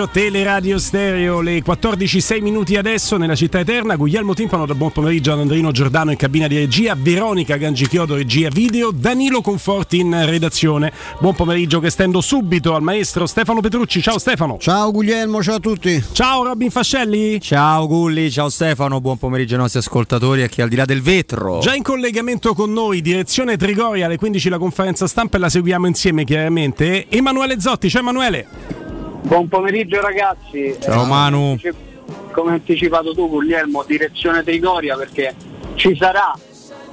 Pomeriggio, Teleradio Stereo, le 14.06 minuti adesso nella città eterna. Guglielmo Timpano da buon pomeriggio ad Andrino Giordano in cabina di regia, Veronica Gangichiodo regia video, Danilo Conforti in redazione. Buon pomeriggio che stendo subito al maestro Stefano Petrucci. Ciao Stefano. Ciao Guglielmo, ciao a tutti. Ciao Robin Fascelli. Ciao Gulli, ciao Stefano, buon pomeriggio ai nostri ascoltatori e a chi è al di là del vetro. Già in collegamento con noi, direzione Trigoria, alle 15 la conferenza stampa e la seguiamo insieme chiaramente. Emanuele Zotti, ciao Emanuele. Buon pomeriggio ragazzi. Ciao eh, Manu. Come anticipato tu Guglielmo, direzione Trigoria perché ci sarà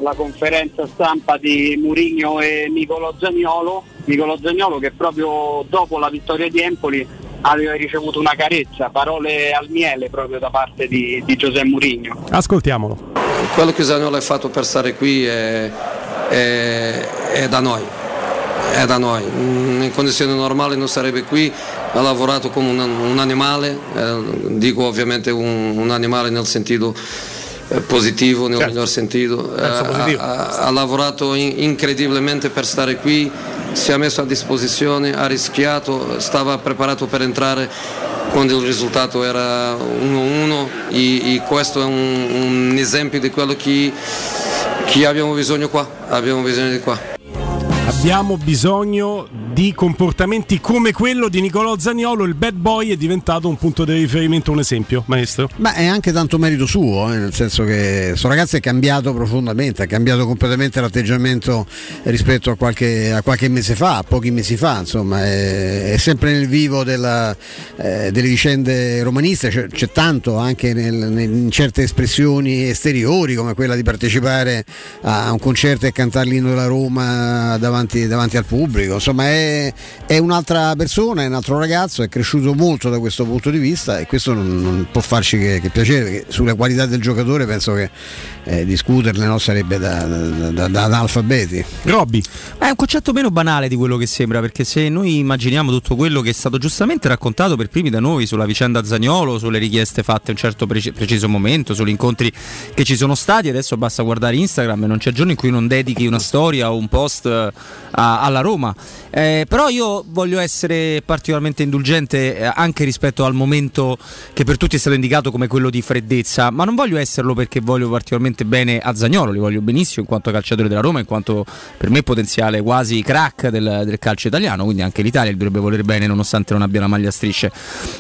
la conferenza stampa di Murigno e Nicolo Zagnolo. Nicolo Zagnolo che proprio dopo la vittoria di Empoli aveva ricevuto una carezza, parole al miele proprio da parte di, di Giuseppe Murigno. Ascoltiamolo. Quello che Zagnolo ha fatto per stare qui è, è, è da noi è da noi. In condizioni normali non sarebbe qui, ha lavorato come un, un animale, eh, dico ovviamente un, un, animale nel sentito eh, positivo, nel certo. miglior sentito, eh, ha, ha, lavorato in, incredibilmente per stare qui, si è messo a disposizione, ha rischiato, stava preparato per entrare quando il risultato era 1-1 e, e questo è un, un esempio di quello che, che abbiamo bisogno qua, abbiamo bisogno di qua. Abbiamo bisogno di comportamenti come quello di Nicolò Zagnolo, il bad boy è diventato un punto di riferimento, un esempio, maestro? Ma è anche tanto merito suo, eh, nel senso che questo ragazzo è cambiato profondamente, ha cambiato completamente l'atteggiamento rispetto a qualche, a qualche mese fa, a pochi mesi fa, insomma, è, è sempre nel vivo della, eh, delle vicende romaniste, c'è, c'è tanto anche nel, nel, in certe espressioni esteriori come quella di partecipare a un concerto e cantare l'inno della Roma davanti davanti, al pubblico. Insomma, è, è, un'altra persona, è un altro ragazzo, è cresciuto molto da questo punto di vista e questo non, non può farci che, che, piacere, perché sulle qualità del giocatore penso che eh, discuterne no, sarebbe da, da, da, da analfabeti. Robby. È un concetto meno banale di quello che sembra, perché se noi immaginiamo tutto quello che è stato giustamente raccontato per primi da noi sulla vicenda Zagnolo, sulle richieste fatte a un certo preci- preciso momento, sugli incontri che ci sono stati, adesso basta guardare Instagram e non c'è giorno in cui non dedichi una storia o un post a, alla Roma. Eh, però io voglio essere particolarmente indulgente eh, anche rispetto al momento che per tutti è stato indicato come quello di freddezza, ma non voglio esserlo perché voglio particolarmente bene a Zagnolo, li voglio benissimo in quanto calciatore della Roma, in quanto per me potenziale quasi crack del, del calcio italiano, quindi anche l'Italia li dovrebbe voler bene nonostante non abbia la maglia a strisce.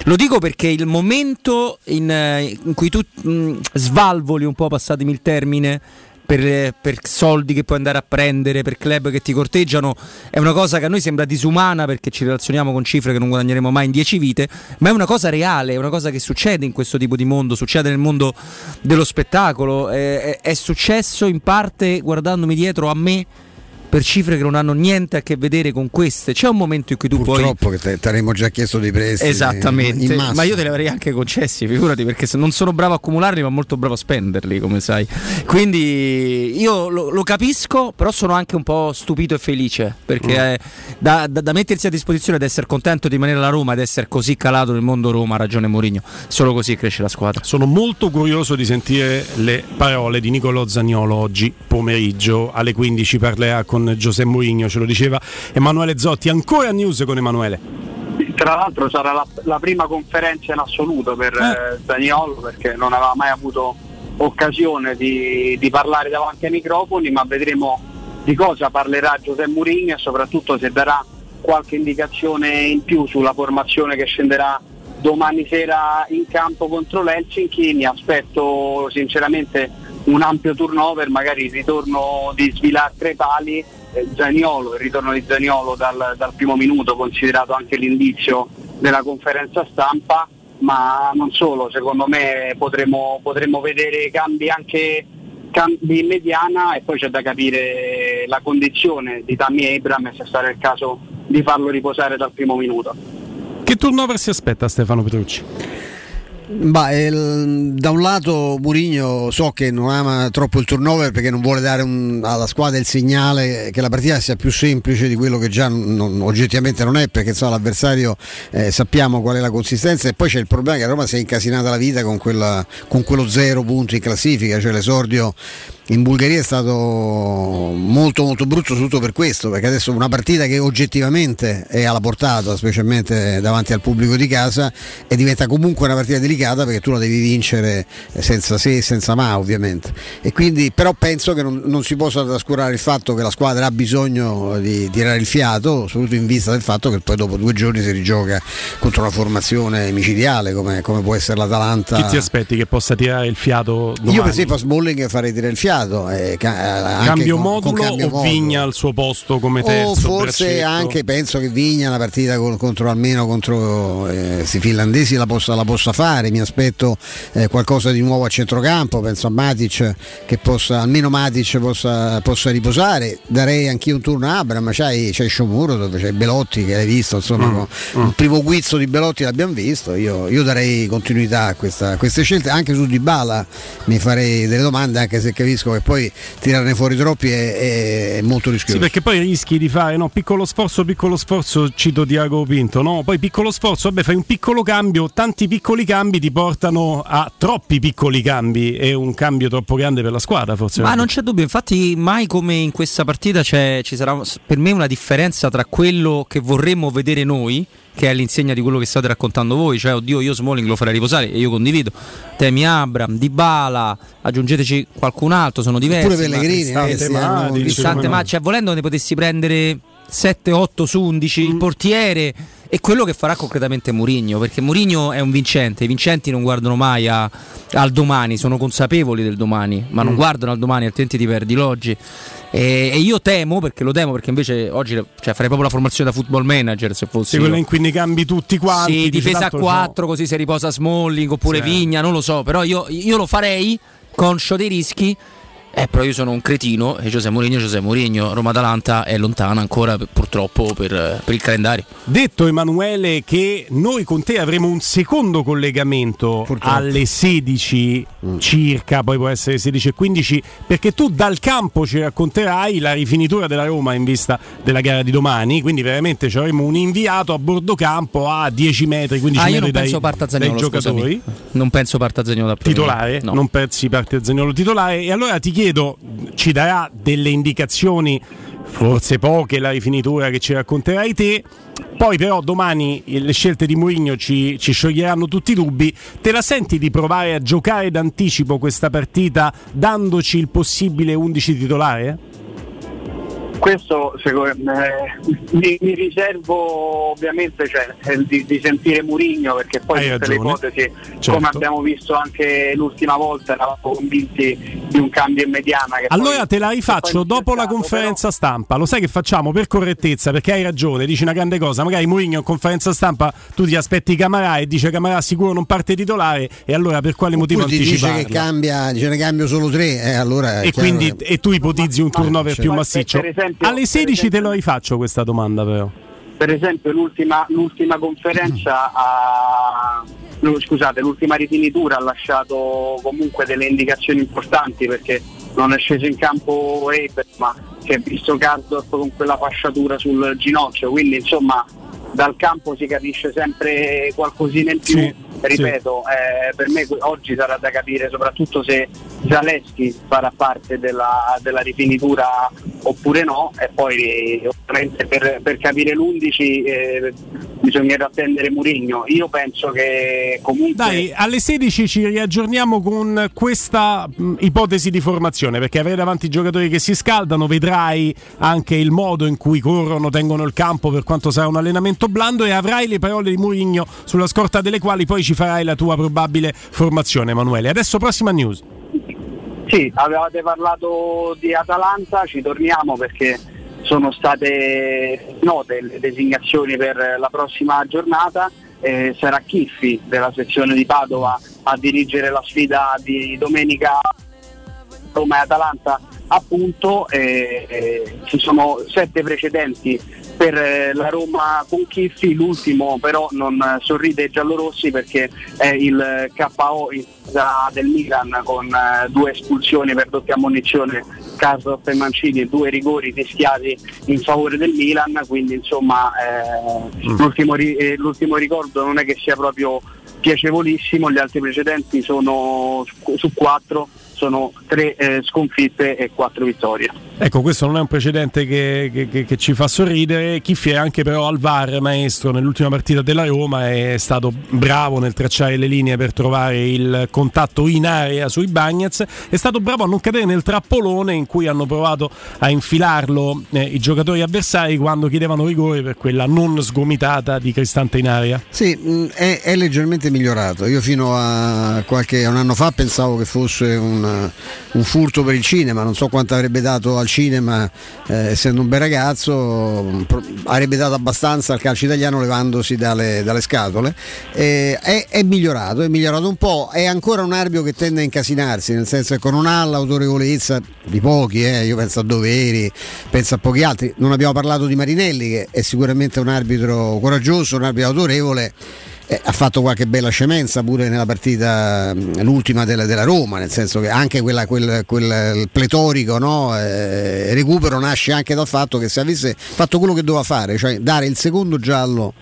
Lo dico perché il momento in, eh, in cui tu mh, svalvoli un po', passatemi il termine, per, per, soldi che puoi andare a prendere, per club che ti corteggiano, è una cosa che a noi sembra disumana perché ci relazioniamo con cifre che non guadagneremo mai in dieci vite, ma è una cosa reale, è una cosa che succede in questo tipo di mondo, succede nel mondo dello spettacolo, è, è, è successo in parte guardandomi dietro a me per cifre che non hanno niente a che vedere con queste. C'è un momento in cui tu Purtroppo puoi. Purtroppo che ti avremmo già chiesto dei prestiti. Esattamente. ma io te li avrei anche concessi, figurati, perché non sono bravo a accumularli, ma molto bravo a spenderli, come sai. Quindi io lo, lo capisco, però sono anche un po' stupito e felice. Perché mm. eh, da, da, da, mettersi a disposizione ed essere contento di rimanere alla Roma ed essere così calato nel mondo Roma, ha ragione Mourinho. Solo così cresce la squadra. Sono molto curioso di sentire le parole di Nicolò Zagnolo oggi pomeriggio alle 15 parlerà con Giuseppe Mourinho Mourinho, ce lo diceva Emanuele Zotti. Ancora news con Emanuele. Tra l'altro sarà la, la prima conferenza in assoluto per eh. eh Daniolo perché non aveva mai avuto occasione di, di, parlare davanti ai microfoni, ma vedremo di cosa parlerà Giuseppe Mourinho e soprattutto se darà qualche indicazione in più sulla formazione che scenderà domani sera in campo contro l'Helsinki. Mi aspetto sinceramente un ampio turnover, magari il ritorno di Svilar tre pali eh, Zaniolo, il ritorno di Zaniolo dal, dal primo minuto, considerato anche l'indizio della conferenza stampa, ma non solo, secondo me potremo, potremo vedere cambi anche cambi in mediana e poi c'è da capire la condizione di Tammy Abram e se sarà il caso di farlo riposare dal primo minuto. Che turnover si aspetta Stefano Petrucci? Bah, il, da un lato Murigno so che non ama troppo il turnover perché non vuole dare un, alla squadra il segnale che la partita sia più semplice di quello che già non, oggettivamente non è perché insomma, l'avversario eh, sappiamo qual è la consistenza e poi c'è il problema che Roma si è incasinata la vita con, quella, con quello zero punto in classifica, cioè l'esordio in Bulgaria è stato molto molto brutto soprattutto per questo perché adesso una partita che oggettivamente è alla portata specialmente davanti al pubblico di casa e diventa comunque una partita delicata perché tu la devi vincere senza se e senza ma ovviamente e quindi però penso che non, non, si possa trascurare il fatto che la squadra ha bisogno di tirare il fiato soprattutto in vista del fatto che poi dopo due giorni si rigioca contro una formazione micidiale come, come può essere l'Atalanta chi ti aspetti che possa tirare il fiato domani? io per esempio a Smalling farei tirare il fiato. Eh, ca- cambio con, modulo con cambio o modulo. Vigna al suo posto come terzo? O forse braccetto. anche penso che Vigna una partita con, contro almeno contro eh, finlandesi la possa, la possa, fare. Mi aspetto eh, qualcosa di nuovo a centrocampo. Penso a Matic che possa, almeno Matic possa, possa riposare. Darei anch'io un turno a Abram. C'hai, c'hai Sciomuro dove c'è Belotti che l'hai visto. Insomma, mm, mm. il primo guizzo di Belotti l'abbiamo visto. Io, io darei continuità a, questa, a queste scelte. Anche su Dybala mi farei delle domande anche se capisco capisco che poi tirarne fuori troppi è, è molto rischioso. Sì, perché poi rischi di fare no, piccolo sforzo, piccolo sforzo, cito Diago Pinto, no? Poi piccolo sforzo, vabbè, fai un piccolo cambio, tanti piccoli cambi ti portano a troppi piccoli cambi e un cambio troppo grande per la squadra, forse. Ma non c'è dubbio, infatti mai come in questa partita ci sarà per me una differenza tra quello che vorremmo vedere noi che è l'insegna di quello che state raccontando voi, cioè oddio io Smalling lo farei riposare e io condivido, Temi Abram, Dybala, aggiungeteci qualcun altro, sono diversi. Pure Pellegrini, ma, eh, ma, ma cioè, volendo ne potessi prendere 7, 8 su 11, mm. il portiere e quello che farà concretamente Murigno, perché Murigno è un vincente, i vincenti non guardano mai a, al domani, sono consapevoli del domani, ma mm. non guardano al domani, altrimenti ti perdi l'oggi. E, e, io temo, perché lo temo, perché invece oggi cioè, farei proprio la formazione da football manager se fosse. Sì, quella in cui ne cambi tutti quanti. Sì, difesa a 4, no. così si riposa Smalling oppure sì. Vigna, non lo so, però io, io lo farei conscio dei rischi eh, però io sono un cretino e Giuseppe Mourinho, Giuseppe Mourinho, Roma-Atalanta è lontana ancora purtroppo per, per, il calendario. Detto Emanuele che noi con te avremo un secondo collegamento purtroppo. alle 16 mm. circa, poi può essere 16 e 15, perché tu dal campo ci racconterai la rifinitura della Roma in vista della gara di domani, quindi veramente ci avremo un inviato a bordo campo a 10 metri, 15 ah, metri dai, dai giocatori. Non penso parta Zagnolo da titolare, no. non pensi parte Zagnolo titolare e allora ti chiedo chiedo, ci darà delle indicazioni, forse poche, la rifinitura che ci racconterai te. Poi però domani le scelte di Mourinho ci, ci, scioglieranno tutti i dubbi. Te la senti di provare a giocare d'anticipo questa partita dandoci il possibile 11 titolare? Questo secondo me mi, mi riservo ovviamente cioè, di, di, sentire Murigno perché poi Hai tutte ragione. le ipotesi, certo. come abbiamo visto anche l'ultima volta, eravamo convinti di un cambio in mediana. allora poi, te la rifaccio dopo la conferenza però... stampa. Lo sai che facciamo per correttezza, perché hai ragione, dici una grande cosa. Magari Murigno in conferenza stampa tu ti aspetti Camarà e dice Camarà sicuro non parte titolare e allora per quale motivo Oppure anticiparlo? Dice che cambia, dice ne cambio solo tre, eh, allora e, quindi, e tu ipotizzi un turnover più massiccio. Per esempio, Alle 16 esempio, te lo rifaccio questa domanda però. Per esempio l'ultima, l'ultima conferenza ha, scusate, l'ultima rifinitura ha lasciato comunque delle indicazioni importanti perché non è sceso in campo Reber ma si è visto Cardorf con quella fasciatura sul ginocchio, quindi insomma dal campo si capisce sempre qualcosina in più. Sì, Ripeto, sì. Eh, per me oggi sarà da capire soprattutto se Zaleschi farà parte della, della rifinitura oppure no e poi ovviamente per, per capire l'11 eh, bisognerà attendere Murigno. Io penso che comunque... Dai, alle 16 ci riaggiorniamo con questa mh, ipotesi di formazione perché avrai davanti i giocatori che si scaldano, vedrai anche il modo in cui corrono, tengono il campo per quanto sarà un allenamento blando e avrai le parole di Murigno sulla scorta delle quali poi ci farai la tua probabile formazione Emanuele. Adesso prossima news. Sì, avevate parlato di Atalanta, ci torniamo perché sono state note le designazioni per la prossima giornata. Eh, sarà Chiffi della sezione di Padova a dirigere la sfida di domenica Roma e Atalanta appunto eh, eh, ci sono sette precedenti per eh, la Roma con Chiffi, l'ultimo però non sorride ai giallorossi perché è il KO del Milan con eh, due espulsioni per doppia ammonizione Carlos e Mancini e due rigori rischiati in favore del Milan, quindi insomma eh, mm. l'ultimo, ri- l'ultimo ricordo non è che sia proprio piacevolissimo, gli altri precedenti sono su quattro sono tre eh, sconfitte e quattro vittorie. Ecco, questo non è un precedente che, che, che, ci fa sorridere. Chiffi è anche però al VAR maestro nell'ultima partita della Roma, è stato bravo nel tracciare le linee per trovare il contatto in area sui Bagnets, è stato bravo a non cadere nel trappolone in cui hanno provato a infilarlo eh, i giocatori avversari quando chiedevano rigore per quella non sgomitata di Cristante in area. Sì, mm, è, è leggermente migliorato. Io fino a qualche un anno fa pensavo che fosse un un, furto per il cinema, non so quanto avrebbe dato al cinema eh, essendo un bel ragazzo, avrebbe dato abbastanza al calcio italiano levandosi dalle, dalle scatole. Eh, è, è, migliorato, è migliorato un po', è ancora un arbio che tende a incasinarsi, nel senso che non ha l'autorevolezza di pochi, eh, io penso a Doveri, penso a pochi altri, non abbiamo parlato di Marinelli che è sicuramente un arbitro coraggioso, un arbitro autorevole eh, ha fatto qualche bella scemenza pure nella partita l'ultima della, della Roma, nel senso che anche quella, quel, quel pletorico no, eh, recupero nasce anche dal fatto che se avesse fatto quello che doveva fare, cioè dare il secondo giallo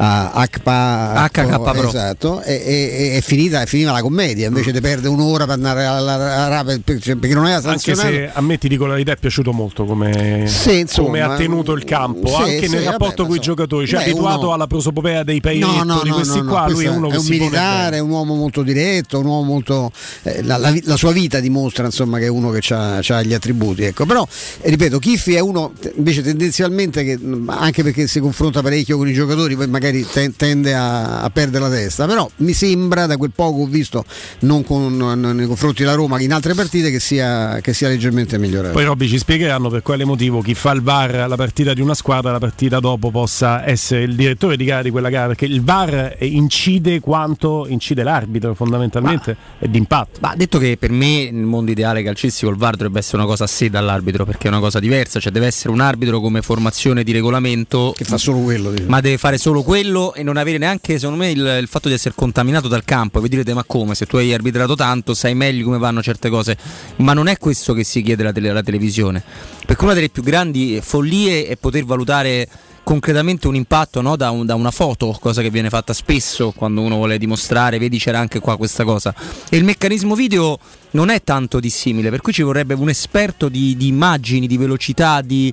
a HK Pro. esatto, e, e, e finita, finiva la commedia invece di perdere un'ora per andare alla perché non era sanzionato anche se a me ti dico la verità è piaciuto molto come, sì, insomma, come ha tenuto il campo sì, anche sì, nel rapporto con i giocatori cioè beh, abituato uno... alla prosopopea dei paesi no, no, di questi no, qua lui è uno è un militare è un uomo molto diretto un uomo molto eh, la, la, la, sua vita dimostra insomma che è uno che ha gli attributi ecco. Però eh, ripeto Kiffi è uno invece tendenzialmente che anche perché si confronta parecchio con i giocatori poi magari magari tende a, a, perdere la testa, però mi sembra da quel poco ho visto non con, nei confronti della Roma in altre partite che sia, che sia leggermente migliorato. Poi Robby ci spiegheranno per quale motivo chi fa il VAR alla partita di una squadra la partita dopo possa essere il direttore di gara di quella gara, perché il VAR incide quanto incide l'arbitro fondamentalmente ma, è d'impatto. Ma detto che per me nel mondo ideale calcistico il VAR dovrebbe essere una cosa a sé dall'arbitro perché è una cosa diversa, cioè deve essere un arbitro come formazione di regolamento che fa solo quello, diciamo. ma deve fare solo quello quello e non avere neanche, secondo me, il, il, fatto di essere contaminato dal campo. E vi direte, ma come? Se tu hai arbitrato tanto, sai meglio come vanno certe cose. Ma non è questo che si chiede alla, tele, alla televisione. Perché una delle più grandi follie è poter valutare concretamente un impatto no? da, un, da, una foto, cosa che viene fatta spesso quando uno vuole dimostrare, vedi c'era anche qua questa cosa. E il meccanismo video non è tanto dissimile, per cui ci vorrebbe un esperto di, di immagini, di velocità, di,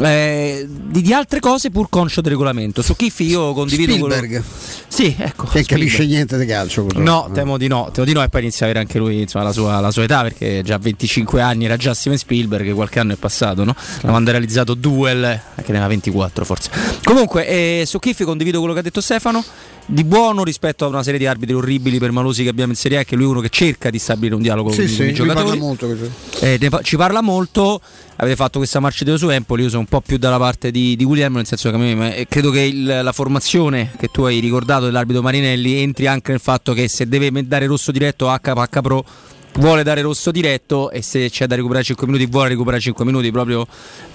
eh, di, di, altre cose pur conscio del regolamento. Su Kiffi io condivido Spielberg. Quello... Sì, ecco. Che capisce niente di calcio. Purtroppo. No, temo di no, temo di no e poi inizia a avere anche lui insomma, la, sua, la, sua, età perché già a 25 anni era già Steven Spielberg, qualche anno è passato, no? Quando ha realizzato Duel, che ne aveva 24 forse. Comunque, eh, su Kiffi condivido quello che ha detto Stefano di buono rispetto a una serie di arbitri orribili per Malosi che abbiamo in Serie A, che lui è uno che cerca di stabilire un dialogo sì, con, sì, i giocatori. Parla molto, eh, ci parla molto. Avete fatto questa marcia di su Empoli, io sono un po' più dalla parte di, di Guglielmo, nel senso che me, eh, credo che il, la formazione che tu hai ricordato dell'arbitro Marinelli entri anche nel fatto che se deve dare rosso diretto a HH Pro vuole dare rosso diretto e se c'è da recuperare 5 minuti vuole recuperare 5 minuti proprio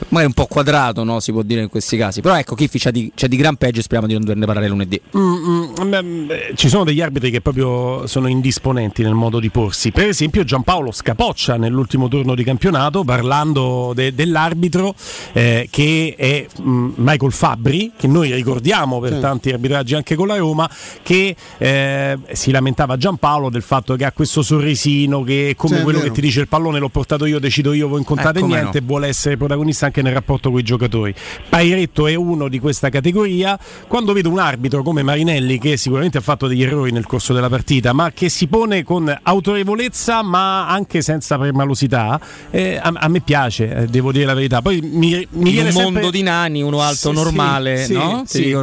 magari un po' quadrato no? si può dire in questi casi però ecco Kiffi c'è di, c'è di gran peggio e speriamo di non doverne parlare lunedì mm, mm, ci sono degli arbitri che proprio sono indisponenti nel modo di porsi per esempio Giampaolo Scapoccia nell'ultimo turno di campionato parlando de, dell'arbitro eh, che è mm, Michael Fabbri che noi ricordiamo per sì. tanti arbitraggi anche con la Roma che eh, si lamentava Giampaolo del fatto che ha questo sorrisino che è come sì, quello che ti dice il pallone l'ho portato io, decido io, voi incontrate eh, niente, no. vuole essere protagonista anche nel rapporto con i giocatori. Pairetto è uno di questa categoria. Quando vedo un arbitro come Marinelli, che sicuramente ha fatto degli errori nel corso della partita, ma che si pone con autorevolezza, ma anche senza permalosità, eh, a, a, me piace, eh, devo dire la verità. Poi mi, mi In un mondo sempre... di nani, uno alto sì, normale, sì, no? Sì,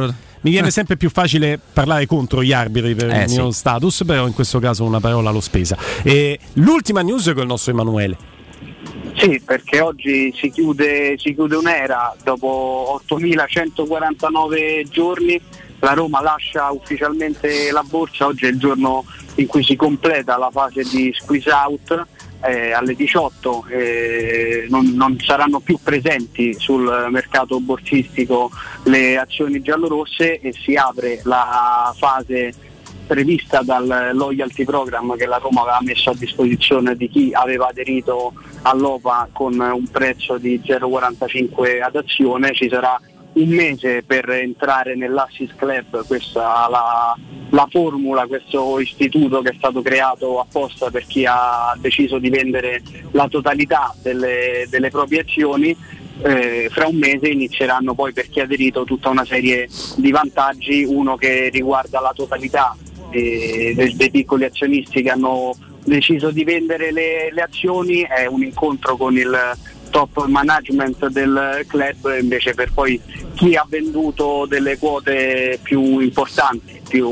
mi viene sempre più facile parlare contro gli arbitri per eh, il mio sì. status, però in questo caso una parola l'ho spesa. E l'ultima news con il nostro Emanuele. Sì, perché oggi si chiude, si chiude un'era dopo 8.149 giorni. La Roma lascia ufficialmente la borsa, oggi è il giorno in cui si completa la fase di squeeze out eh, alle 18 eh, non, non, saranno più presenti sul mercato borsistico le azioni giallorosse e si apre la fase prevista dal loyalty program che la Roma aveva messo a disposizione di chi aveva aderito all'OPA con un prezzo di 0,45 ad azione, ci sarà un mese per entrare nell'Assis Club, questa la, la formula, questo istituto che è stato creato apposta per chi ha deciso di vendere la totalità delle, delle proprie azioni eh, fra un mese inizieranno poi per chi ha aderito tutta una serie di vantaggi, uno che riguarda la totalità dei, dei piccoli azionisti che hanno deciso di vendere le, le azioni, è un incontro con il top management del club invece per poi chi ha venduto delle quote più importanti, più,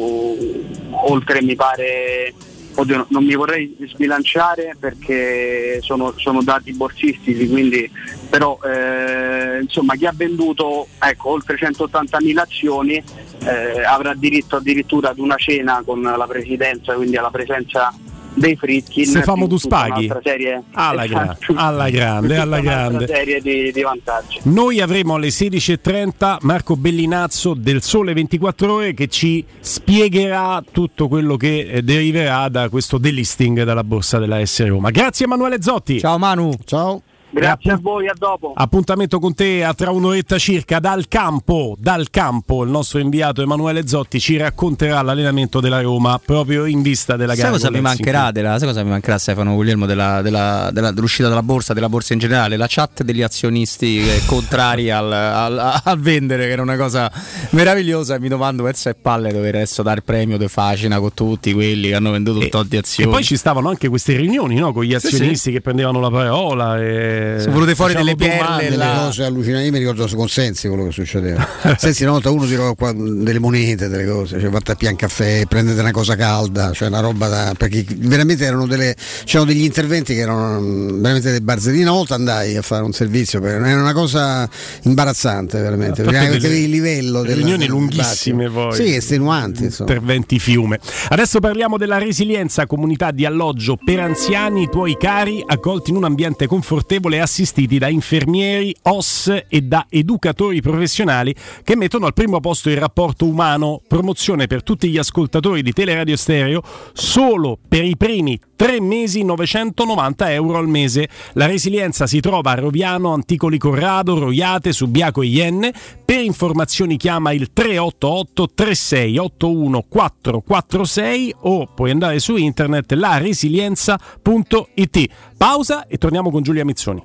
oltre mi pare, oddio, non mi vorrei sbilanciare perché sono, sono dati borsistici, quindi però eh, insomma chi ha venduto ecco, oltre 180.000 azioni eh, avrà diritto addirittura ad una cena con la presidenza, quindi alla presenza dei Fritkin Stefano Duspaghi serie, alla, gra- alla grande alla grande. serie di, di, vantaggi. Noi avremo alle 16.30 Marco Bellinazzo del Sole 24 Ore che ci spiegherà tutto quello che eh, deriverà da questo delisting dalla borsa della S Roma. Grazie Emanuele Zotti. Ciao Manu. Ciao Grazie a voi, a dopo. Appuntamento con te a tra un'oretta circa dal campo, dal campo il nostro inviato Emanuele Zotti ci racconterà l'allenamento della Roma proprio in vista della gara. Sai cosa mi mancherà, della, sai cosa mi mancherà Stefano Guglielmo della, della, dell'uscita dalla borsa, della borsa in generale? La chat degli azionisti contrari al, al, al, vendere, che era una cosa meravigliosa e mi domando pezzo e palle dover adesso dare premio de Facina con tutti quelli che hanno venduto e, tot di azioni. E poi ci stavano anche queste riunioni no? con gli azionisti sì, sì. che prendevano la parola e sono venute fuori delle perle delle la... cose allucinanti io mi ricordo con Sensi quello che succedeva. Sensi una volta uno tirò qua delle monete delle cose cioè fatta a pian caffè prendete una cosa calda cioè una roba da perché veramente erano delle c'erano degli interventi che erano veramente dei barzellini una volta andai a fare un servizio per, era una cosa imbarazzante veramente perché delle, il livello delle riunioni lunghissime poi. Sì estenuanti interventi fiume. Adesso parliamo della resilienza comunità di alloggio per anziani tuoi cari accolti in un ambiente confortevole confortevole assistiti da infermieri, OS e da educatori professionali che mettono al primo posto il rapporto umano. Promozione per tutti gli ascoltatori di Teleradio Stereo solo per i primi tre mesi 990 euro al mese. La resilienza si trova a Roviano, Anticoli Corrado, Roiate, Subiaco e Ienne. Per informazioni chiama il 388 3681 446 o puoi andare su internet laresilienza.it. Pausa e torniamo con Giulia Mizzoni.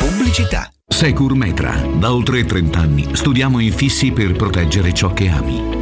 Pubblicità. Secur Metra. Da oltre 30 anni studiamo infissi per proteggere ciò che ami.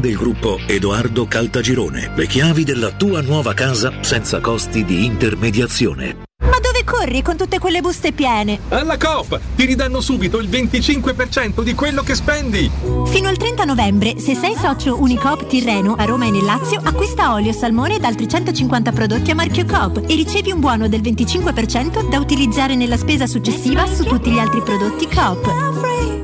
del gruppo Edoardo Caltagirone. Le chiavi della tua nuova casa senza costi di intermediazione. Ma dove corri con tutte quelle buste piene? Alla Coop ti ridanno subito il 25% di quello che spendi. Fino al 30 novembre, se sei socio Unicoop Tirreno a Roma e nel Lazio, acquista olio, salmone ed altri 150 prodotti a marchio Coop e ricevi un buono del 25% da utilizzare nella spesa successiva su tutti gli altri prodotti Coop.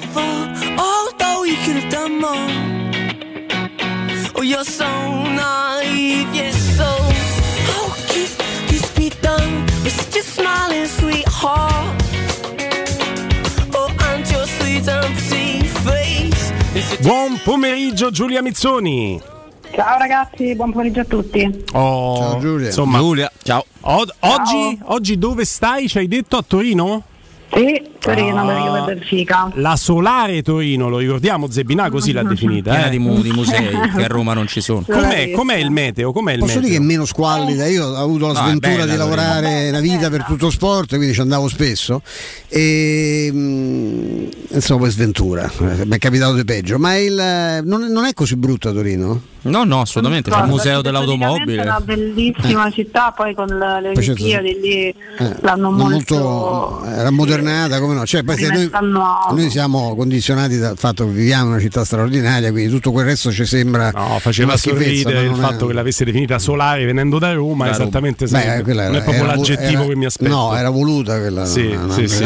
fault, although you could have done more. Oh, you're so naive, yes, so. How could this be done with such a smiling sweetheart? Oh, and your sweet empty face. Is it Buon pomeriggio Giulia Mizzoni. Ciao ragazzi, buon pomeriggio a tutti. Oh, Ciao, Giulia. Insomma, Giulia, ciao. od- oggi, oggi dove stai? Ci hai detto a Torino? Sì, Torino, Ah. Benfica. La Solare Torino, lo ricordiamo, Zebinà così l'ha definita. Piena eh? di, mu- di musei che a Roma non ci sono. Com'è, com'è il meteo? Com'è il Posso meteo? dire che è meno squallida? Io ho avuto la No, sventura bella, di lavorare Torino. una vita per tutto sport, quindi ci andavo spesso. E mm, insomma, poi sventura, mi è capitato di peggio. Ma il, non, non è così brutta Torino? No, no, assolutamente. C'è il museo dell'automobile. È una bellissima città, poi con le Olimpiadi lì Eh, l'hanno molto, molto, era modernata come no cioè, noi, noi siamo condizionati dal fatto che viviamo in una città straordinaria quindi tutto quel resto ci sembra No, faceva sorridere il non è- fatto che l'avesse definita solare venendo da Roma, Da Roma. esattamente Beh, sarebbe- quella non è era- proprio era- l'aggettivo era- che mi aspetto. no era voluta quella Sì, una, sì, sì.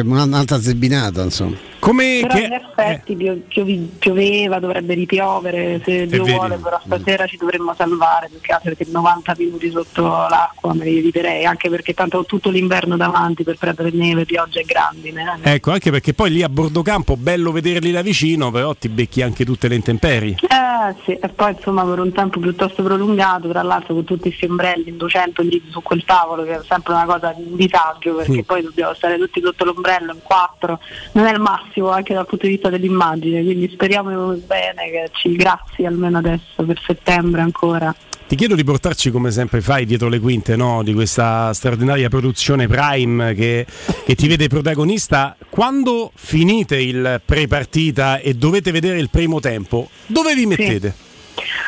un'altra zebbinata insomma Come Però che- in effetti piovi- pioveva, dovrebbe ripiovere, se Dio vuole, però stasera ci dovremmo salvare, più che altro perché 90 minuti sotto l'acqua me li eviterei, anche perché tanto ho tutto l'inverno davanti per prendere neve, pioggia e grandine. Ecco, anche perché poi lì a bordo campo bello vederli da vicino, però ti becchi anche tutte le intemperie. Eh sì, e poi insomma per un tempo piuttosto prolungato, tra l'altro con tutti questi ombrelli in 200 lì su quel tavolo, che è sempre una cosa di un disagio perché Mm. poi dobbiamo stare tutti sotto l'ombrello in quattro, non è il massimo anche dal punto di vista dell'immagine, quindi speriamo bene che ci grazie almeno adesso per settembre ancora. Ti chiedo di portarci come sempre fai dietro le quinte no? di questa straordinaria produzione Prime che, che ti vede protagonista. Quando finite il pre-partita e dovete vedere il primo tempo, dove vi mettete?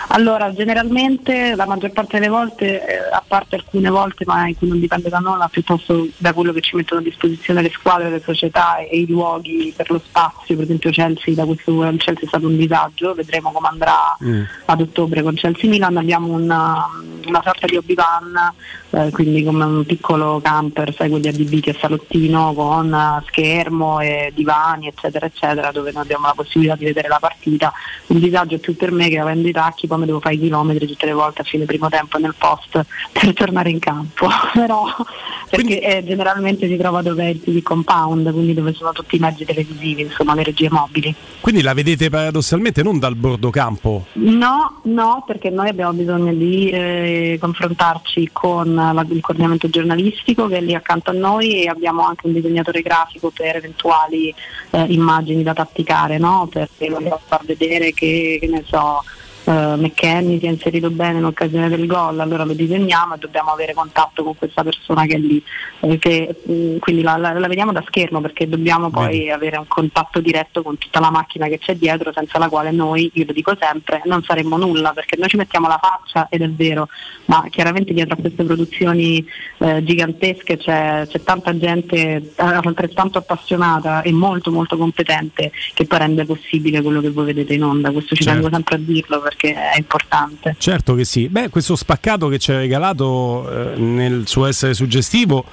Allora, generalmente la maggior parte delle volte, eh, a parte alcune volte, ma in cui non dipende da nulla, piuttosto da quello che ci mettono a disposizione le squadre, le società e, e i luoghi per lo spazio, per esempio Chelsea, da questo Chelsea è stato un disagio, vedremo come andrà ad ottobre con Chelsea Milan, abbiamo una, una sorta di hobby van, eh, quindi come un piccolo camper, sai, quelli adibiti a salottino con eh, schermo e divani, eccetera, eccetera, dove noi abbiamo la possibilità di vedere la partita. Un disagio più per me che avendo i tacchi poi mi devo fare i chilometri tutte le volte a fine primo tempo nel post per tornare in campo, però perché eh, generalmente si trova dove è il TV compound, quindi dove sono tutti i mezzi televisivi, insomma le regie mobili. Quindi la vedete paradossalmente non dal bordo campo. No, no, perché noi abbiamo bisogno di eh, confrontarci con la- il coordinamento giornalistico che è lì accanto a noi e abbiamo anche un disegnatore grafico per eventuali eh, immagini da tatticare, no? perché vogliamo far vedere che, che ne so, eh, McKenny si è inserito bene in occasione del gol, allora lo disegniamo e dobbiamo avere contatto con questa persona che è lì. Perché, mh, quindi la, la- la vediamo da schermo perché dobbiamo poi avere un contatto diretto con tutta la macchina che c'è dietro, senza la quale noi, io lo dico sempre, non saremmo nulla perché noi ci mettiamo la faccia ed è vero, ma chiaramente dietro a queste produzioni eh, gigantesche c'è, c'è tanta gente eh, altrettanto appassionata e molto molto competente che poi rende possibile quello che voi vedete in onda. Questo ci Certo. tengo sempre a dirlo perché è importante. Certo che sì. Beh, questo spaccato che ci ha regalato eh, nel suo essere suggestivo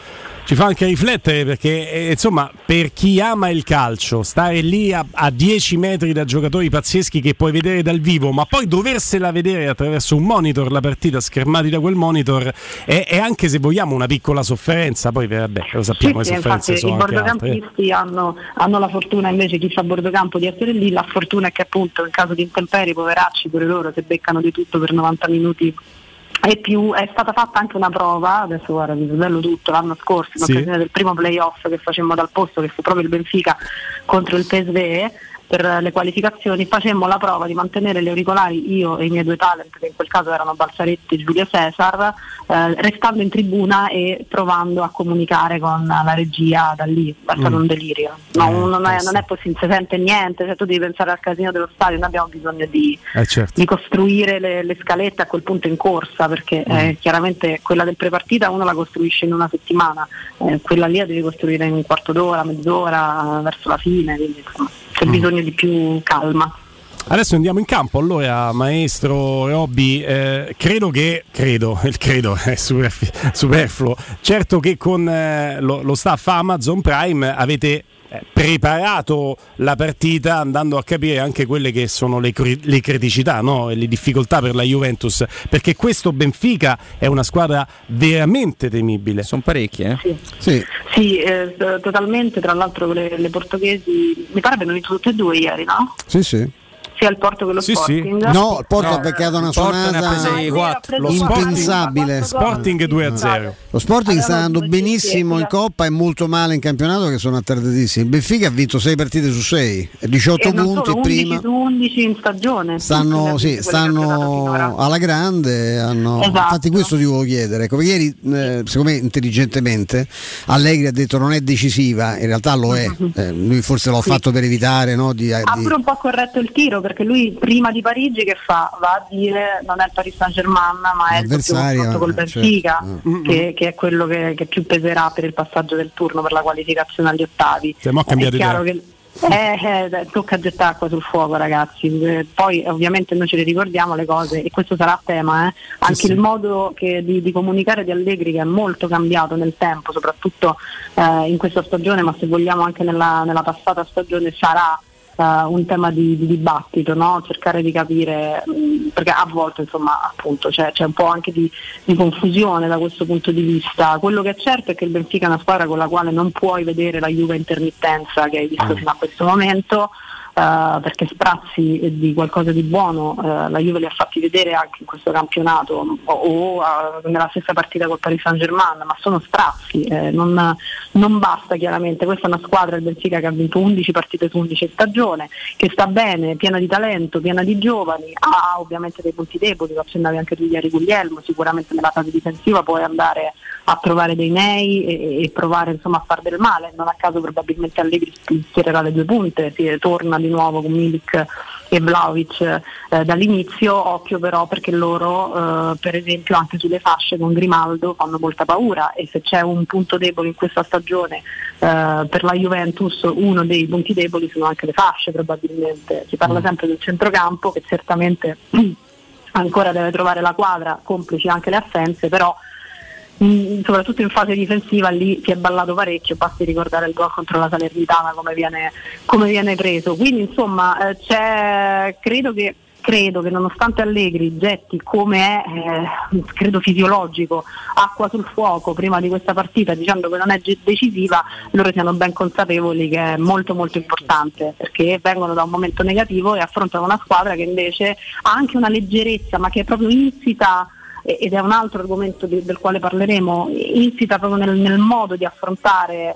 ci fa anche riflettere perché eh, insomma per chi ama il calcio stare lì a, a 10 metri da giocatori pazzeschi che puoi vedere dal vivo ma poi doversela vedere attraverso un monitor la partita schermati da quel monitor è, è anche se vogliamo una piccola sofferenza. Poi vabbè lo sappiamo Sì, le sofferenze infatti sono i bordocampisti hanno, hanno la fortuna invece chi fa bordocampo di essere lì, la fortuna è che appunto in caso di intemperie, poveracci pure loro se beccano di tutto per 90 minuti e più è stata fatta anche una prova, adesso guarda vi sveglio tutto, l'anno scorso in Sì. occasione del primo playoff che facemmo dal posto che fu proprio il Benfica contro il PSV per le qualificazioni facemmo la prova di mantenere gli auricolari io e i miei due talent che in quel caso erano Balzaretti e Giulia Cesar eh, restando in tribuna e provando a comunicare con la regia da lì è stato Mm. un delirio no, Eh, non, è, questo. non è possibile, si sente niente se tu devi pensare al casino dello stadio noi abbiamo bisogno di, Eh, certo. di costruire le, le scalette a quel punto in corsa perché eh, chiaramente quella del prepartita uno la costruisce in una settimana eh, quella lì la devi costruire in un quarto d'ora, mezz'ora verso la fine quindi insomma, c'è bisogno di più calma. Adesso andiamo in campo, allora maestro Robby, eh, credo che, credo, il credo è superf- superfluo, certo che con eh, lo, lo staff Amazon Prime avete preparato la partita andando a capire anche quelle che sono le, cri- le criticità no? e le difficoltà per la Juventus, perché questo Benfica è una squadra veramente temibile. Sono parecchie, eh? Sì. sì, eh, t- totalmente tra l'altro le, le portoghesi mi pare abbiano vinto tutte e due ieri no? Sì, sì. Sia il Porto che lo Sì, sì. Sporting No, il Porto No, ha beccato una sonata Lo quattro, impensabile. quattro gol. Sporting 2-0. Lo Sporting sta andando benissimo in. Coppa e molto male in campionato che sono attardatissimi. Il Benfica ha vinto 6 partite su 6, 18 E punti solo, 11 prima. su 11 in stagione Stanno, sì, stanno alla grande, hanno- Esatto. infatti questo ti volevo chiedere. Ecco, perché ieri, eh, secondo me intelligentemente, Allegri ha detto non è decisiva, in realtà lo è. Eh, lui forse l'ha Sì. fatto per evitare no, di, ha di- pure un po' corretto il tiro perché lui prima di Parigi che fa? Va a dire non è il Paris Saint Germain ma è il confronto col certo. Benfica Mm. che, che è quello che, che più peserà per il passaggio del turno per la qualificazione agli ottavi. Sì, è chiaro idea. che eh, eh, tocca gettare acqua sul fuoco ragazzi, Eh, poi ovviamente noi ce le ricordiamo le cose e questo sarà tema, eh. anche sì. il modo che- di, di comunicare di Allegri che è molto cambiato nel tempo, soprattutto eh, in questa stagione, ma se vogliamo anche nella, nella passata stagione sarà eh, un tema di, di dibattito, no? cercare di capire, mh, perché a volte insomma appunto c'è, c'è un po' anche di, di confusione da questo punto di vista. Quello che è certo è che il Benfica è una squadra con la quale non puoi vedere la Juve intermittenza che hai visto fino a questo momento. Eh, perché sprazzi di qualcosa di buono eh, la Juve li ha fatti vedere anche in questo campionato o, o, eh, nella stessa partita col Paris Saint Germain, ma sono sprazzi, eh, non, non basta chiaramente, questa è una squadra il Benfica che ha vinto 11 partite su 11 in stagione, che sta bene, piena di talento, piena di giovani, ha ovviamente dei punti deboli, lo accennavi anche tu ieri Guglielmo, sicuramente nella fase difensiva puoi andare a trovare dei nei e, e provare insomma, a far del male, non a caso probabilmente Allegri schiererà le due punte, si torna di nuovo con Milik e Vlaovic eh, dall'inizio, occhio però perché loro eh, per esempio anche sulle fasce con Grimaldo fanno molta paura e se c'è un punto debole in questa stagione eh, per la Juventus uno dei punti deboli sono anche le fasce probabilmente, si parla sempre del centrocampo che certamente ancora deve trovare la quadra, complici anche le assenze, però mh, soprattutto in fase difensiva lì si è ballato parecchio, basti ricordare il gol contro la Salernitana come viene, come viene preso. Quindi insomma eh, credo che credo che nonostante Allegri getti come è, eh, credo fisiologico, acqua sul fuoco prima di questa partita dicendo che non è decisiva, loro siano ben consapevoli che è molto molto importante perché vengono da un momento negativo e affrontano una squadra che invece ha anche una leggerezza ma che è proprio insita ed è un altro argomento di- del quale parleremo, insita proprio nel, nel modo di affrontare eh,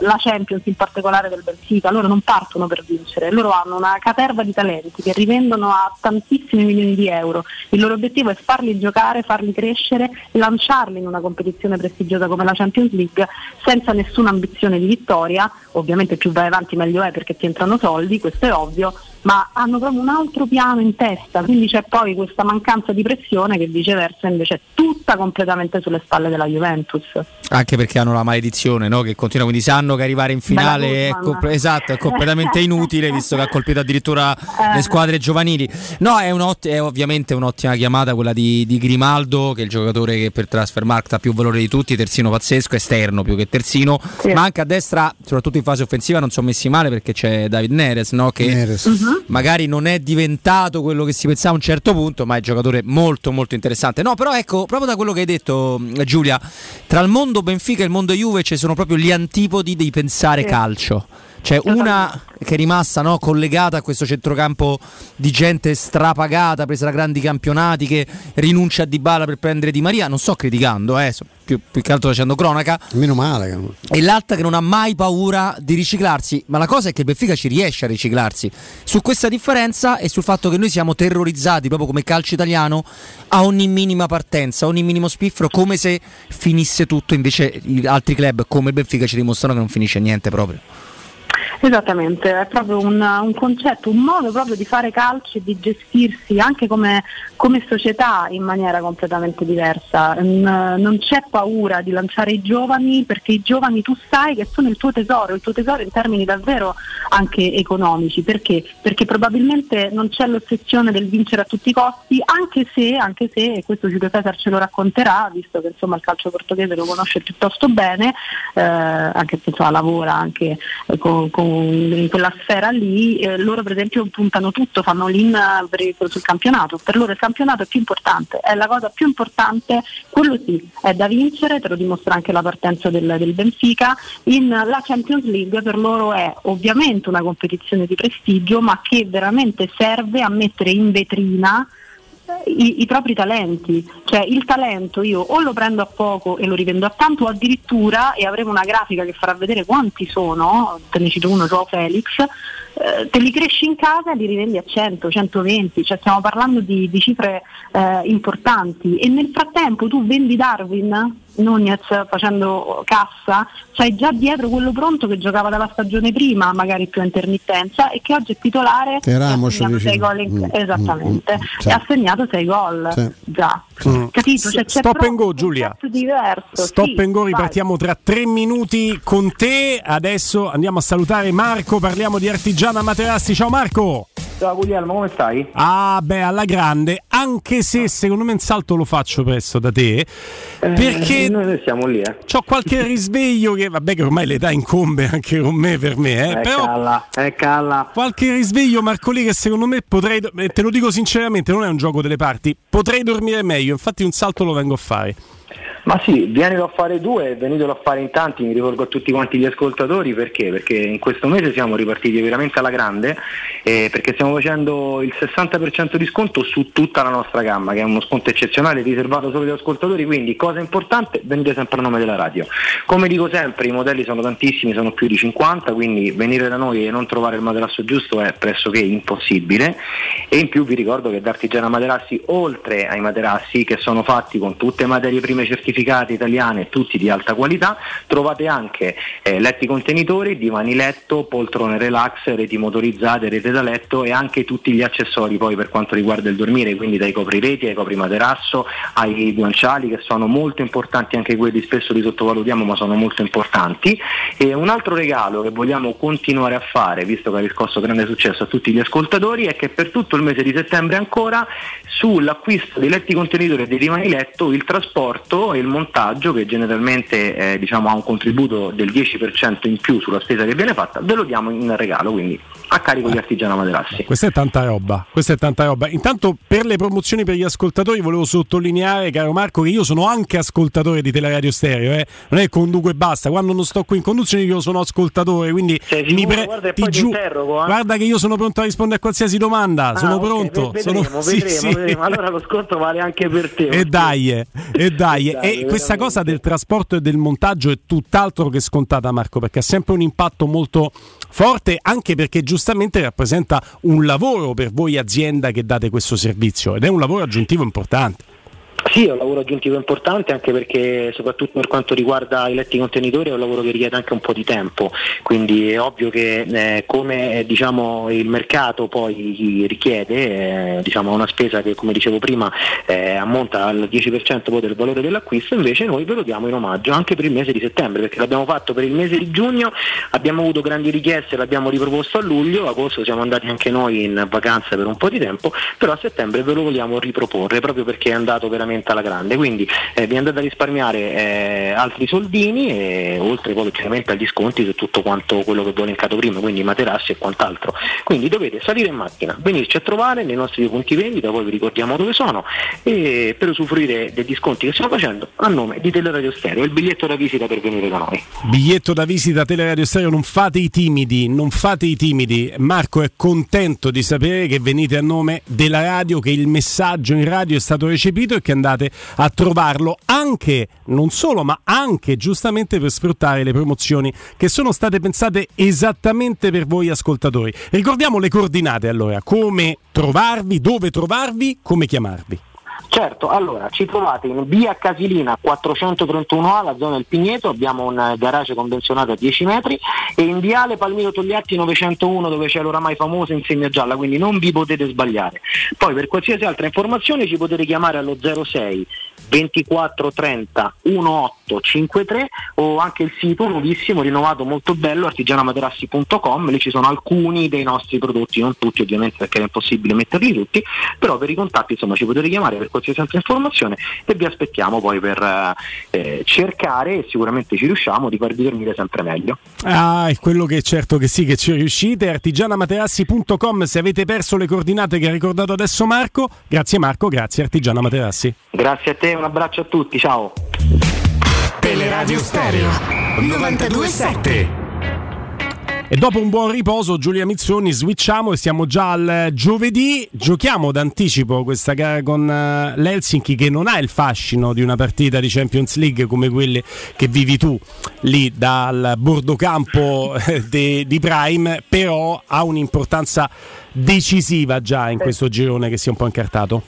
la Champions, in particolare del Benfica. Loro non partono per vincere, loro hanno una caterva di talenti che rivendono a tantissimi milioni di euro. Il loro obiettivo è farli giocare, farli crescere, lanciarli in una competizione prestigiosa come la Champions League senza nessuna ambizione di vittoria. Ovviamente più vai avanti meglio è perché ti entrano soldi, questo è ovvio, ma hanno proprio un altro piano in testa, quindi c'è poi questa mancanza di pressione che viceversa invece è tutta completamente sulle spalle della Juventus. Anche perché hanno la maledizione no? che continua, quindi sanno che arrivare in finale è, comp- esatto, è completamente inutile visto che ha colpito addirittura Eh. le squadre giovanili. No, è, un'ott- è ovviamente un'ottima chiamata quella di, di Grimaldo, che è il giocatore che per Transfermarkt ha più valore di tutti, terzino pazzesco, esterno più che terzino, ma anche a destra, soprattutto in fase offensiva, non sono messi male perché c'è David Neres, no? che Neres. Mhm. Magari non è diventato quello che si pensava a un certo punto, ma è un giocatore molto molto interessante. No, però ecco, proprio da quello che hai detto mh, Giulia, tra il mondo Benfica e il mondo Juve ci sono proprio gli antipodi di pensare Sì. calcio. C'è una che è rimasta no, collegata a questo centrocampo di gente strapagata, presa da grandi campionati, che rinuncia a Dybala per prendere Di Maria. Non sto criticando, eh, più, più che altro facendo cronaca. Meno male. E l'altra che non ha mai paura di riciclarsi. Ma la cosa è che il Benfica ci riesce a riciclarsi. Su questa differenza e sul fatto che noi siamo terrorizzati proprio come calcio italiano a ogni minima partenza, a ogni minimo spiffero, come se finisse tutto. Invece gli altri club come il Benfica ci dimostrano che non finisce niente proprio. Esattamente, è proprio un, un concetto, un modo proprio di fare calcio e di gestirsi anche come, come società in maniera completamente diversa. Non c'è paura di lanciare i giovani perché i giovani tu sai che sono il tuo tesoro, il tuo tesoro in termini davvero anche economici. Perché? Perché probabilmente non c'è l'ossessione del vincere a tutti i costi, anche se, anche se e questo Giulio Cesar ce lo racconterà, visto che insomma il calcio portoghese lo conosce piuttosto bene, eh, anche se insomma, lavora anche eh, con, con- in quella sfera lì, eh, loro per esempio puntano tutto, fanno l'in il- sul campionato, per loro il campionato è più importante, è la cosa più importante, quello sì, è da vincere, te lo dimostra anche la partenza del, del Benfica, in la Champions League per loro è ovviamente una competizione di prestigio, ma che veramente serve a mettere in vetrina i, i propri talenti, cioè il talento io o lo prendo a poco e lo rivendo a tanto o addirittura, e avremo una grafica che farà vedere quanti sono, te ne cito uno, Joao Felix, eh, te li cresci in casa e li rivendi a 100, 120, cioè stiamo parlando di, di cifre eh, importanti. E nel frattempo tu vendi Darwin, Nunez facendo cassa, c'hai già dietro quello pronto che giocava dalla stagione prima, magari più a intermittenza, e che oggi è titolare e ha segnato dici? sei gol in- Mm, esattamente, mm, mm, e ha segnato 6 gol Sì. già. Mm. Capito? Cioè, c'è Stop and go, Giulia. diverso. Stop sì, and go, vai. ripartiamo tra tre minuti con te. Adesso andiamo a salutare Marco, parliamo di Artigiana Materassi. Ciao Marco! Ciao Guglielmo, come stai? Ah, beh, alla grande, anche se secondo me un salto lo faccio presto da te, perché Eh, noi siamo lì, eh. ho qualche risveglio che, vabbè, che ormai l'età incombe anche con me per me, eh, Eh, però calla, eh, calla. qualche risveglio, Marco Lì, che secondo me potrei, e te lo dico sinceramente, non è un gioco delle parti, potrei dormire meglio, infatti un salto lo vengo a fare. Ma sì, vienilo a fare tu e venitelo a fare in tanti, mi rivolgo a tutti quanti gli ascoltatori perché? Perché in questo mese siamo ripartiti veramente alla grande eh, perché stiamo facendo il 60% di sconto su tutta la nostra gamma, che è uno sconto eccezionale riservato solo agli ascoltatori, quindi cosa importante, venite sempre a nome della radio. Come dico sempre, i modelli sono tantissimi, sono più di 50, quindi venire da noi e non trovare il materasso giusto è pressoché impossibile e in più vi ricordo che da Artigiana Materassi, oltre ai materassi che sono fatti con tutte materie prime certificate italiane e tutti di alta qualità, trovate anche eh, letti contenitori, divani letto, poltrone relax, reti motorizzate, rete da letto e anche tutti gli accessori poi per quanto riguarda il dormire, quindi dai coprireti ai copri materasso, ai guanciali che sono molto importanti, anche quelli spesso li sottovalutiamo ma sono molto importanti. E un altro regalo che vogliamo continuare a fare, visto che ha riscosso grande successo a tutti gli ascoltatori, è che per tutto il mese di settembre ancora sull'acquisto dei letti contenitori e dei divani letto il trasporto e il montaggio che generalmente eh, diciamo, ha un contributo del 10% in più sulla spesa che viene fatta, ve lo diamo in regalo, quindi a carico di Artigiana Materassi. Questa è tanta roba, questa è tanta roba. Intanto per le promozioni per gli ascoltatori volevo sottolineare, caro Marco, che io sono anche ascoltatore di Teleradio Stereo, eh. non è conduco e basta, quando non sto qui in conduzione io sono ascoltatore, quindi mi pre- Guarda, ti poi ti giu- interrogo, eh. guarda che io sono pronto a rispondere a qualsiasi domanda, Ah, sono ok, pronto. ve- sono- Vedremo, sì, vedremo, sì. vedremo. Allora lo sconto vale anche per te. E dai, eh, e dai, dai, e questa cosa del trasporto e del montaggio è tutt'altro che scontata, Marco, perché ha sempre un impatto molto forte, anche perché giustamente rappresenta un lavoro per voi azienda che date questo servizio ed è un lavoro aggiuntivo importante. Sì, è un lavoro aggiuntivo importante anche perché soprattutto per quanto riguarda i letti contenitori è un lavoro che richiede anche un po' di tempo, quindi è ovvio che eh, come eh, diciamo, il mercato poi richiede eh, diciamo, una spesa che come dicevo prima eh, ammonta al 10% poi del valore dell'acquisto, invece noi ve lo diamo in omaggio anche per il mese di settembre perché l'abbiamo fatto per il mese di giugno, abbiamo avuto grandi richieste, l'abbiamo riproposto a luglio, agosto siamo andati anche noi in vacanza per un po' di tempo, però a settembre ve lo vogliamo riproporre proprio perché è andato veramente alla grande, quindi eh, vi andate a risparmiare eh, altri soldini e oltre poi chiaramente agli sconti su tutto quanto quello che vi ho elencato prima, quindi materassi e quant'altro. Quindi dovete salire in macchina, venirci a trovare nei nostri punti vendita, poi vi ricordiamo dove sono, e per usufruire degli sconti che stiamo facendo a nome di Teleradio Stereo, il biglietto da visita per venire da noi. Biglietto da visita Teleradio Stereo, non fate i timidi, non fate i timidi. Marco è contento di sapere che venite a nome della radio, che il messaggio in radio è stato recepito e che andate a trovarlo anche, non solo, ma anche giustamente per sfruttare le promozioni che sono state pensate esattamente per voi ascoltatori. Ricordiamo le coordinate allora, come trovarvi, dove trovarvi, come chiamarvi. Certo, allora ci trovate in via Casilina 431A, la zona del Pigneto, abbiamo un eh, garage convenzionato a 10 metri e in viale Palmiro Togliatti 901 dove c'è l'oramai famosa insegna gialla, quindi non vi potete sbagliare. Poi per qualsiasi altra informazione ci potete chiamare allo 06 24 30 1853 o anche il sito nuovissimo, rinnovato, molto bello, artigianamaterassi.com, lì ci sono alcuni dei nostri prodotti, non tutti ovviamente perché è impossibile metterli tutti, però per i contatti insomma ci potete chiamare per qualsiasi altra informazione e vi aspettiamo poi per eh, cercare e sicuramente ci riusciamo di farvi dormire sempre meglio. Ah, è quello che certo che sì, che ci riuscite. Artigianamaterassi.com se avete perso le coordinate che ha ricordato adesso Marco. Grazie Marco, grazie Artigiana Materassi. Grazie a te, un abbraccio a tutti, ciao. Teleradio Stereo 927 E dopo un buon riposo, Giulia Mizzoni, switchiamo e siamo già al giovedì. Giochiamo d'anticipo questa gara con eh, l'Helsinki che non ha il fascino di una partita di Champions League come quelle che vivi tu lì dal bordocampo eh, de- di Prime, però ha un'importanza decisiva già in questo girone che si è un po' incartato.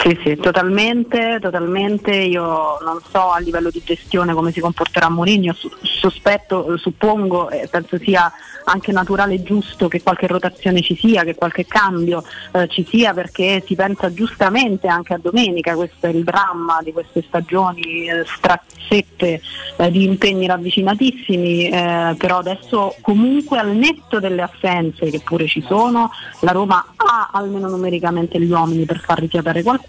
Sì, sì, totalmente, totalmente. Io non so a livello di gestione come si comporterà Mourinho, sospetto, suppongo e penso sia anche naturale e giusto che qualche rotazione ci sia, che qualche cambio eh, ci sia perché si pensa giustamente anche a domenica, questo è il dramma di queste stagioni eh, strazzette eh, di impegni ravvicinatissimi, eh, però adesso comunque al netto delle assenze che pure ci sono, la Roma ha almeno numericamente gli uomini per far rifiatare qualcuno,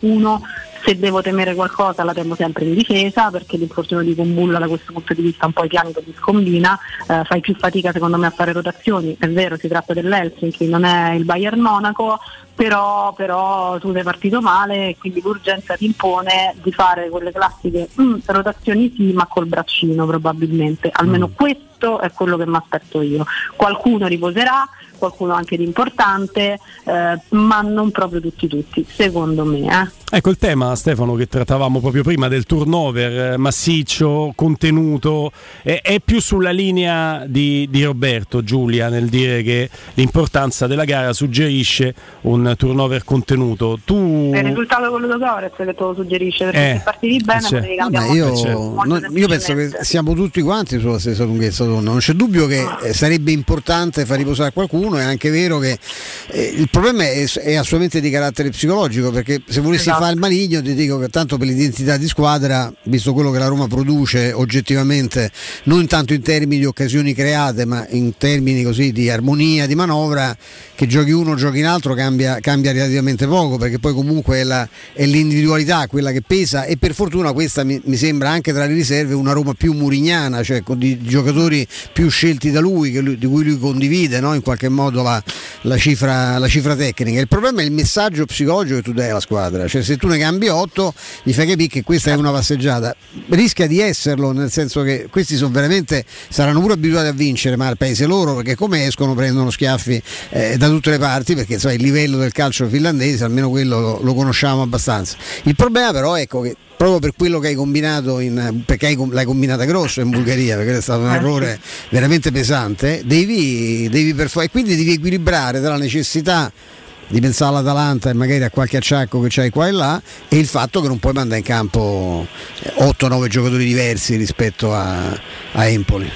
se devo temere qualcosa la temo sempre in difesa perché l'infortunio di Combulla da questo punto di vista un po' i piani che ti scombina, eh, fai più fatica secondo me a fare rotazioni, è vero si tratta dell'Helsinki, non è il Bayern Monaco, però, però tu sei partito male e quindi l'urgenza ti impone di fare quelle classiche mm, rotazioni sì ma col braccino probabilmente, almeno questo è quello che mi aspetto io. Qualcuno riposerà, qualcuno anche di importante, eh, ma non proprio tutti tutti, secondo me. Eh. Ecco il tema, Stefano, che trattavamo proprio prima del turnover eh, massiccio, contenuto, è, è più sulla linea di, di Roberto, Giulia, nel dire che l'importanza della gara suggerisce un turnover contenuto. Tu... È il risultato quello di Torres che te lo suggerisce, perché Eh, se partiti bene certo. potevi cambiare io, molto non- io penso che siamo tutti quanti sulla stessa lunghezza d'onda, non c'è dubbio che eh, sarebbe importante far riposare qualcuno, è anche vero che eh, il problema è, è assolutamente di carattere psicologico, perché se volessi Esatto. fare il maligno ti dico che tanto per l'identità di squadra, visto quello che la Roma produce oggettivamente, non tanto in termini di occasioni create, ma in termini così di armonia, di manovra, che giochi uno o giochi in altro cambia, cambia relativamente poco, perché poi comunque è, la- è l'individualità quella che pesa e per fortuna questa mi, mi sembra anche tra le riserve una Roma più murignana, cioè con di giocatori più scelti da lui, che lui- di cui lui condivide no? in qualche modo la, la cifra, la cifra tecnica. Il problema è il messaggio psicologico che tu dai alla squadra, cioè se tu ne cambi 8 gli fai capire che questa è una passeggiata, rischia di esserlo nel senso che questi sono veramente, saranno pure abituati a vincere, ma al paese loro perché come escono prendono schiaffi eh, da tutte le parti perché sai, il livello del calcio finlandese almeno quello lo, lo conosciamo abbastanza. Il problema però ecco che proprio per quello che hai combinato in, perché hai, l'hai combinata grosso in Bulgaria perché è stato un Eh, errore veramente pesante devi, devi per for- e quindi devi equilibrare tra la necessità di pensare all'Atalanta e magari a qualche acciacco che c'hai qua e là e il fatto che non puoi mandare in campo 8-9 giocatori diversi rispetto a, a Empoli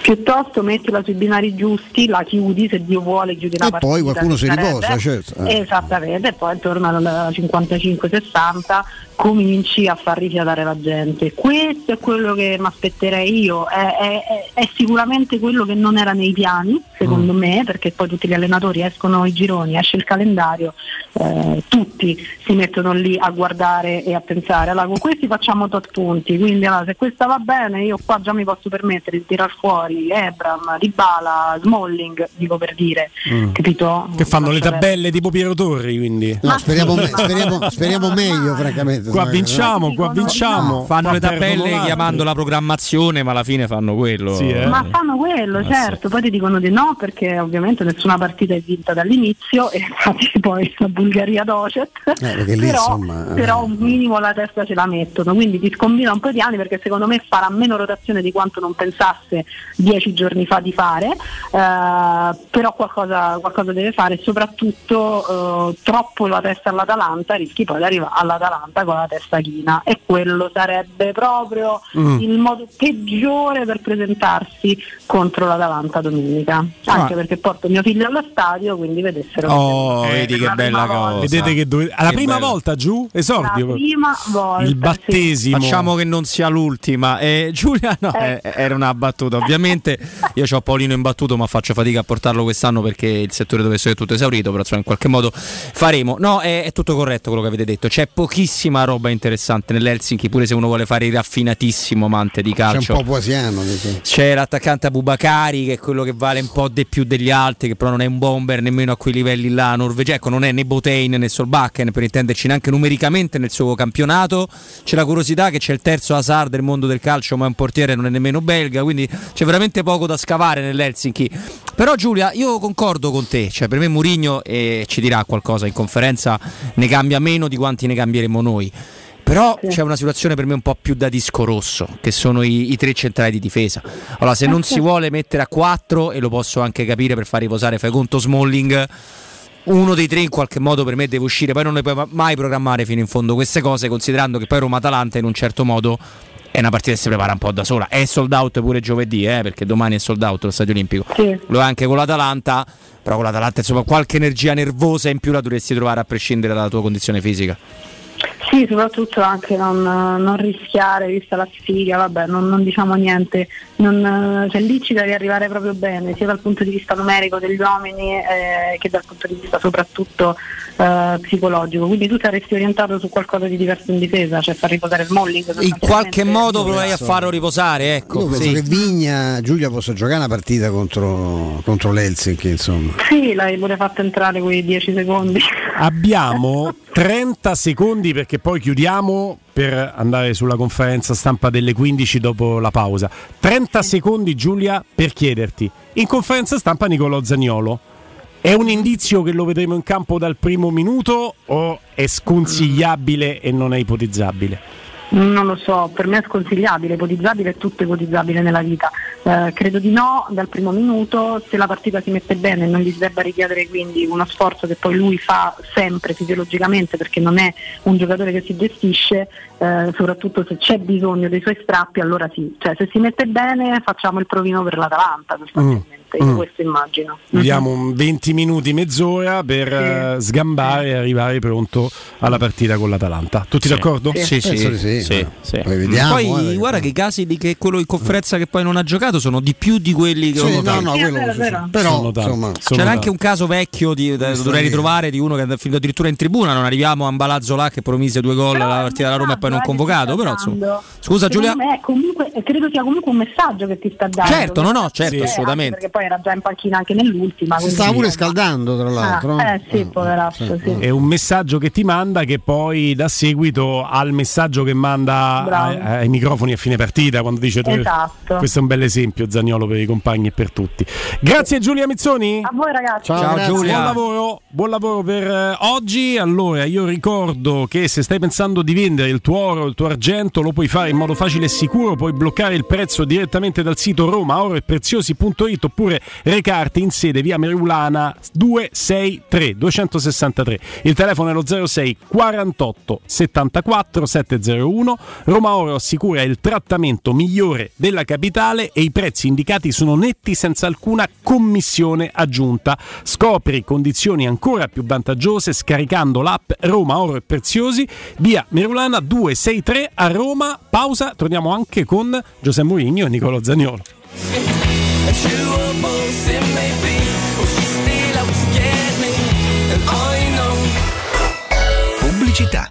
Piuttosto mettila sui binari giusti, la chiudi, se Dio vuole chiudi la e partita. poi qualcuno si riposa certo eh. Esattamente, e poi intorno al 55-60 cominci a far rifiatare la gente. Questo è quello che mi aspetterei io, è, è- è- sicuramente quello che non era nei piani, secondo Mm. me, perché poi tutti gli allenatori escono i gironi, esce il calendario, eh, tutti si mettono lì a guardare e a pensare, allora con questi facciamo tot punti, quindi allora, se questa va bene io qua già mi posso permettere di tirar fuori Ebram, Dybala, Smalling, dico per dire, Mm. capito? Che fanno le tabelle tipo Piero Torri, quindi. No, speriamo, me- speriamo- speriamo meglio francamente Qua vinciamo, qua vinciamo. Fanno le Qua tabelle chiamando la programmazione, ma alla fine fanno quello. Sì, eh. Ma fanno quello, certo, poi ti dicono di no perché ovviamente nessuna partita è vinta dall'inizio e infatti poi la Bulgaria docet, perché lì, però, insomma, eh. però un minimo la testa ce la mettono, quindi ti scombina un po' di anni perché secondo me farà meno rotazione di quanto non pensasse dieci giorni fa di fare, eh, però qualcosa, qualcosa deve fare e soprattutto eh, troppo la testa all'Atalanta rischi poi di arrivare all'Atalanta con la testa china e quello sarebbe proprio Mm. il modo peggiore per presentarsi contro l'Atalanta domenica. Anche Ah. perché porto mio figlio allo stadio, quindi vedessero. Oh, vedi che la bella prima cosa. volta. Vedete che dove... alla Che prima bello. volta giù, esordio. La prima volta. il battesimo. Facciamo che non sia l'ultima. Eh, Giulia, no, Eh. eh, era una battuta. Ovviamente io ho Paolino imbattuto, ma faccio fatica a portarlo quest'anno perché il settore deve essere tutto esaurito. Però insomma, in qualche modo faremo. No, è, è tutto corretto quello che avete detto. C'è pochissima roba interessante nell'Helsinki, pure se uno vuole fare il raffinatissimo amante di C'è calcio. un po' poesiano. C'è l'attaccante Abubakari che è quello che vale un po' di più degli altri, che però non è un bomber nemmeno a quei livelli là norvegesi, ecco non è né Botein né Solbakken per intenderci neanche numericamente nel suo campionato. C'è la curiosità che c'è il terzo Hazard del mondo del calcio, ma è un portiere non è nemmeno belga, quindi c'è veramente poco da scavare nell'Helsinki. Però Giulia, io concordo con te, cioè per me Murigno eh, ci dirà qualcosa in conferenza, ne cambia meno di quanti ne cambieremo noi. Però c'è una situazione per me un po' più da disco rosso, che sono i, i tre centrali di difesa. Allora, se non si vuole mettere a 4, e lo posso anche capire per far riposare fai conto Smalling, uno dei tre in qualche modo per me deve uscire, poi non ne puoi mai programmare fino in fondo queste cose, considerando che poi Roma-Atalanta in un certo modo è una partita che si prepara un po' da sola. È sold out pure giovedì, eh, perché domani è sold out lo stadio olimpico. Lo è anche con l'Atalanta, però con l'Atalanta insomma qualche energia nervosa in più la dovresti trovare a prescindere dalla tua condizione fisica. Sì, soprattutto anche non, non rischiare, vista la sfiga, vabbè, non, non diciamo niente, non, cioè, lì ci devi arrivare proprio bene, sia dal punto di vista numerico degli uomini eh, che dal punto di vista soprattutto eh, psicologico. Quindi tu saresti orientato su qualcosa di diverso in difesa, cioè far riposare il Molling. In qualche modo proverai a farlo riposare, ecco. Io penso sì. che Vigna, Giulia possa giocare una partita contro, contro l'Helsinki, insomma. Sì, l'hai pure fatto entrare quei 10 secondi. Abbiamo 30 secondi perché poi chiudiamo per andare sulla conferenza stampa delle 15 dopo la pausa. 30 secondi Giulia per chiederti. In conferenza stampa Nicolò Zagnolo. È un indizio che lo vedremo in campo dal primo minuto o è sconsigliabile e non è ipotizzabile? Non lo so, per me è sconsigliabile, ipotizzabile è tutto ipotizzabile nella vita. Eh, credo di no dal primo minuto, se la partita si mette bene non gli si debba richiedere quindi uno sforzo che poi lui fa sempre fisiologicamente perché non è un giocatore che si gestisce, eh, soprattutto se c'è bisogno dei suoi strappi allora sì, cioè se si mette bene facciamo il provino per l'Atalanta sostanzialmente, io Mm. questo immagino. Diamo un 20 minuti, mezz'ora per eh, sgambare e arrivare pronto alla partita con l'Atalanta. Tutti d'accordo? Sì, sì, sì. sì, sì. Poi vediamo, Poi eh, guarda che i casi di che quello in conferenza che poi non ha giocato sono di più di quelli che Sì, ho no, notato. no, quello sì, sì. Però, Sono tanti. insomma, Sono C'era anche un caso vecchio di, da- dovrei ritrovare di uno che è finito addirittura in tribuna. Non arriviamo a Ambalazzo là che promise due gol alla partita della Roma e poi non convocato. Però insomma. Scusa Giulia. Me comunque, credo sia comunque un messaggio che ti sta dando. Certo, no, no, certo, Eh, assolutamente. Perché poi era già in panchina anche nell'ultima. si stava pure scaldando tra l'altro. Ah, eh sì, poveraccio, sì. È un messaggio che ti manda che poi dà seguito al messaggio che manda ai, ai microfoni a fine partita quando dice tu- Esatto. questo è un bel esempio Zagnolo per i compagni e per tutti. Grazie Giulia Mizzoni. A voi ragazzi. Ciao, grazie. Buon lavoro, buon lavoro per eh, oggi. Allora, io ricordo che se stai pensando di vendere il tuo oro, il tuo argento, lo puoi fare in modo facile e sicuro. Puoi bloccare il prezzo direttamente dal sito romaoroepreziosi.it oppure recarti in sede via Merulana 263 263. Il telefono è lo 06 48 74 701. Roma Oro assicura il trattamento migliore della capitale e i prezzi indicati sono netti senza alcuna commissione aggiunta. Scopri condizioni ancora più vantaggiose scaricando l'app Roma Oro e Preziosi via Merulana 263 a Roma. Pausa, torniamo anche con Giuseppe Mourinho e Nicolo Zagnolo. Pubblicità.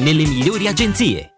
nelle migliori agenzie.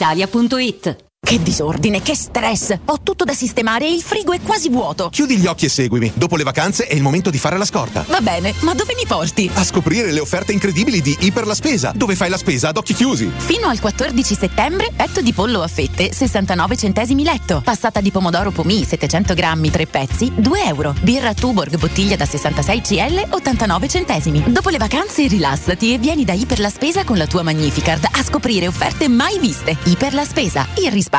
brispalitalia.it. Che disordine, che stress! Ho tutto da sistemare e il frigo è quasi vuoto. Chiudi gli occhi e seguimi. Dopo le vacanze è il momento di fare la scorta. Va bene, ma dove mi porti? A scoprire le offerte incredibili di Iper la Spesa, dove fai la spesa ad occhi chiusi. Fino al 14 settembre, petto di pollo a fette, 69 centesimi letto. Passata di pomodoro pomì, 700 grammi, 3 pezzi, 2 euro. Birra Tuborg, bottiglia da 66 CL, 89 centesimi. Dopo le vacanze rilassati e vieni da Iper la Spesa con la tua Magnificard a scoprire offerte mai viste. Iper la Spesa, il risparmio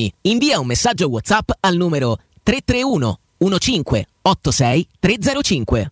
dell'Academy. Invia un messaggio WhatsApp al numero 331 15 86 305.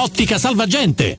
Ottica Salvagente.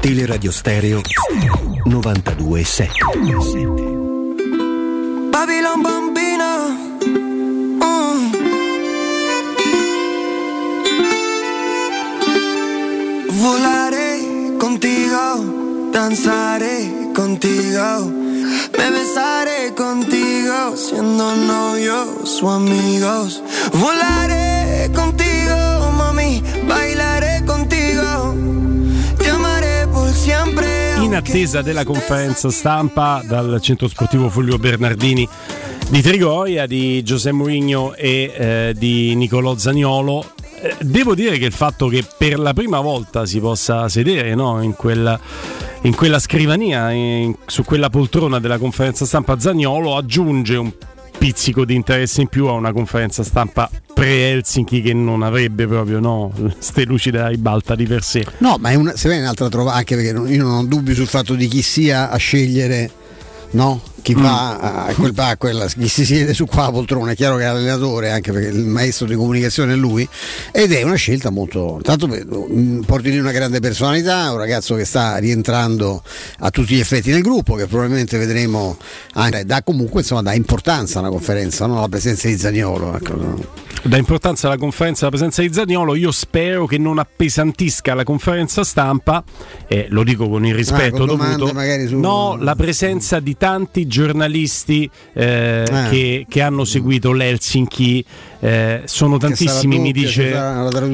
Teleradio Stereo 92.7 Babylon Bambina mm. Volare contigo, danzare contigo, me besaré contigo, siendo novios o amigos. Volaré contigo, mami, bailaré contigo, In attesa della conferenza stampa dal centro sportivo Fulvio Bernardini di Trigoria, di Giuseppe Mourinho e eh, di Nicolò Zagnolo, eh, devo dire che il fatto che per la prima volta si possa sedere no, in, quella, in, quella, scrivania, in, su quella poltrona della conferenza stampa Zagnolo, aggiunge un pizzico di interesse in più a una conferenza stampa pre-Helsinki che non avrebbe proprio no, ste luci della ribalta di per sé. No, ma è una, se è un'altra trovata, anche perché io non ho dubbi sul fatto di chi sia a scegliere no? Chi va a, quel, a quella, chi si siede su qua poltrona, è chiaro che è l'allenatore, anche perché il maestro di comunicazione è lui, ed è una scelta molto. Tanto porti lì una grande personalità, un ragazzo che sta rientrando a tutti gli effetti nel gruppo, che probabilmente vedremo anche, dà comunque insomma, dà importanza alla conferenza, no? la presenza di Zagnolo. Ecco. Dà importanza alla conferenza alla presenza di Zagnolo, io spero che non appesantisca la conferenza stampa, eh, lo dico con il rispetto ah, con dovuto. Su... No, la presenza di tanti giornalisti eh, ah. che, che, hanno seguito l'Helsinki. Eh, sono tantissimi, mi dice.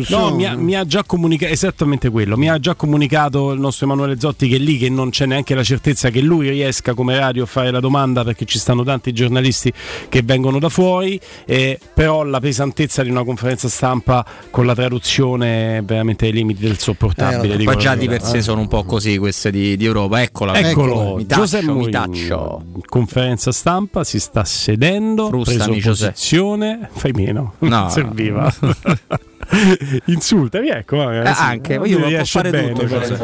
No, mi ha, mi ha già comunicato esattamente quello. Mi ha già comunicato il nostro Emanuele Zotti che lì che non c'è neanche la certezza che lui riesca come radio a fare la domanda perché ci stanno tanti giornalisti che vengono da fuori. Eh, però la pesantezza di una conferenza stampa con la traduzione è veramente ai limiti del sopportabile. Eh, poi già di per sé sono un po' così queste di, di Europa. Eccola, eccolo, mi taccio, mi taccio. Conferenza stampa, si sta sedendo, Frustami, preso posizione. Fai meno, no. non serviva. Insultami, ecco. Eh, anche, io voglio fare bene, tutto.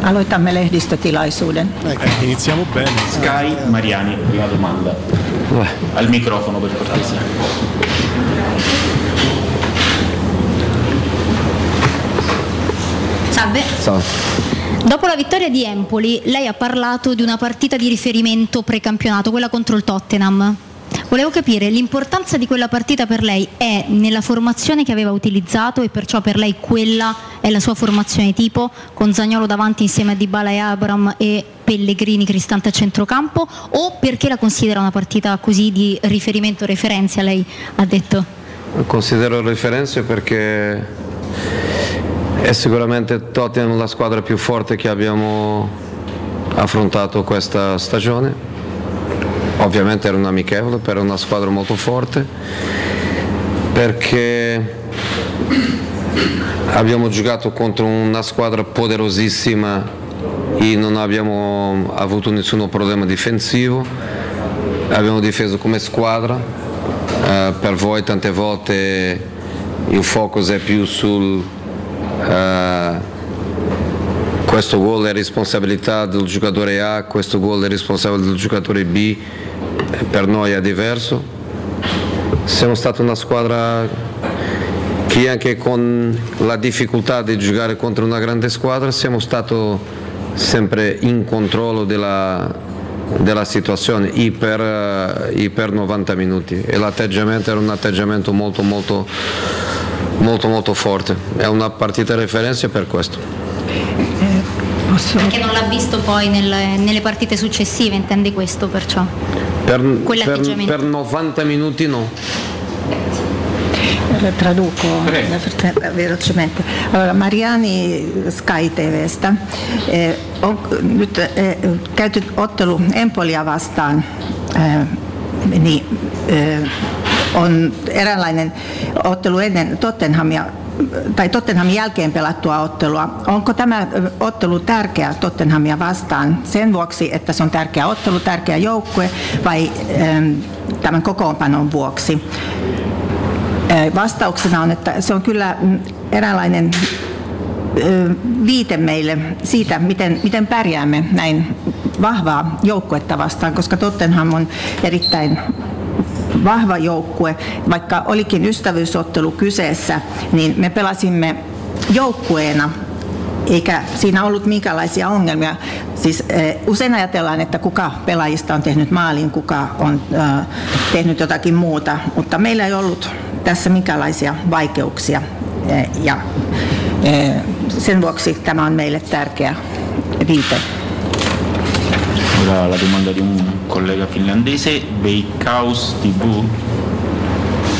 Aloitamme lehdistötilaisuuden. Ecco, iniziamo bene. Sky Mariani, prima domanda. Al microfono per cortesia. Salve. Ciao. Dopo la vittoria di Empoli, lei ha parlato di una partita di riferimento precampionato, quella contro il Tottenham. Volevo capire l'importanza di quella partita per lei è nella formazione che aveva utilizzato e perciò per lei quella è la sua formazione tipo con Zagnolo davanti insieme a Dybala e Abram e Pellegrini Cristante a centrocampo o perché la considera una partita così di riferimento referenza lei ha detto? Considero referenze perché è sicuramente Tottenham la squadra più forte che abbiamo affrontato questa stagione. Ovviamente era un amichevole, però è una squadra molto forte perché abbiamo giocato contro una squadra poderosissima e non abbiamo avuto nessun problema difensivo. Abbiamo difeso come squadra. Uh, per voi tante volte il focus è più sul Uh, questo gol è responsabilità del giocatore A, questo gol è responsabile del giocatore B, per noi è diverso. Siamo stati una squadra che anche con la difficoltà di giocare contro una grande squadra siamo stati sempre in controllo della, della situazione e per, e per 90 minuti e l'atteggiamento era un atteggiamento molto molto molto molto forte, è una partita referenza per questo. Perché non l'ha visto poi nelle, nelle partite successive, intende questo perciò? Per, per, per 90 minuti no. Traduco velocemente. Allora, Mariani Sky TVstä. Eh, nyt eh, käyty ottelu Empolia vastaan, eh, niin eh, on eräänlainen ottelu ennen Tottenhamia tai Tottenhamin jälkeen pelattua ottelua. Onko tämä ottelu tärkeä Tottenhamia vastaan sen vuoksi, että se on tärkeä ottelu, tärkeä joukkue vai tämän kokoonpanon vuoksi? Vastauksena on, että se on kyllä eräänlainen viite meille siitä, miten, miten pärjäämme näin vahvaa joukkuetta vastaan, koska Tottenham on erittäin vahva joukkue, vaikka olikin ystävyysottelu kyseessä, niin me pelasimme joukkueena eikä siinä ollut minkäänlaisia ongelmia. Siis eh, usein ajatellaan, että kuka pelaajista on tehnyt maalin, kuka on eh, tehnyt jotakin muuta, mutta meillä ei ollut tässä minkäänlaisia vaikeuksia eh, ja sen vuoksi tämä on meille tärkeä viite. Ora la domanda di un collega finlandese, Veikkaus TV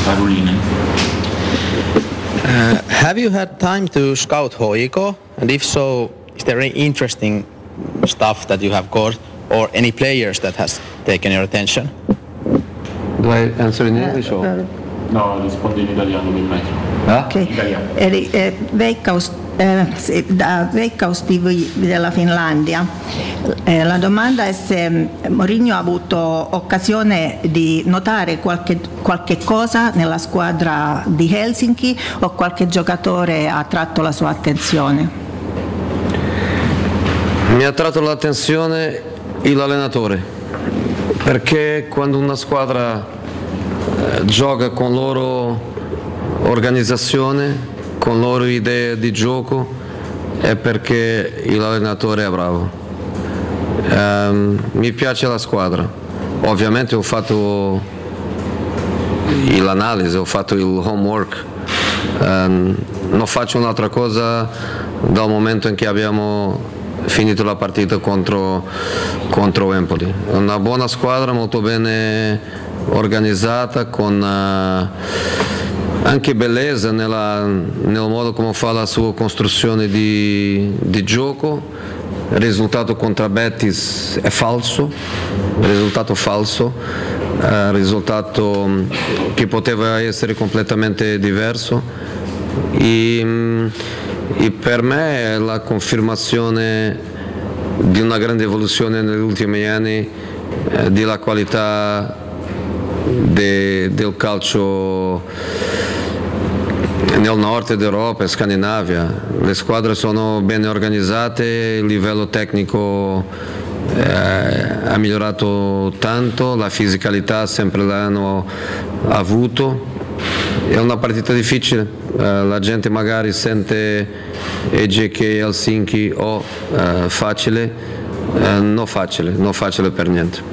Parolinen. Uh, have you had time to scout Hoiko? And if so, is there any interesting stuff that you have got or any players that has taken your attention? Do I answer in English or? No, rispondo in italiano per me. Okei. Eli eh, Veikkaus, eh, da Veikkaus TV della Finlandia. Eh, la domanda è se mm, Mourinho ha avuto occasione di notare qualche, qualche cosa nella squadra di Helsinki o qualche giocatore ha attratto la sua attenzione. Mi ha attratto l'attenzione l'allenatore, perché quando una squadra eh, gioca con loro organizzazione, con loro idee di gioco, è perché l'allenatore è bravo. Ehm, mi piace la squadra, ovviamente ho fatto l'analisi, ho fatto il homework, Ehm, non faccio un'altra cosa dal momento in cui abbiamo finito la partita contro, contro Empoli. Una buona squadra, molto bene organizzata, con eh, anche bellezza nella- nel modo come fa la sua costruzione di, di gioco. Il risultato contro Betis è falso, risultato falso, eh, risultato mm, che poteva essere completamente diverso. E, mm, e per me è la confermazione di una grande evoluzione negli ultimi anni eh, della qualità de- del calcio nel nord d'Europa Scandinavia. Le squadre sono ben organizzate, il livello tecnico eh, ha migliorato tanto, la fisicalità sempre l'hanno avuto. È una partita difficile, eh, la gente magari sente EGK Helsinki o eh, facile, non facile, non facile per niente.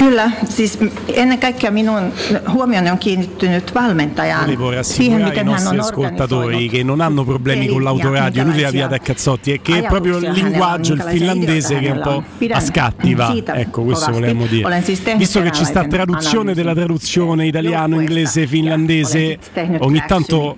Kyllä, siis ennen kaikkea minun huomioni on kiinnittynyt valmentajaan. Volevo Siihen, rassicurare i miten hän nostri on ascoltatori che non hanno problemi con l'autoradio, lui le via da cazzotti, e che è proprio il linguaggio, il finlandese che un po' a scatti va. Ecco, questo volevamo dire. Visto che ci sta traduzione della traduzione italiano, inglese, finlandese, ogni tanto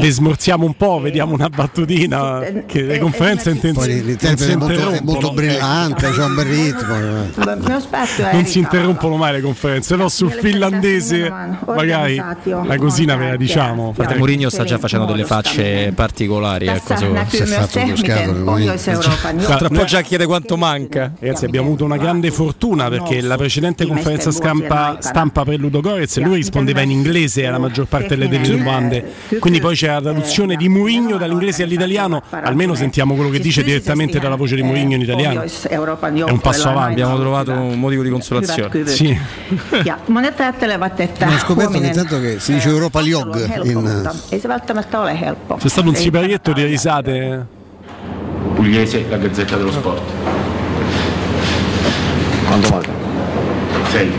desmorziamo un po', vediamo una battutina, che le conferenze Poi intense- non si l'interprete è molto, è brillante, c'è un bel ritmo. eh. Spettyä Non si interrompono mai le conferenze, no? Sul finlandese magari la cosina ve la diciamo. Infatti Mourinho sta già facendo delle facce particolari. Ecco, se, miten Pohjois-Euroopan Tra un po' già chiede quanto manca. Ragazzi, abbiamo avuto una grande fortuna perché la precedente conferenza stampa, stampa per Ludo Gorez lui rispondeva in inglese alla maggior parte delle delle domande. Quindi poi c'è la traduzione di Mourinho dall'inglese all'italiano, almeno sentiamo quello che dice direttamente dalla voce di Mourinho in italiano. Pohjois-Euroopan È un passo avanti. Abbiamo trovato un motivo di consolazione. Kyvyt. Sì. Ja monet ajattelevat, että Ho scoperto ogni huominen tanto che si dice Europa League helppo, in- ei se välttämättä ole helppo. C'è stato un Ei siparietto di risate. Pugliese, la Gazzetta dello Sport. Quanto manca? 6.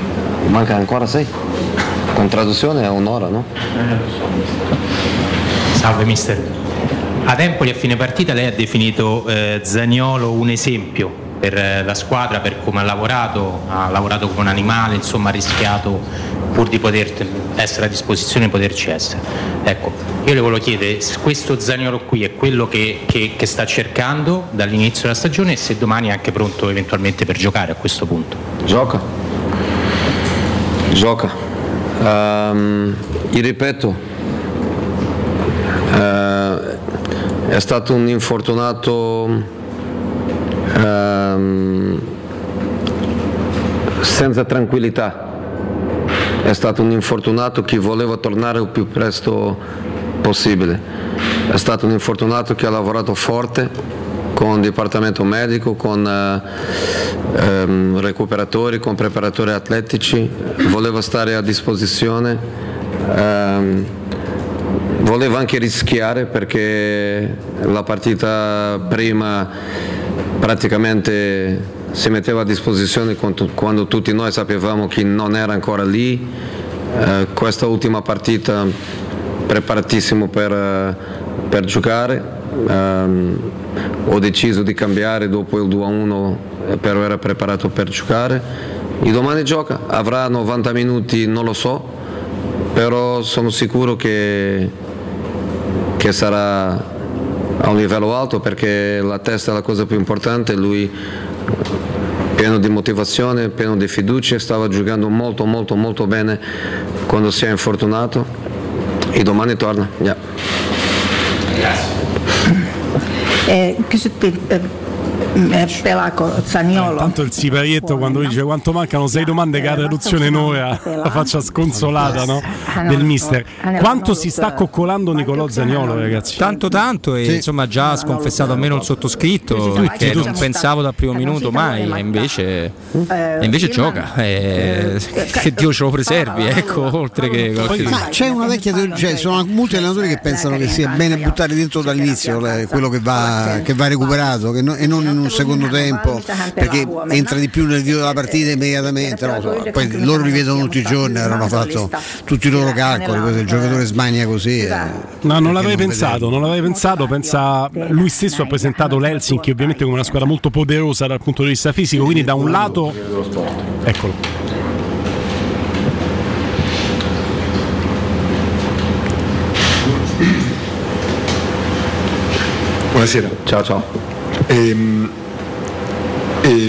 Manca ancora 6? Con traduzione è un'ora, no? Salve mister. Ad Empoli a fine partita lei ha definito eh, Zaniolo un esempio per eh, la squadra, per come ha lavorato, ha lavorato come un animale, insomma ha rischiato pur di poter essere a disposizione e poterci essere. Ecco, io le volevo chiedere se questo Zaniolo qui è quello che, che- che sta cercando dall'inizio della stagione e se domani è anche pronto eventualmente per giocare a questo punto. Gioca. Gioca. Ehm, e ripeto, eh, è stato un infortunato ehm, senza tranquillità. È stato un infortunato che voleva tornare il più presto possibile. È stato un infortunato che ha lavorato forte con il dipartimento medico, con eh, ehm, recuperatori, con preparatori atletici, voleva stare a disposizione. ehm, voleva anche rischiare perché la partita prima praticamente si metteva a disposizione quando, tutti noi sapevamo che non era ancora lì. Eh, questa ultima partita preparatissimo per, eh, per giocare. Ehm, ho deciso di cambiare dopo il 2-1 eh, però era preparato per giocare. E domani gioca, avrà 90 minuti, non lo so, però sono sicuro che, che sarà a un livello alto perché la testa è la cosa più importante, lui pieno di motivazione, pieno di fiducia, stava giocando molto molto molto bene quando si è infortunato e domani torna. Yeah. Eh, kysyttiin eh, eh, pelaako Zaniolo. Tanto il siparietto quando dice quanto mancano sei domande che la traduzione ora la faccia sconsolata no? del mister. Quanto si sta coccolando Nicolò Zaniolo ragazzi? Tanto tanto e Sì. insomma ha già sconfessato almeno il sottoscritto che non pensavo dal primo minuto mai e invece, e invece gioca eh, che Dio ce lo preservi ecco oltre che qualche Ma c'è una vecchia cioè sono molti allenatori che pensano che sia bene buttare dentro dall'inizio quello che va, che va recuperato che no- e non in un secondo tempo perché entra di più nel vivo della partita immediatamente. lo so. Poi loro li vedono tutti i giorni, avranno fatto tutti i loro calcoli, il giocatore smania così. eh, No, non l'avrei pensato, non l'avrei pensato, pensa lui stesso ha presentato l'Helsinki ovviamente come una squadra molto poderosa dal punto di vista fisico, quindi da un lato eccolo. Buonasera. Ciao ciao.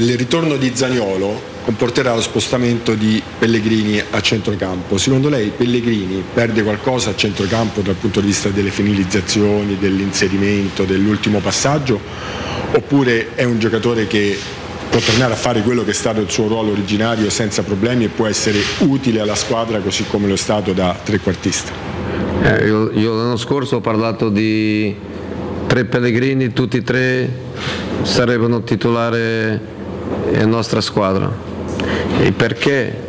Il ritorno di Zaniolo comporterà lo spostamento di Pellegrini a centrocampo. Secondo lei Pellegrini perde qualcosa a centrocampo dal punto di vista delle finalizzazioni, dell'inserimento, dell'ultimo passaggio? Oppure è un giocatore che può tornare a fare quello che è stato il suo ruolo originario senza problemi e può essere utile alla squadra così come lo è stato da trequartista? Eh, io, io l'anno scorso ho parlato di tre Pellegrini, tutti e tre sarebbero titolari in nostra squadra. E perché?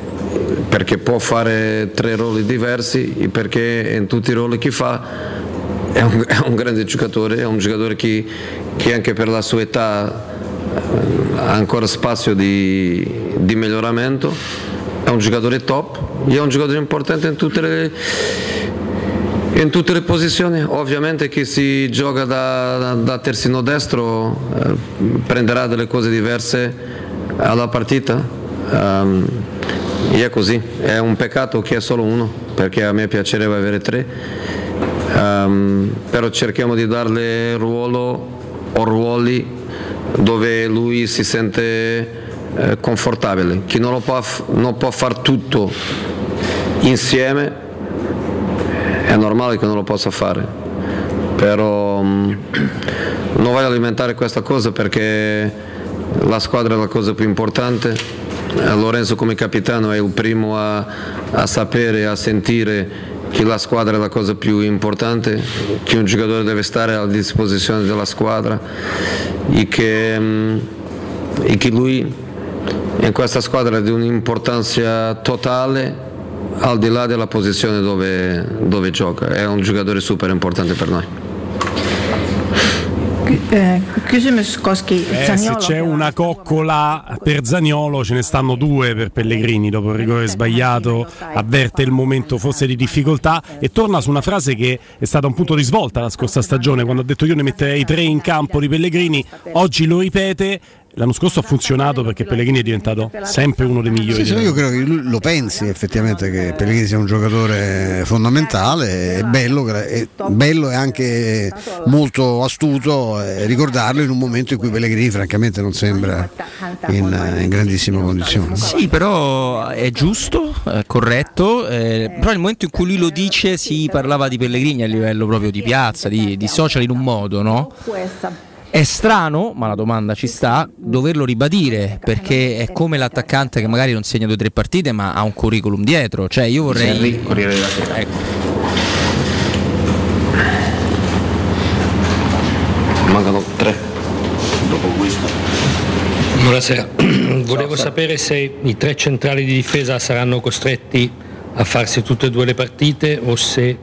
Perché può fare tre ruoli diversi e perché in tutti i ruoli che fa è un, è un grande giocatore, è un giocatore che, che anche per la sua età eh, ha ancora spazio di, di miglioramento, è un giocatore top, e è un giocatore importante in tutte le, in tutte le posizioni, ovviamente chi si gioca da, da- terzino destro eh, prenderà delle cose diverse alla partita. E è così, è un peccato che è solo uno, perché a me piacerebbe avere tre, Ehm, però cerchiamo di darle ruolo o ruoli dove lui si sente eh, confortabile, chi non, può, non può fare tutto insieme è normale che non lo possa fare, però mm, non voglio alimentare questa cosa perché la squadra è la cosa più importante. Eh, Lorenzo come capitano è il primo a, a sapere, a sentire che la squadra è la cosa più importante, che un giocatore deve stare a disposizione della squadra e che, mm, e che lui in questa squadra è di un'importanza totale al di là della posizione dove, dove gioca, è un giocatore super importante per noi. Eh, Eh, se c'è una coccola per Zaniolo ce ne stanno due per Pellegrini dopo il rigore sbagliato avverte il momento forse di difficoltà e torna su una frase che è stata un punto di svolta la scorsa stagione quando ha detto io ne metterei tre in campo di Pellegrini oggi lo ripete l'anno scorso ha funzionato perché Pellegrini è diventato sempre uno dei migliori Sì, sì, io credo che lui lo pensi effettivamente che Pellegrini sia un giocatore fondamentale, è bello, è bello e anche molto astuto eh, ricordarlo in un momento in cui Pellegrini francamente non sembra in, in grandissima condizione. Sì, però è giusto, è corretto, eh, però nel momento in cui lui lo dice si parlava di Pellegrini a livello proprio di piazza, di, di social in un modo, no? È strano, ma la domanda ci sta, doverlo ribadire, perché è come l'attaccante che magari non segna due o tre partite ma ha un curriculum dietro, cioè io vorrei... Henry, Corriere della Sera. Ecco. Mancano tre. Dopo questo. Buonasera, volevo sapere se i tre centrali di difesa saranno costretti a farsi tutte e due le partite o se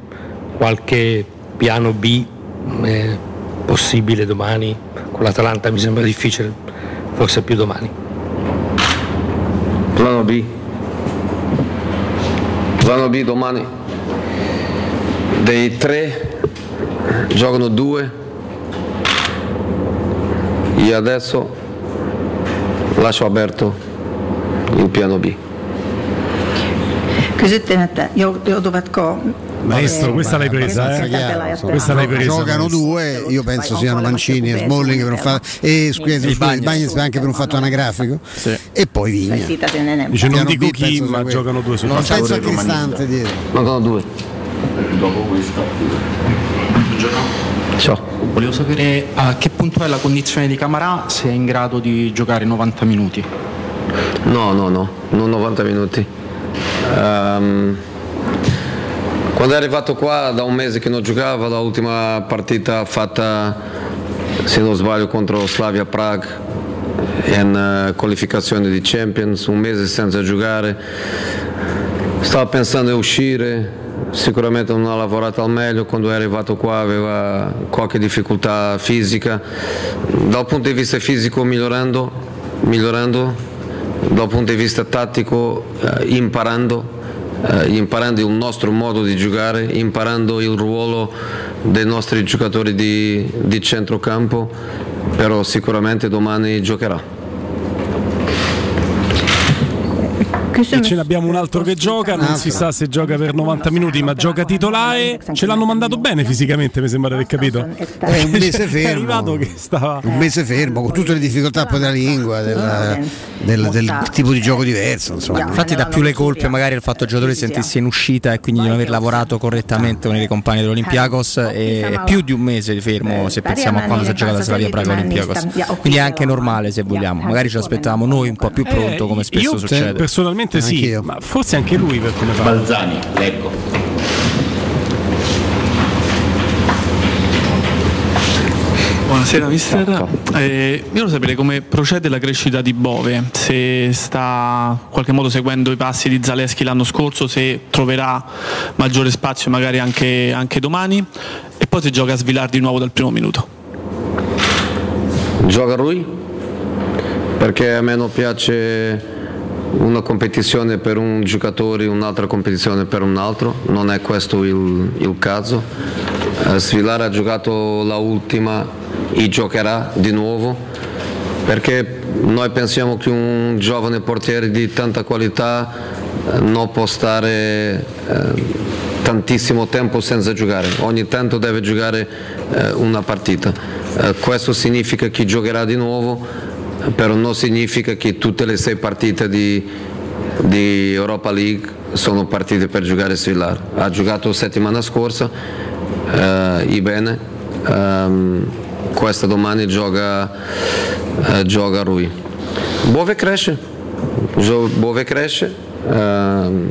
qualche piano B eh, possibile domani? Con l'Atalanta mi sembra difficile, forse più domani. Plano B. Plano B domani. Dei tre giocano due. Io adesso lascio aperto il piano B. Kysyttiin, että jou- joutuvatko Maestro, questa l'hai presa, eh? chiaro, insomma. Questa l'hai presa. Giocano due, io penso siano Mancini e Smalling per un fatto e Bagnez. Bagnez anche per un fatto anagrafico e poi Vigna. Dice non dico chi, ma giocano due su Non penso a Cristante dietro. Mancano due. Dopo questa. Ciao. Volevo sapere a che punto è la condizione di Camarà, se è in grado di giocare 90 minuti. No, no, no, non 90 minuti. Ehm, quando è arrivato qua da un mese che non giocava, l'ultima partita fatta, se non sbaglio, contro Slavia Prague in eh, qualificazione di Champions, un mese senza giocare. Stava pensando di uscire, sicuramente non ha lavorato al meglio, quando è arrivato qua aveva qualche difficoltà fisica. Dal punto di vista fisico migliorando, migliorando dal punto di vista tattico eh, imparando, eh, imparando il nostro modo di giocare, imparando il ruolo dei nostri giocatori di, di centrocampo, però sicuramente domani giocherà. E ce n'abbiamo un altro che gioca, non si sa se gioca per 90 minuti, ma gioca titolare. Ce l'hanno mandato bene fisicamente, mi sembra di aver capito. È un mese fermo. stava. Un mese fermo con tutte le difficoltà poi della lingua, del, del- del tipo di gioco diverso. Insomma. Infatti dà più le colpe magari il fatto che il giocatore si sentisse in uscita e quindi di non aver lavorato correttamente con i compagni dell'Olympiakos e è più di un mese di fermo se pensiamo a quando si è giocata Slavia Praga Olympiakos. Quindi è anche normale se vogliamo, magari ce l'aspettavamo noi un po' più pronto come spesso Eh, Io succede. personalmente sì, Anch'io. ma forse anche lui per come fa. Balzani, leggo. Buonasera mister, Eh, io volevo sapere come procede la crescita di Bove, se sta in qualche modo seguendo i passi di Zaleschi l'anno scorso, se troverà maggiore spazio magari anche, anche domani e poi se gioca a svilar di nuovo dal primo minuto. Gioca lui perché a me non piace una competizione per un giocatore, un'altra competizione per un altro, non è questo il, il caso. Eh, Svilar ha giocato la ultima e giocherà di nuovo perché noi pensiamo che un giovane portiere di tanta qualità eh, non può stare eh, tantissimo tempo senza giocare, ogni tanto deve giocare una partita. Questo significa che giocherà di nuovo, però non significa che tutte le sei partite di, di Europa League sono partite per giocare Svilar. Ha giocato settimana scorsa, eh, bene, ehm, questa domani gioca, eh, gioca Rui. Bove cresce, Bove cresce. ehm,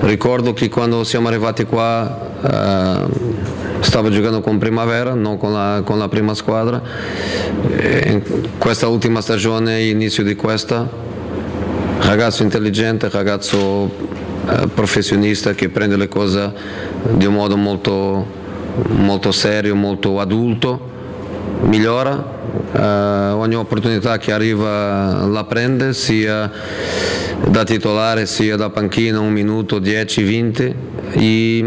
ricordo che quando siamo arrivati qua ehm, stavo giocando con Primavera, non con la, con la prima squadra. E questa ultima stagione, inizio di questa, ragazzo intelligente, ragazzo eh, professionista che prende le cose di un modo molto, molto serio, molto adulto, migliora, eh, ogni opportunità che arriva la prende, sia da titolare sia da panchina, un minuto, 10, 20 e,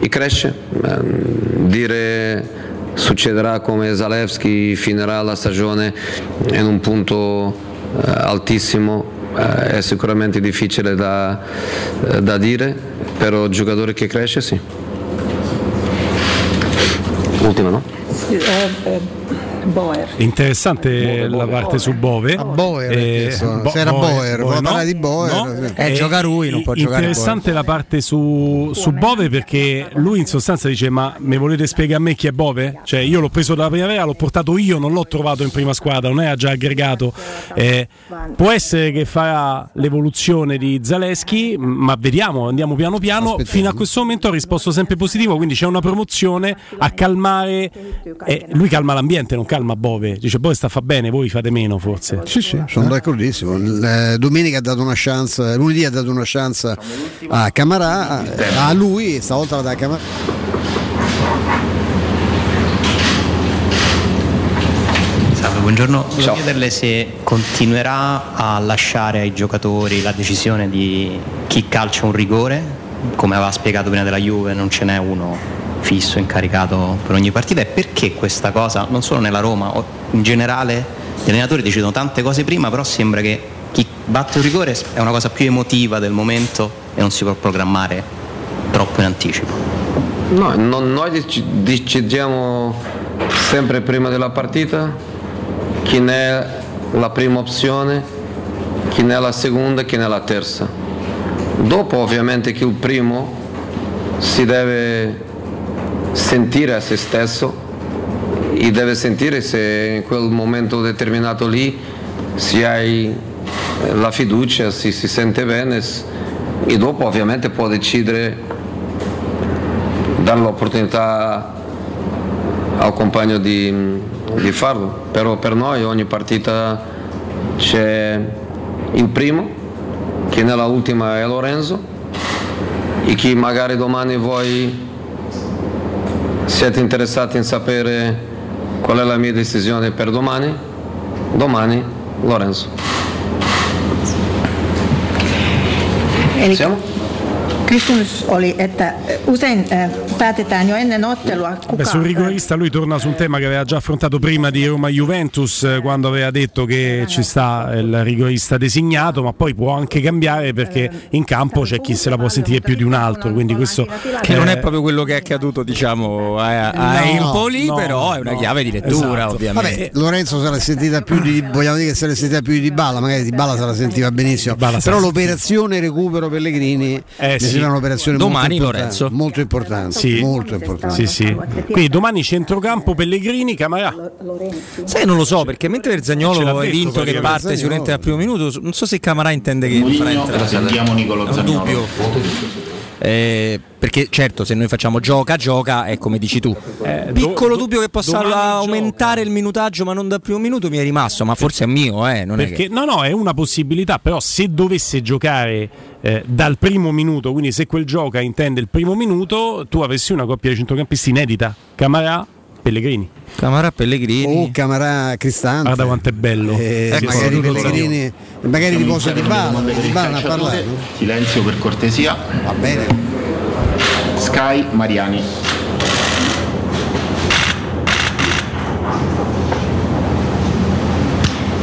e cresce. Eh, dire succederà come Zalewski finirà la stagione in un punto eh, altissimo eh, è sicuramente difficile da, eh, da dire, però giocatore che cresce sì. Ultima no? Boer. Interessante la parte su Bove. Boer, Eh. Bo- se era Boer, vuole no, parlare di Boer. no. Eh, gioca lui, non può giocare Interessante la parte su, su Bove perché lui in sostanza dice ma mi volete spiegare a me chi è Bove? Cioè io l'ho preso dalla primavera, l'ho portato io, non l'ho trovato in prima squadra, non era già aggregato. Eh, può essere che farà l'evoluzione di Zaleschi, ma vediamo, andiamo piano piano. Fino a questo momento ha risposto sempre positivo, quindi c'è una promozione a calmare. eh, lui calma l'ambiente, non calma calma Bove, dice Bove sta fa bene, voi fate meno forse. Sì, sì, sono eh? d'accordissimo. Domenica ha dato una chance, lunedì ha dato una chance a Camarà, a lui, stavolta la da Camarà. Salve, buongiorno. Volevo chiederle se continuerà a lasciare ai giocatori la decisione di chi calcia un rigore, come aveva spiegato prima della Juve, non ce n'è uno fisso, incaricato per ogni partita, e perché questa cosa, non solo nella Roma, in generale gli allenatori decidono tante cose prima, però sembra che chi batte un rigore è una cosa più emotiva del momento e non si può programmare troppo in anticipo. No, non- noi dec- decidiamo sempre prima della partita chi è la prima opzione, chi è la seconda, chi è la terza. Dopo ovviamente che il primo si deve sentire a se stesso e deve sentire se in quel momento determinato lì se hai la fiducia, se si sente bene e dopo ovviamente può decidere dare l'opportunità al compagno di, di farlo, però per noi ogni partita c'è il primo, che nella ultima è Lorenzo, e chi magari domani voi siete interessati in sapere qual è la mia decisione per domani, domani Lorenzo. Eli kysymys oli, että usein ottelua, kuka Beh, sul rigorista lui torna su un tema che aveva già affrontato prima di Roma-Juventus eh, quando aveva detto che ci sta il rigorista designato, ma poi può anche cambiare perché in campo c'è chi se la può sentire più di un altro, quindi questo Che non eh, è proprio quello che è accaduto, diciamo, a, a No, Empoli, no, però è una chiave di lettura, Esatto. ovviamente. Vabbè, Lorenzo se l'ha sentita più di vogliamo dire che se l'è sentita più di Balla, magari di Balla se la sentiva benissimo. Balla se Però l'operazione recupero Pellegrini Eh, mi sì. sembra un'operazione Domani molto importante, Lorenzo. molto importante, Sì. Molto importante. Sì, sì. Quindi domani centrocampo Pellegrini, Camarà. Sai, non lo so, perché mentre l'ha Zagnolo è vinto che parte sicuramente dal primo minuto, non so se Camarà intende che Mourinho, farà entrare. sentiamo Nicolo È un dubbio. Eh, perché certo, se noi facciamo gioca, gioca, è come dici tu. Eh, Piccolo do- dubbio che possa aumentare il minutaggio, ma non dal primo minuto mi è rimasto, ma forse è mio, eh, non è Perché che... no, no, è una possibilità, però se dovesse giocare eh, dal primo minuto, quindi se quel gioca intende il primo minuto, tu avresti una coppia di centrocampisti inedita, Camarà, Pellegrini. Camarà Pellegrini. O Camarà Cristante. Guarda quanto è bello. Eh, è magari Pellegrini, magari riposa di domande di Balla ha parlato. Silenzio per cortesia. Va bene. Sky Mariani.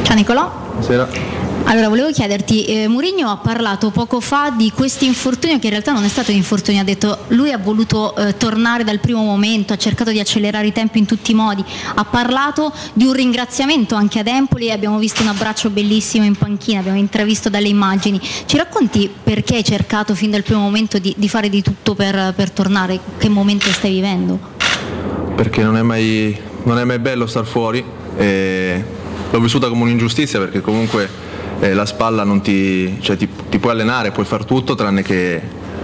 Ciao Nicolò. Buonasera. Allora, volevo chiederti, eh, Mourinho ha parlato poco fa di questo infortunio che in realtà non è stato un infortunio, ha detto lui ha voluto eh, tornare dal primo momento, ha cercato di accelerare i tempi in tutti i modi, ha parlato di un ringraziamento anche ad Empoli, abbiamo visto un abbraccio bellissimo in panchina, abbiamo intravisto dalle immagini. Ci racconti perché hai cercato fin dal primo momento di, di fare di tutto per, per tornare? Che momento stai vivendo? perché non è mai, non è mai bello star fuori e l'ho vissuta come un'ingiustizia perché comunque eh, la spalla non ti, cioè, ti, ti puoi allenare, puoi far tutto tranne che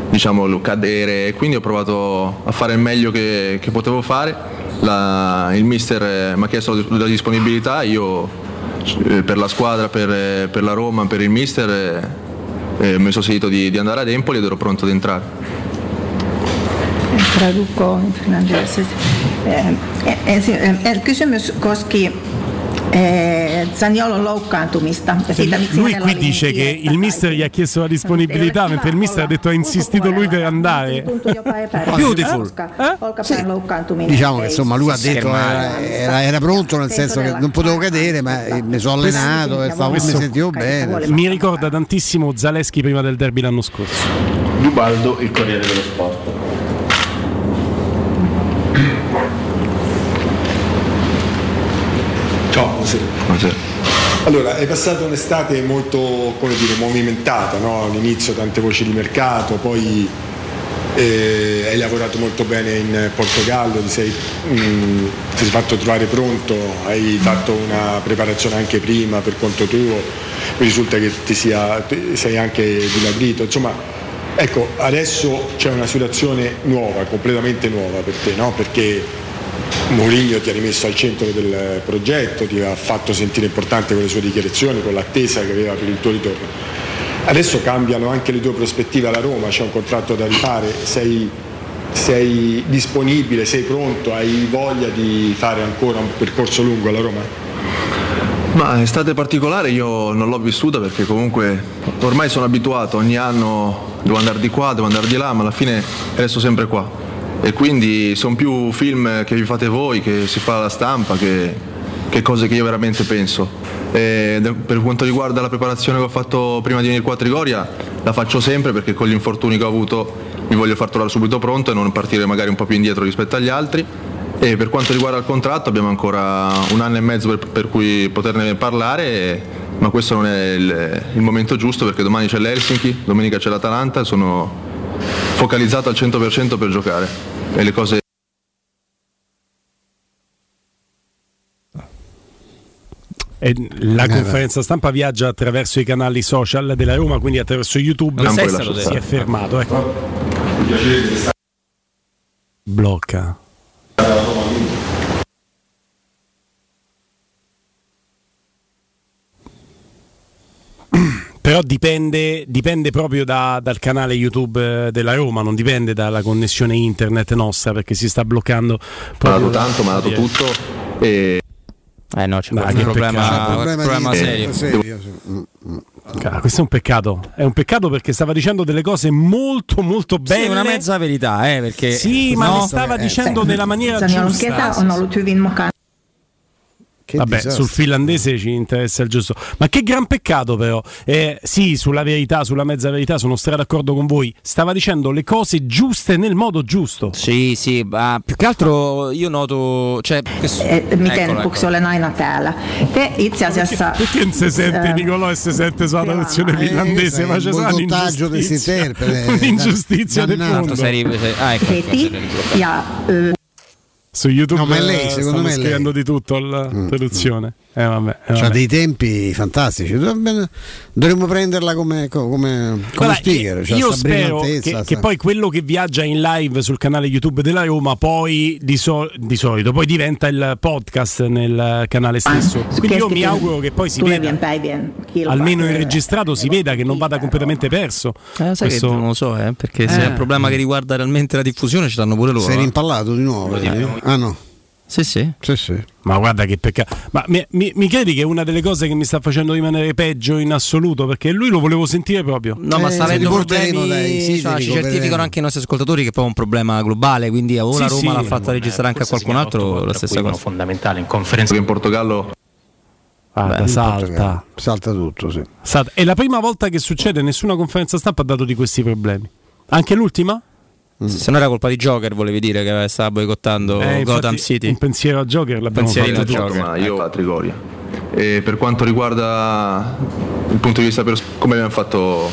diciamo, cadere e quindi ho provato a fare il meglio che, che potevo fare. La- il mister eh, mi ha chiesto la disponibilità, io eh, per la squadra, per, eh, per la Roma, per il mister eh, eh, mi sono sentito di, di andare ad Empoli ed ero pronto ad entrare. Traduco in finlandese. Eh, ensin, eh, kysymys koski eh, loukkaantumista. Ja siitä, miksi Lui qui dice che il mister gli ha chiesto la disponibilità, mentre il mister ha detto ha insistito lui per andare. Beautiful. loukkaantuminen Diciamo che insomma lui ha detto era, era- pronto nel senso che non potevo cadere ma eh, mi sono allenato e stavo, mi sentivo bene. Mi ricorda tantissimo Zaleschi prima del derby l'anno scorso. Dubaldo, il Corriere dello Sport. Ciao, buonasera. Allora, hai passato un'estate molto, come dire, movimentata, no? All'inizio tante voci di mercato, poi eh, hai lavorato molto bene in Portogallo, ti sei, mm, ti sei fatto trovare pronto, hai fatto una preparazione anche prima per conto tuo, mi risulta che ti sia, sei anche dimagrito, insomma, ecco, adesso c'è una situazione nuova, completamente nuova per te, no? Perché Mourinho ti ha rimesso al centro del progetto, ti ha fatto sentire importante con le sue dichiarazioni, con l'attesa che aveva per il tuo ritorno. Adesso cambiano anche le tue prospettive alla Roma, c'è un contratto da rifare, sei, sei disponibile, sei pronto, hai voglia di fare ancora un percorso lungo alla Roma? Ma estate particolare io non l'ho vissuta perché comunque ormai sono abituato, ogni anno devo andare di qua, devo andare di là, ma alla fine resto sempre qua. E quindi sono più film che vi fate voi, che si fa alla stampa, che, che cose che io veramente penso. E per quanto riguarda la preparazione che ho fatto prima di venire qua a Trigoria, la faccio sempre perché con gli infortuni che ho avuto mi voglio far trovare subito pronto e non partire magari un po' più indietro rispetto agli altri. E per quanto riguarda il contratto abbiamo ancora un anno e mezzo per, per cui poterne parlare, ma questo non è il, il momento giusto perché domani c'è l'Helsinki, domenica c'è l'Atalanta, sono focalizzato al 100% per giocare e le cose E la Eh, conferenza stampa viaggia attraverso i canali social della Roma, quindi attraverso YouTube si, è fermato. Ecco. Blocca. Però dipende, dipende proprio da- dal canale YouTube eh, della Roma, non dipende dalla connessione internet nostra perché si sta bloccando mi ha proprio dato tanto, mi ha dato tutto e Eh no, c'è un problema, peccato. un problema serio. Ah, questo è un peccato. È un peccato perché stava dicendo delle cose molto, molto belle. Sì, una mezza verità, eh, perché Sì, ma no? le stava dicendo nella maniera giusta. Mukaan. Vabbè, disastro. sul finlandese ci interessa il giusto. Ma che gran peccato, però. Eh, sì, sulla verità, sulla mezza verità, sono stra d'accordo con voi. Stava dicendo le cose giuste nel modo giusto. Sì, sì, ma più che altro io noto. Cioè, questo- Eh, miten Puksi eccolo. olen aina täällä. Te itse asiassa... Perché non si sente eh, Nicolò e si sente sulla traduzione Eh, finlandese? Ma c'è stata boicottaggio di un'ingiustizia. interprete, Un'ingiustizia dannato. fondo. Sei- sei- ah, ecco, Heti ja Su YouTube No, ma è lei, eh, secondo me è lei. scrivendo di tutto alla traduzione. Eh, vabbè, eh, C'ha vabbè. dei tempi fantastici. Dovremmo prenderla come, come, come Guarda, sticker. c'ha io spero che, sta- che poi quello che viaggia in live sul canale YouTube della Roma poi di, so- di solito poi diventa il podcast nel canale stesso. Quindi io mi auguro che poi si veda, almeno in registrato, si veda che non vada completamente perso. Eh, sai Questo- che non lo so, eh, perché se Eh. è un problema che riguarda realmente la diffusione ce l'hanno pure loro. Sei rimpallato di nuovo? Ah no. Sì, sì. Sì, sì. Ma guarda che peccato. Ma mi, mi- mi credi che è una delle cose che mi sta facendo rimanere peggio in assoluto? Perché lui lo volevo sentire proprio. No, ma sta Eh, avendo problemi. siti, insomma, ci certificano anche i nostri ascoltatori che poi è un problema globale. Quindi o la Sì, Roma sì. l'ha fatta registrare anche a qualcun altro, la stessa cosa. fondamentale in conferenza. in Portogallo Guarda, Beh, salta. Salta tutto, sì. Salta. È la prima volta che succede, nessuna conferenza stampa ha dato di questi problemi. Anche l'ultima? Se non era colpa di Joker, volevi dire che stava boicottando Eh, infatti, Gotham City. Un pensiero a Joker l'abbiamo Pensierino fatto. Joker. ma io a Trigoria. E per quanto riguarda il punto di vista pers- come abbiamo fatto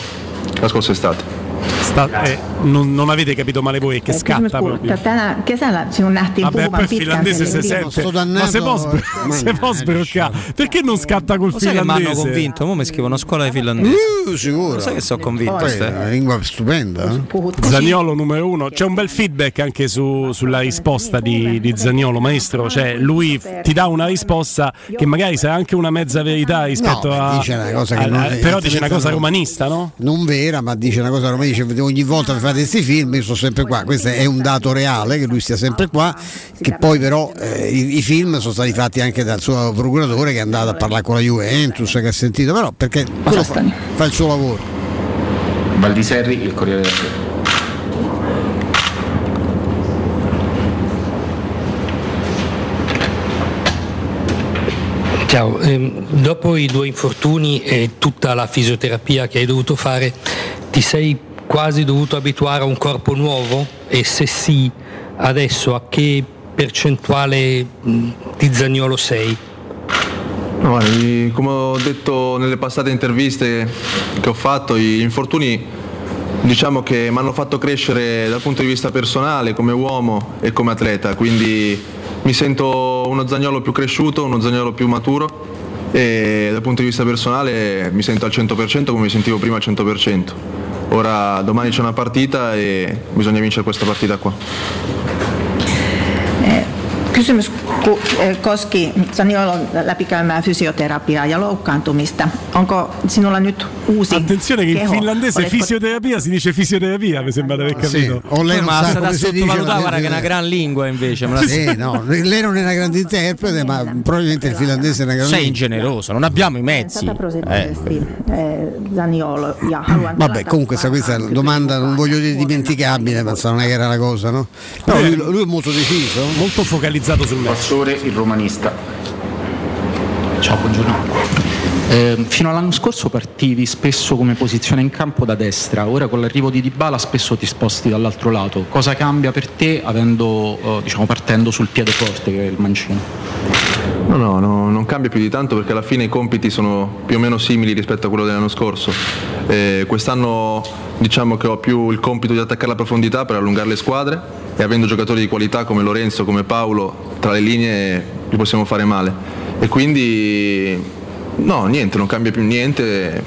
la scorsa estate. Sta- eh, non, non avete capito male voi, che Eh, scatta proprio. että tänä kesällä sinun nähtiin Vabbè, poi il finlandese si sente. Ma se può, eh, sbroccare? Perché non scatta col Lo sai che mi hanno finlandese? convinto? Mo mi scrivono scuola di finlandese. Uh, sicuro. Lo sai che sono convinto? Poi è una lingua stupenda. eh? Zaniolo numero uno, c'è un bel feedback anche su- sulla risposta di, di Zaniolo, maestro. Cioè, lui ti dà una risposta che magari sarà anche una mezza verità rispetto No, a. dice una cosa che a- non a- è- però dice una cosa romanista, no? Non vera, ma dice una cosa, come dice ogni volta che fate questi film io sto sempre qua, questo è un dato reale che lui stia sempre qua, che poi però eh, i, i film sono stati fatti anche dal suo procuratore che è andato a parlare con la Juventus, che ha sentito, però perché fa, fa il suo lavoro. Valdiserri, il Corriere della Sera. Ciao, ehm, dopo i due infortuni e tutta la fisioterapia che hai dovuto fare, ti sei quasi dovuto abituare a un corpo nuovo? E se sì, adesso a che percentuale di Zagnolo sei? Come ho detto nelle passate interviste che ho fatto, gli infortuni diciamo che mi hanno fatto crescere dal punto di vista personale, come uomo e come atleta, quindi mi sento uno zagnolo più cresciuto, uno zagnolo più maturo e dal punto di vista personale mi sento al 100% come mi sentivo prima al 100%. Ora domani c'è una partita e bisogna vincere questa partita qua. Kysymys ku- eh, koski Zaniolon läpikäymää fysioterapiaa ja loukkaantumista. Onko sinulla nyt uusi Attenzione che in keho? finlandese Oletko- fisioterapia si dice fisioterapia, mi sembra di aver capito. o lei non ma sa come si dice, guarda che è una gran lingua invece. la- Sì, no, lei non è una grande interprete, ma probabilmente il finlandese è una grande Sei ingeneroso, non abbiamo i mezzi. Eh. eh, Vabbè, comunque sta- questa è una domanda, non voglio dire dimenticabile, ma non è che era la cosa, no? Però lui, lui è molto deciso. Molto focalizzato sul match. Pastore, il romanista. Ciao, buongiorno. Eh, fino all'anno scorso partivi spesso come posizione in campo da destra, ora con l'arrivo di Dybala spesso ti sposti dall'altro lato. Cosa cambia per te avendo, eh, diciamo, partendo sul piede forte che è il mancino? No, no, no, non cambia più di tanto perché alla fine i compiti sono più o meno simili rispetto a quello dell'anno scorso. Eh, quest'anno diciamo che ho più il compito di attaccare la profondità per allungare le squadre e avendo giocatori di qualità come Lorenzo, come Paolo, tra le linee li possiamo fare male. E quindi no, niente, non cambia più niente,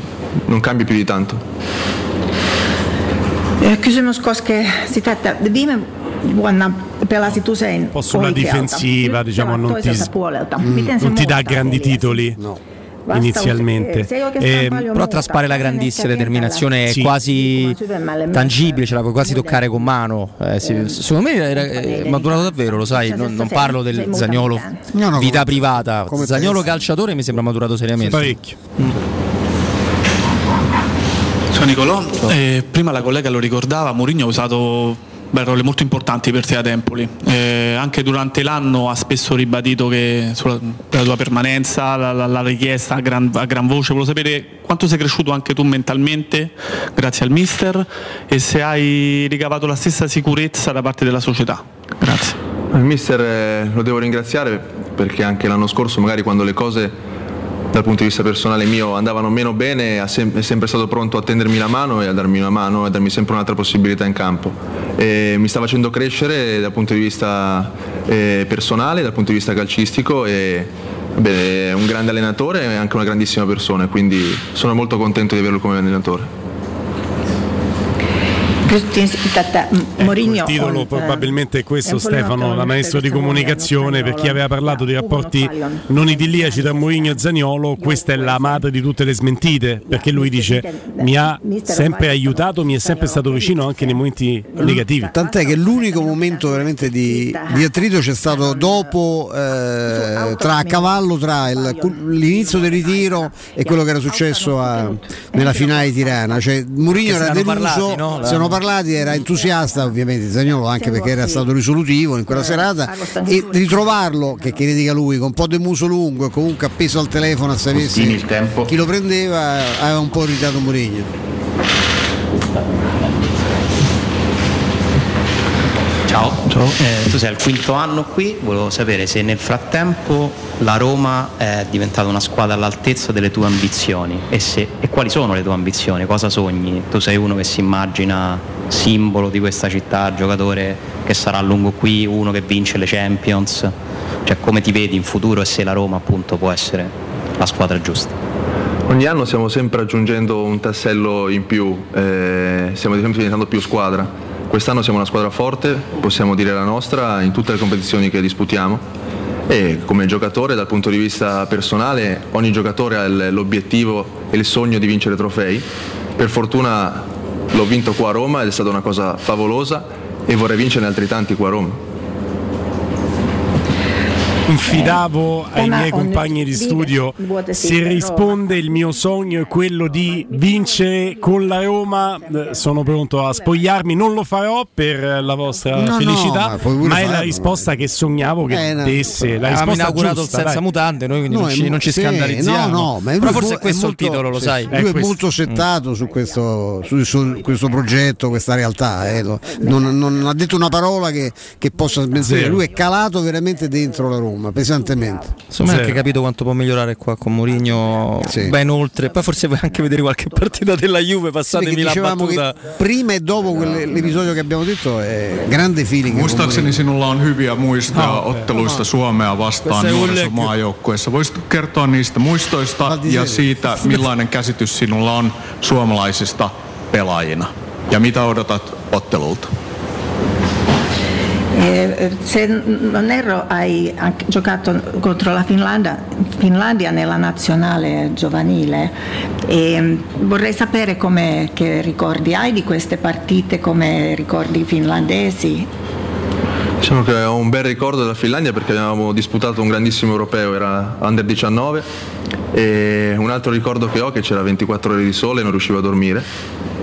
non cambia più di tanto. Eh, Kysymys koskee sitä, että viime vuonna pelasit usein po' sulla difensiva, Nyt diciamo, pelaat non ti, non ti dà grandi titoli? Vastaus, inizialmente. eh, Eh, Però traspare la grandissima determinazione, è Sì. quasi tangibile, ce la puoi quasi toccare con mano. Eh, sì, secondo me era, è maturato davvero, lo sai, non, non parlo del Zagnolo No, no, vita come- privata. come Zagnolo calciatore mi sembra maturato seriamente. Parecchio. Ciao Nicolò, Eh, prima la collega lo ricordava, Mourinho ha usato beh, ruoli molto importanti per te ad Empoli. Eh, anche durante l'anno ha spesso ribadito che sulla la tua permanenza, la, la- la richiesta a gran, a gran voce. Volevo sapere quanto sei cresciuto anche tu mentalmente grazie al mister e se hai ricavato la stessa sicurezza da parte della società. Grazie. Il mister eh, lo devo ringraziare perché anche l'anno scorso magari quando le cose dal punto di vista personale mio andavano meno bene è sempre stato pronto a tendermi la mano e a darmi una mano e a darmi sempre un'altra possibilità in campo. E mi sta facendo crescere dal punto di vista eh, personale, dal punto di vista calcistico e beh, è un grande allenatore e anche una grandissima persona, quindi sono molto contento di averlo come allenatore. Mourinho Il titolo on, probabilmente è questo Stefano, da maestro di comunicazione, per chi aveva parlato di rapporti non idilliaci tra Mourinho e Zaniolo, questa è la madre di tutte le smentite, perché lui dice mi ha sempre aiutato, mi è sempre stato vicino anche nei momenti negativi. Tant'è che l'unico momento veramente di, di attrito c'è stato dopo, eh, tra a cavallo tra il- l'inizio del ritiro e quello che era successo a- nella finale di Tirana. Cioè, Mourinho era deluso, parlati, no? Parlati, era entusiasta, ovviamente Zagnolo anche perché era stato risolutivo in quella serata e ritrovarlo, che, che ne dica lui, con un po' di muso lungo e comunque appeso al telefono a sapere Costini il tempo. chi lo prendeva, aveva un po' irritato Mourinho. Eh, tu sei al quinto anno qui, volevo sapere se nel frattempo la Roma è diventata una squadra all'altezza delle tue ambizioni e, se- e quali sono le tue ambizioni, cosa sogni? Tu sei uno che si immagina simbolo di questa città, giocatore che sarà a lungo qui, uno che vince le Champions, cioè come ti vedi in futuro e se la Roma appunto può essere la squadra giusta? Ogni anno stiamo sempre aggiungendo un tassello in più, eh, stiamo diventando più squadra. Quest'anno siamo una squadra forte, possiamo dire la nostra, in tutte le competizioni che disputiamo e come giocatore dal punto di vista personale ogni giocatore ha l'obiettivo e il sogno di vincere trofei. Per fortuna l'ho vinto qua a Roma ed è stata una cosa favolosa e vorrei vincerne altri tanti qua a Roma. Confidavo ai Tämä miei compagni di studio se risponde il mio sogno è quello di vincere con la Roma eh, sono pronto a spogliarmi non lo farò per eh, la vostra No, no, felicità ma puoi pure ma è la risposta che sognavo che Eh, no. desse la Avevamo risposta inaugurato giusta, il senza dai. mutande, noi quindi No, non è ci, non ci sì, scandalizziamo. No, no, ma Però lui forse è questo molto- il titolo, lo sì, sai. Lui è questo. molto settato su questo, su, su questo progetto, questa realtà. eh, non, non ha detto una parola che, che possa smentire. Lui è calato veramente dentro la Roma, pesantemente. Insomma, hai anche capito quanto può migliorare qua con Mourinho Sì. ben oltre. Poi forse vuoi anche vedere qualche partita della Juve, passatemi la battuta. che prima e dopo quell'episodio che abbiamo detto è grande feeling. Muistaakseni sinulla on hyviä muistoja Ah, otteluista Suomea vastaan nuorissa maajoukkueessa. Voisitko kertoa niistä muistoista ja siitä, millainen käsitys sinulla on suomalaisista pelaajina? Ja mitä odotat ottelulta? Eh, se non erro hai anche giocato contro la Finlandia, Finlandia nella nazionale giovanile e mm, vorrei sapere che ricordi hai di queste partite, come ricordi finlandesi. Diciamo che ho un bel ricordo della Finlandia perché abbiamo disputato un grandissimo europeo, era under 19 e un altro ricordo che ho è che c'era 24 ore di sole e non riuscivo a dormire.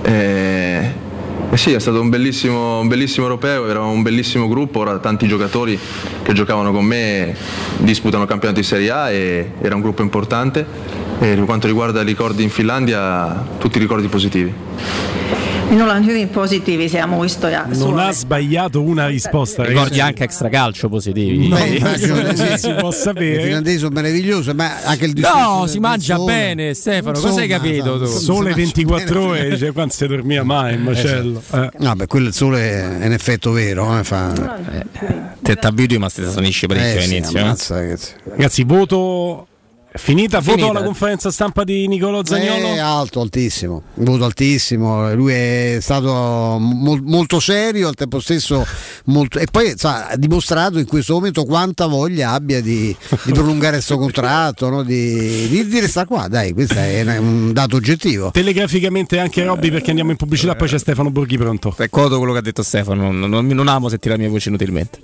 E, e sì, è stato un bellissimo, un bellissimo europeo, era un bellissimo gruppo, ora tanti giocatori che giocavano con me disputano il campionato di Serie A e era un gruppo importante. E per quanto riguarda i ricordi in Finlandia, tutti ricordi positivi. Minulla on hyvin positiivisia muistoja Non ha sbagliato una risposta. Ricordi ragazzi. anche extracalcio positivi. No, Beh, non sì. si può Il sapere. finlandese sono meraviglioso, ma anche il discorso No, si mangia sole. bene, Stefano. Cosa hai Insomma, capito tu? insomma, Sole si mangia 24 bene. ore, cioè, quando si dormia mai in macello. Eh. No, beh, quello il sole è in effetto vero, eh, fa... Te t'abitui, ma ti sanisci parecchio Eh, sì, all'inizio. eh? ammazza, ragazzi. Ragazzi, voto. Finita, Finita. voto alla conferenza stampa di Nicolo Zagnolo? È alto, altissimo, voto altissimo, lui è stato mol- molto serio, al tempo stesso molto... e poi sa, ha dimostrato in questo momento quanta voglia abbia di, di prolungare questo contratto, no? di, di, di restare qua, dai, questo è un- un dato oggettivo. Telegraficamente anche Robby perché andiamo in pubblicità, poi c'è Stefano Borghi pronto. Ricordo quello che ha detto Stefano, non, non- non amo sentire la mia voce inutilmente.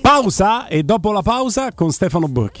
Pausa e dopo la pausa con Stefano Borghi.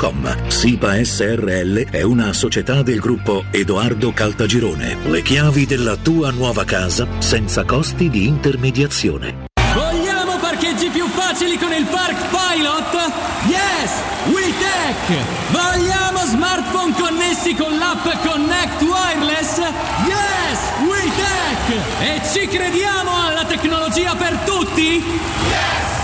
www.keicalt.com. SIPA SRL è una società del gruppo Edoardo Caltagirone. Le chiavi della tua nuova casa senza costi di intermediazione. Vogliamo parcheggi più facili con il Park Pilot? Yes! WeTech! Vogliamo smartphone connessi con l'app Connect Wireless? Yes! WeTech! E ci crediamo alla tecnologia per tutti?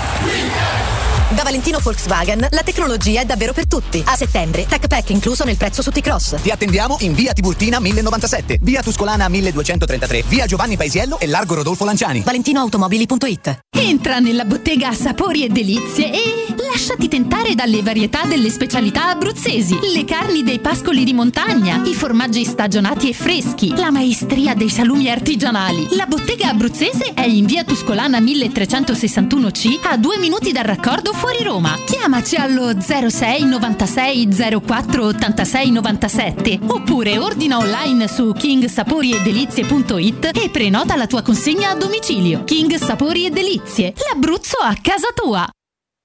Da Valentino Volkswagen la tecnologia è davvero per tutti. A settembre, Tech Pack incluso nel prezzo su T-Cross. Ti attendiamo in via Tiburtina 1097, via Tuscolana 1233, via Giovanni Paisiello e largo Rodolfo Lanciani. ValentinoAutomobili.it Entra nella bottega Sapori e Delizie e lasciati tentare dalle varietà delle specialità abruzzesi. Le carni dei pascoli di montagna, i formaggi stagionati e freschi, la maestria dei salumi artigianali. La bottega abruzzese è in via Tuscolana 1361C a due minuti dal raccordo fuori Roma. Chiamaci allo 06 96 04 86 97 oppure ordina online su kingsaporiedelizie.it e prenota la tua consegna a domicilio. King Sapori e Delizie, l'Abruzzo a casa tua.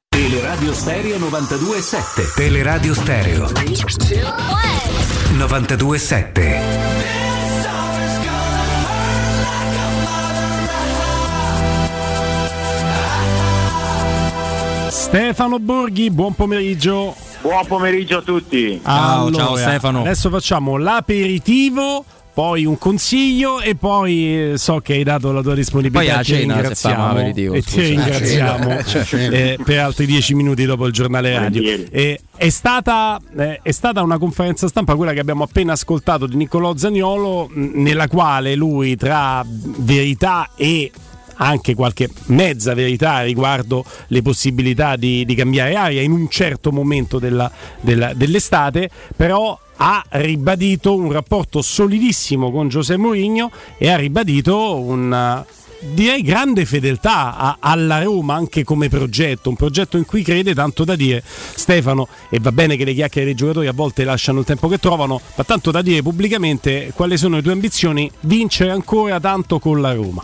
Teleradio Stereo 92.7 Teleradio Stereo 92.7 Stefano Borghi, buon pomeriggio. Buon pomeriggio a tutti. Allora, Adesso facciamo l'aperitivo. Poi un consiglio e poi eh, so che hai dato la tua disponibilità. Poi ti cena, ringraziamo, aperitivo, e ti scusa. ringraziamo A eh, per altri dieci minuti dopo il giornale radio. Volentieri. E è, stata, eh, è stata una conferenza stampa, quella che abbiamo appena ascoltato di Niccolò Zagnolo, mh, nella quale lui tra verità e anche qualche mezza verità riguardo le possibilità di, di cambiare aria in un certo momento della- della- dell'estate, però ha ribadito un rapporto solidissimo con José Mourinho e ha ribadito una direi grande fedeltà a- alla Roma anche come progetto, un progetto in cui crede tanto da dire Stefano e va bene che le chiacchiere dei giocatori a volte lasciano il tempo che trovano, ma tanto da dire pubblicamente quali sono le tue ambizioni, vincere ancora tanto con la Roma.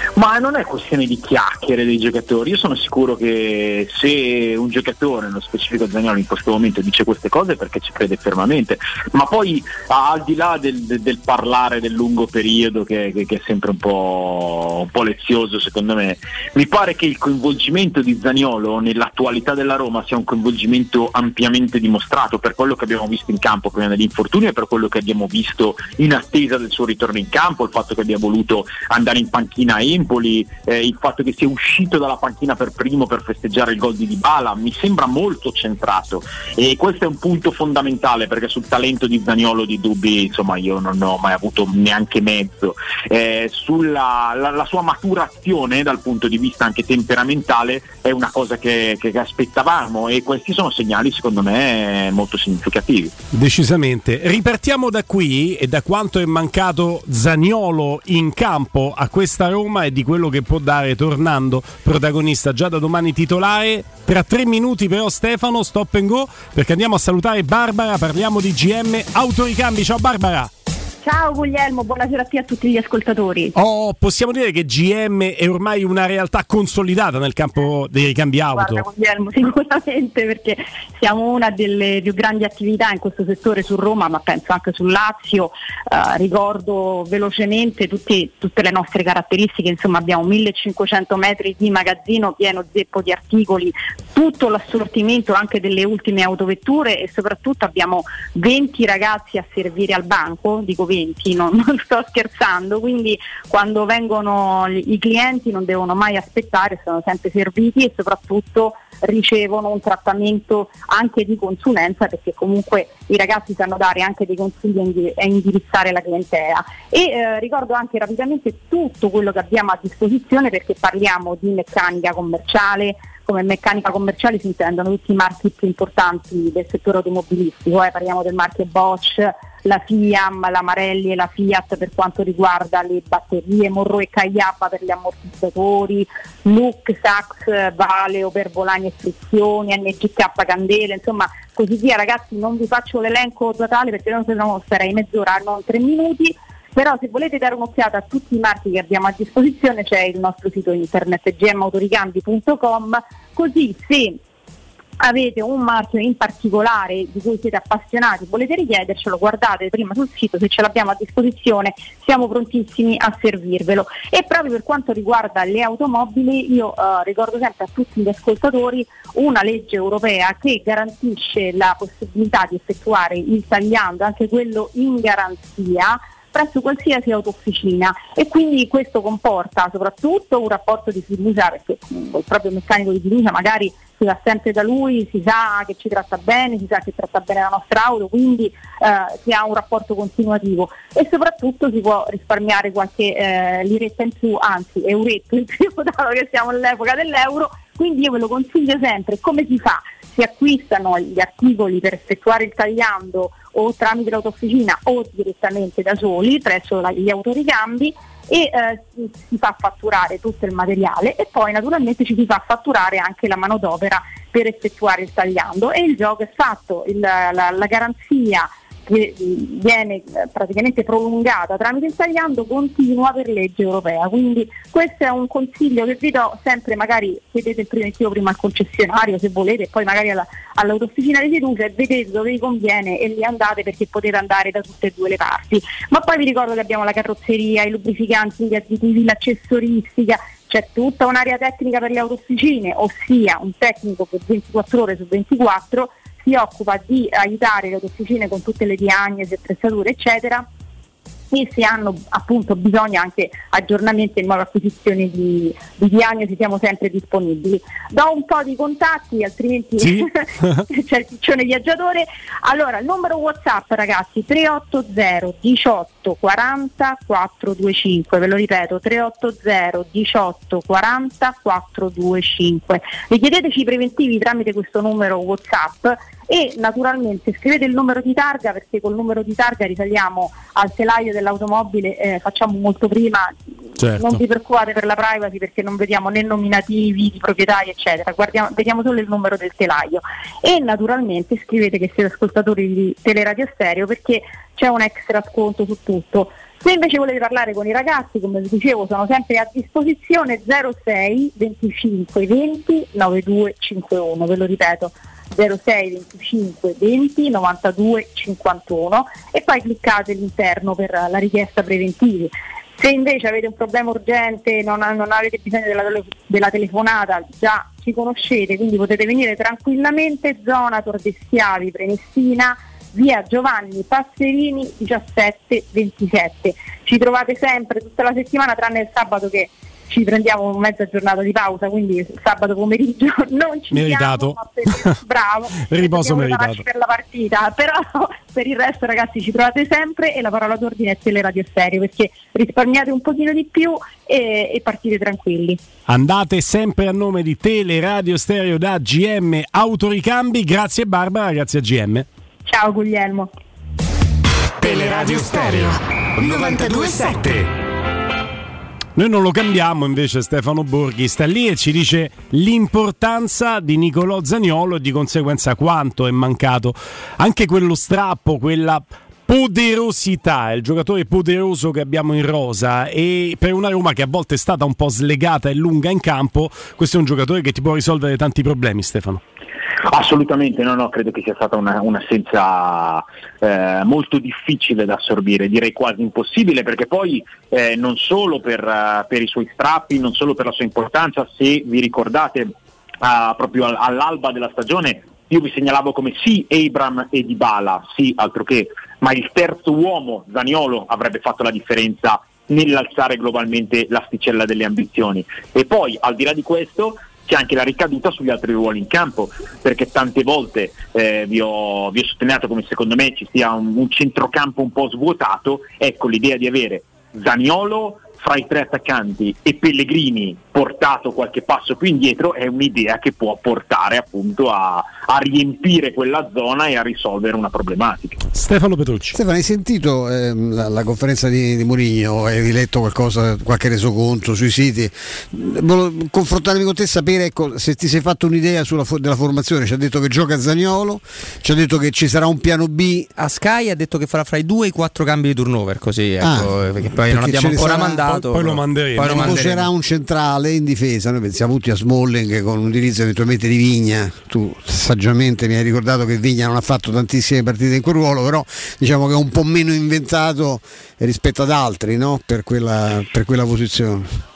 Ma non è questione di chiacchiere dei giocatori, io sono sicuro che se un giocatore, nello specifico Zagnolo in questo momento dice queste cose è perché ci crede fermamente, ma poi al di là del, del- parlare del lungo periodo che, che- che è sempre un po', un po' lezioso secondo me, mi pare che il coinvolgimento di Zagnolo nell'attualità della Roma sia un coinvolgimento ampiamente dimostrato per quello che abbiamo visto in campo prima dell'infortunio e per quello che abbiamo visto in attesa del suo ritorno in campo, il fatto che abbia voluto andare in panchina a Empoli, eh, il fatto che sia uscito dalla panchina per primo per festeggiare il gol di Dybala, mi sembra molto centrato e questo è un punto fondamentale perché sul talento di Zaniolo di dubbi insomma io non ho mai avuto neanche mezzo. Eh, sulla la, la sua maturazione dal punto di vista anche temperamentale è una cosa che, che- che aspettavamo e questi sono segnali secondo me molto significativi. Decisamente. Ripartiamo da qui e da quanto è mancato Zaniolo in campo a questa Roma e di quello che può dare tornando protagonista già da domani titolare. Tra tre minuti però Stefano, stop and go perché andiamo a salutare Barbara, parliamo di GM Autoricambi. Ciao Barbara! Ciao Guglielmo, buonasera a tutti gli ascoltatori. Oh, possiamo dire che GM è ormai una realtà consolidata nel campo dei ricambi auto. Guarda Guglielmo, sicuramente perché siamo una delle più grandi attività in questo settore su Roma, ma penso anche sul Lazio. Eh, ricordo velocemente tutti- tutte le nostre caratteristiche, insomma abbiamo 1500 metri di magazzino pieno zeppo di articoli, tutto l'assortimento anche delle ultime autovetture e soprattutto abbiamo 20 ragazzi a servire al banco, dico 20, non, non sto scherzando, quindi quando vengono i clienti non devono mai aspettare, sono sempre serviti e soprattutto ricevono un trattamento anche di consulenza perché comunque i ragazzi sanno dare anche dei consigli e indirizzare la clientela. E eh, ricordo anche rapidamente tutto quello che abbiamo a disposizione perché parliamo di meccanica commerciale, come meccanica commerciale si intendono tutti i marchi più importanti del settore automobilistico, eh, parliamo del marchio Bosch, la Fiam, la Marelli e la Fiat per quanto riguarda le batterie, Morro e Caiappa per gli ammortizzatori, Look, Sax, Valeo per volani e frizioni, NGK Candele, insomma così via. Ragazzi non vi faccio l'elenco totale perché non se no starei mezz'ora, non tre minuti, però se volete dare un'occhiata a tutti i marchi che abbiamo a disposizione c'è il nostro sito internet gmautoricambi.com così se avete un marchio in particolare di cui siete appassionati, volete richiedercelo, guardate prima sul sito, se ce l'abbiamo a disposizione siamo prontissimi a servirvelo. E proprio per quanto riguarda le automobili, io eh, ricordo sempre a tutti gli ascoltatori una legge europea che garantisce la possibilità di effettuare il tagliando, anche quello in garanzia, presso qualsiasi autofficina e quindi questo comporta soprattutto un rapporto di fiducia perché mm, il proprio meccanico di fiducia magari si va sempre da lui, si sa che ci tratta bene, si sa che tratta bene la nostra auto, quindi eh, si ha un rapporto continuativo e soprattutto si può risparmiare qualche eh, liretta in più, anzi euretto in più, dato che siamo all'epoca dell'euro, quindi io ve lo consiglio sempre, come si fa? Si acquistano gli articoli per effettuare il tagliando o tramite l'autofficina o direttamente da soli presso la, gli autoricambi e eh, si fa fatturare tutto il materiale e poi naturalmente ci si fa fatturare anche la manodopera per effettuare il tagliando. E il gioco è fatto, il, la, la garanzia viene praticamente prolungata tramite il tagliando continua per legge europea. Quindi questo è un consiglio che vi do sempre, magari chiedete il preventivo prima al concessionario se volete, poi magari alla, all'autofficina di fiducia e vedete dove vi conviene e lì andate perché potete andare da tutte e due le parti. Ma poi vi ricordo che abbiamo la carrozzeria, i lubrificanti, gli additivi, l'accessoristica, c'è tutta un'area tecnica per le autofficine, ossia un tecnico che 24 ore su 24 si occupa di aiutare le officine con tutte le diagnosi, attrezzature eccetera e se hanno appunto bisogno anche aggiornamenti e nuove acquisizioni di, di, diagnosi siamo sempre disponibili. Do un po' di contatti altrimenti sì. c'è il piccione viaggiatore. Allora il numero Whatsapp ragazzi 380 18 40 425, ve lo ripeto 380 18 40 425. Richiedeteci i preventivi tramite questo numero Whatsapp e naturalmente scrivete il numero di targa perché col numero di targa risaliamo al telaio dell'automobile, eh, facciamo molto prima, certo. non vi preoccupate per la privacy perché non vediamo né nominativi di proprietari eccetera, Guardiamo, vediamo solo il numero del telaio e naturalmente scrivete che siete ascoltatori di Teleradio Stereo perché c'è un extra sconto su tutto. Se invece volete parlare con i ragazzi, come vi dicevo, sono sempre a disposizione 06 25 20 92 51, ve lo ripeto 06 25 20 92 51 e poi cliccate all'interno per la richiesta preventivi. Se invece avete un problema urgente, non, non avete bisogno della, della, telefonata, già ci conoscete, quindi potete venire tranquillamente, zona Tordessiavi, Prenestina, via Giovanni Passerini 1727. Ci trovate sempre tutta la settimana tranne il sabato che ci prendiamo mezza giornata di pausa, quindi sabato pomeriggio non ci meritato. siamo, per, bravo, riposo meritato per la partita, però per il resto ragazzi ci trovate sempre e la parola d'ordine è teleradio stereo perché risparmiate un pochino di più e, e partite tranquilli. Andate sempre a nome di Teleradio Stereo da GM Autoricambi, grazie Barbara, grazie a GM. Ciao Guglielmo. Teleradio Stereo 927 noi non lo cambiamo, invece Stefano Borghi. Sta lì e ci dice l'importanza di Nicolò Zagnolo e di conseguenza quanto è mancato. Anche quello strappo, quella poderosità, il giocatore poderoso che abbiamo in rosa. E per una Roma che a volte è stata un po' slegata e lunga in campo, questo è un giocatore che ti può risolvere tanti problemi Stefano. Assolutamente no, no, credo che sia stata una, un'assenza eh, molto difficile da assorbire, direi quasi impossibile, perché poi eh, non solo per, uh, per, i suoi strappi, non solo per la sua importanza, se vi ricordate uh, proprio all'alba della stagione io vi segnalavo come sì Abram e Dybala, sì altro che, ma il terzo uomo, Zaniolo, avrebbe fatto la differenza nell'alzare globalmente l'asticella delle ambizioni. E poi al di là di questo c'è anche la ricaduta sugli altri ruoli in campo, perché tante volte eh, vi, ho, vi, ho, sottolineato come secondo me ci sia un, un centrocampo un po' svuotato, ecco l'idea di avere Zaniolo fra i tre attaccanti e Pellegrini portato qualche passo più indietro è un'idea che può portare appunto a, a riempire quella zona e a risolvere una problematica. Stefano Petrucci. Stefano, hai sentito ehm, la, la conferenza di, di Mourinho? Hai letto qualcosa, qualche resoconto sui siti? Volevo confrontarmi con te e sapere ecco, se ti sei fatto un'idea sulla, fo- della formazione. Ci ha detto che gioca Zagnolo, ci ha detto che ci sarà un piano B. A Sky ha detto che farà fra i due e i quattro cambi di turnover, così ecco, Ah, perché poi non perché abbiamo ce ne ancora sarà- mandato. poi lo manderemo. Poi lo Non manderemo. c'era un centrale in difesa, noi pensiamo tutti a Smalling con un utilizzo eventualmente di Vigna. Tu saggiamente mi hai ricordato che Vigna non ha fatto tantissime partite in quel ruolo, però diciamo che è un po' meno inventato rispetto ad altri no? per, quella, per quella posizione.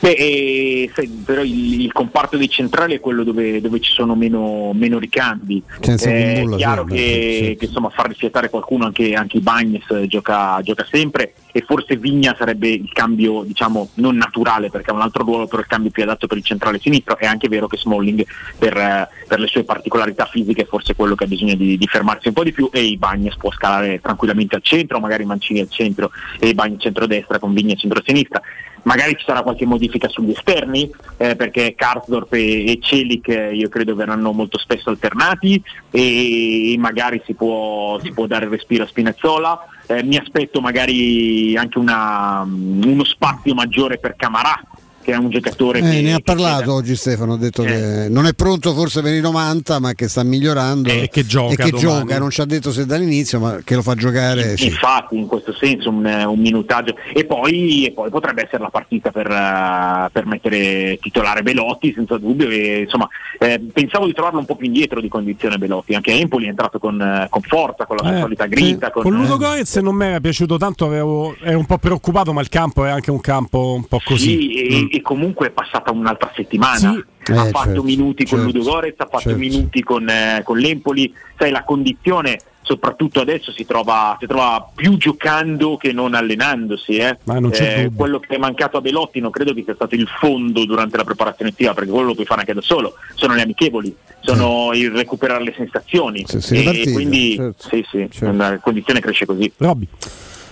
Beh, eh, sai, però il, il comparto dei centrali è quello dove, dove ci sono meno, meno ricambi. Senza è Kumbulla, chiaro sì, che, sì. che, insomma, far rifiatare qualcuno, anche, anche i Bagnes eh, gioca, gioca sempre e forse Vigna sarebbe il cambio diciamo non naturale perché ha un altro ruolo però il cambio più adatto per il centrale sinistro è anche vero che Smalling per, eh, per le sue particolarità fisiche è forse quello che ha bisogno di, di fermarsi un po' di più e i Bagnes può scalare tranquillamente al centro magari Mancini al centro e i Bagnes centrodestra con Vigna centro-sinistra magari ci sarà qualche modifica sugli esterni eh, perché Karsdorp e, e Celik eh, io credo verranno molto spesso alternati e magari si può, si può dare respiro a Spinazzola. Eh, mi aspetto magari anche una- uno spazio maggiore per Camarà che è un giocatore che, Eh, ne ha che parlato oggi Stefano, ha detto Eh. che non è pronto forse per i 90 ma che sta migliorando E che gioca e che gioca, non ci ha detto se dall'inizio ma che lo fa giocare. sì. Infatti, in questo senso un, un minutaggio e poi, e poi potrebbe essere la partita per, eh, per mettere titolare Belotti senza dubbio. E, insomma, eh, pensavo di trovarlo un po' più indietro di condizione Belotti, anche Empoli è entrato con, eh, con forza, con la sua Eh, solita grinta. sì. Con, Con Ludo eh, Goretz non mi era piaciuto tanto, avevo- ero un po' preoccupato, ma il campo è anche un campo un po' così. Sì, e, Mm. e comunque è passata un'altra settimana. Sì. Ha Eh, fatto certo, minuti con certo, Ludo Gorez, ha fatto certo. minuti con, eh, con l'Empoli. Sai, la condizione, soprattutto adesso, si trova, si trova più giocando che non allenandosi. eh. Ma non c'è Eh, quello che è mancato a Belotti non credo che sia stato il fondo durante la preparazione estiva, perché quello lo puoi fare anche da solo. Sono le amichevoli, sono il recuperare le sensazioni. Sì, sì, e partite, quindi certo, sì, sì, certo. la condizione cresce così. Robby.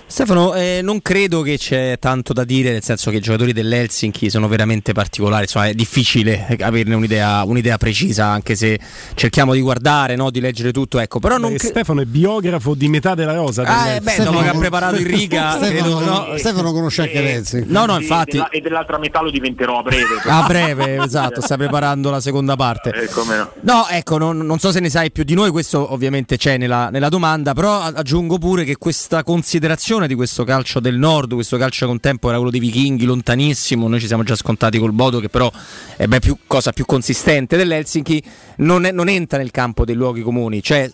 Stefano, eh, non credo che c'è tanto da dire, nel senso che i giocatori dell'Helsinki sono veramente particolari, insomma è difficile averne un'idea, un'idea precisa, anche se cerchiamo di guardare, no, di leggere tutto, ecco, però non Beh, cre- Stefano è biografo di metà della rosa. Ah, del- eh, beh, dopo che ha preparato in riga, Stefano, credo- no, Stefano conosce anche Eh, Renzi. No, no, e infatti- della- e dell'altra metà lo diventerò a breve. a breve, esatto, sta preparando la seconda parte. Eh, come no. No, ecco, non, non so se ne sai più di noi, questo ovviamente c'è nella, nella domanda, però aggiungo pure che questa considerazione di questo calcio del nord, questo calcio contempo era quello dei vichinghi lontanissimo, noi ci siamo già scontati col Bodo che però è ben più cosa più consistente dell'Helsinki, non, è- non entra nel campo dei luoghi comuni, cioè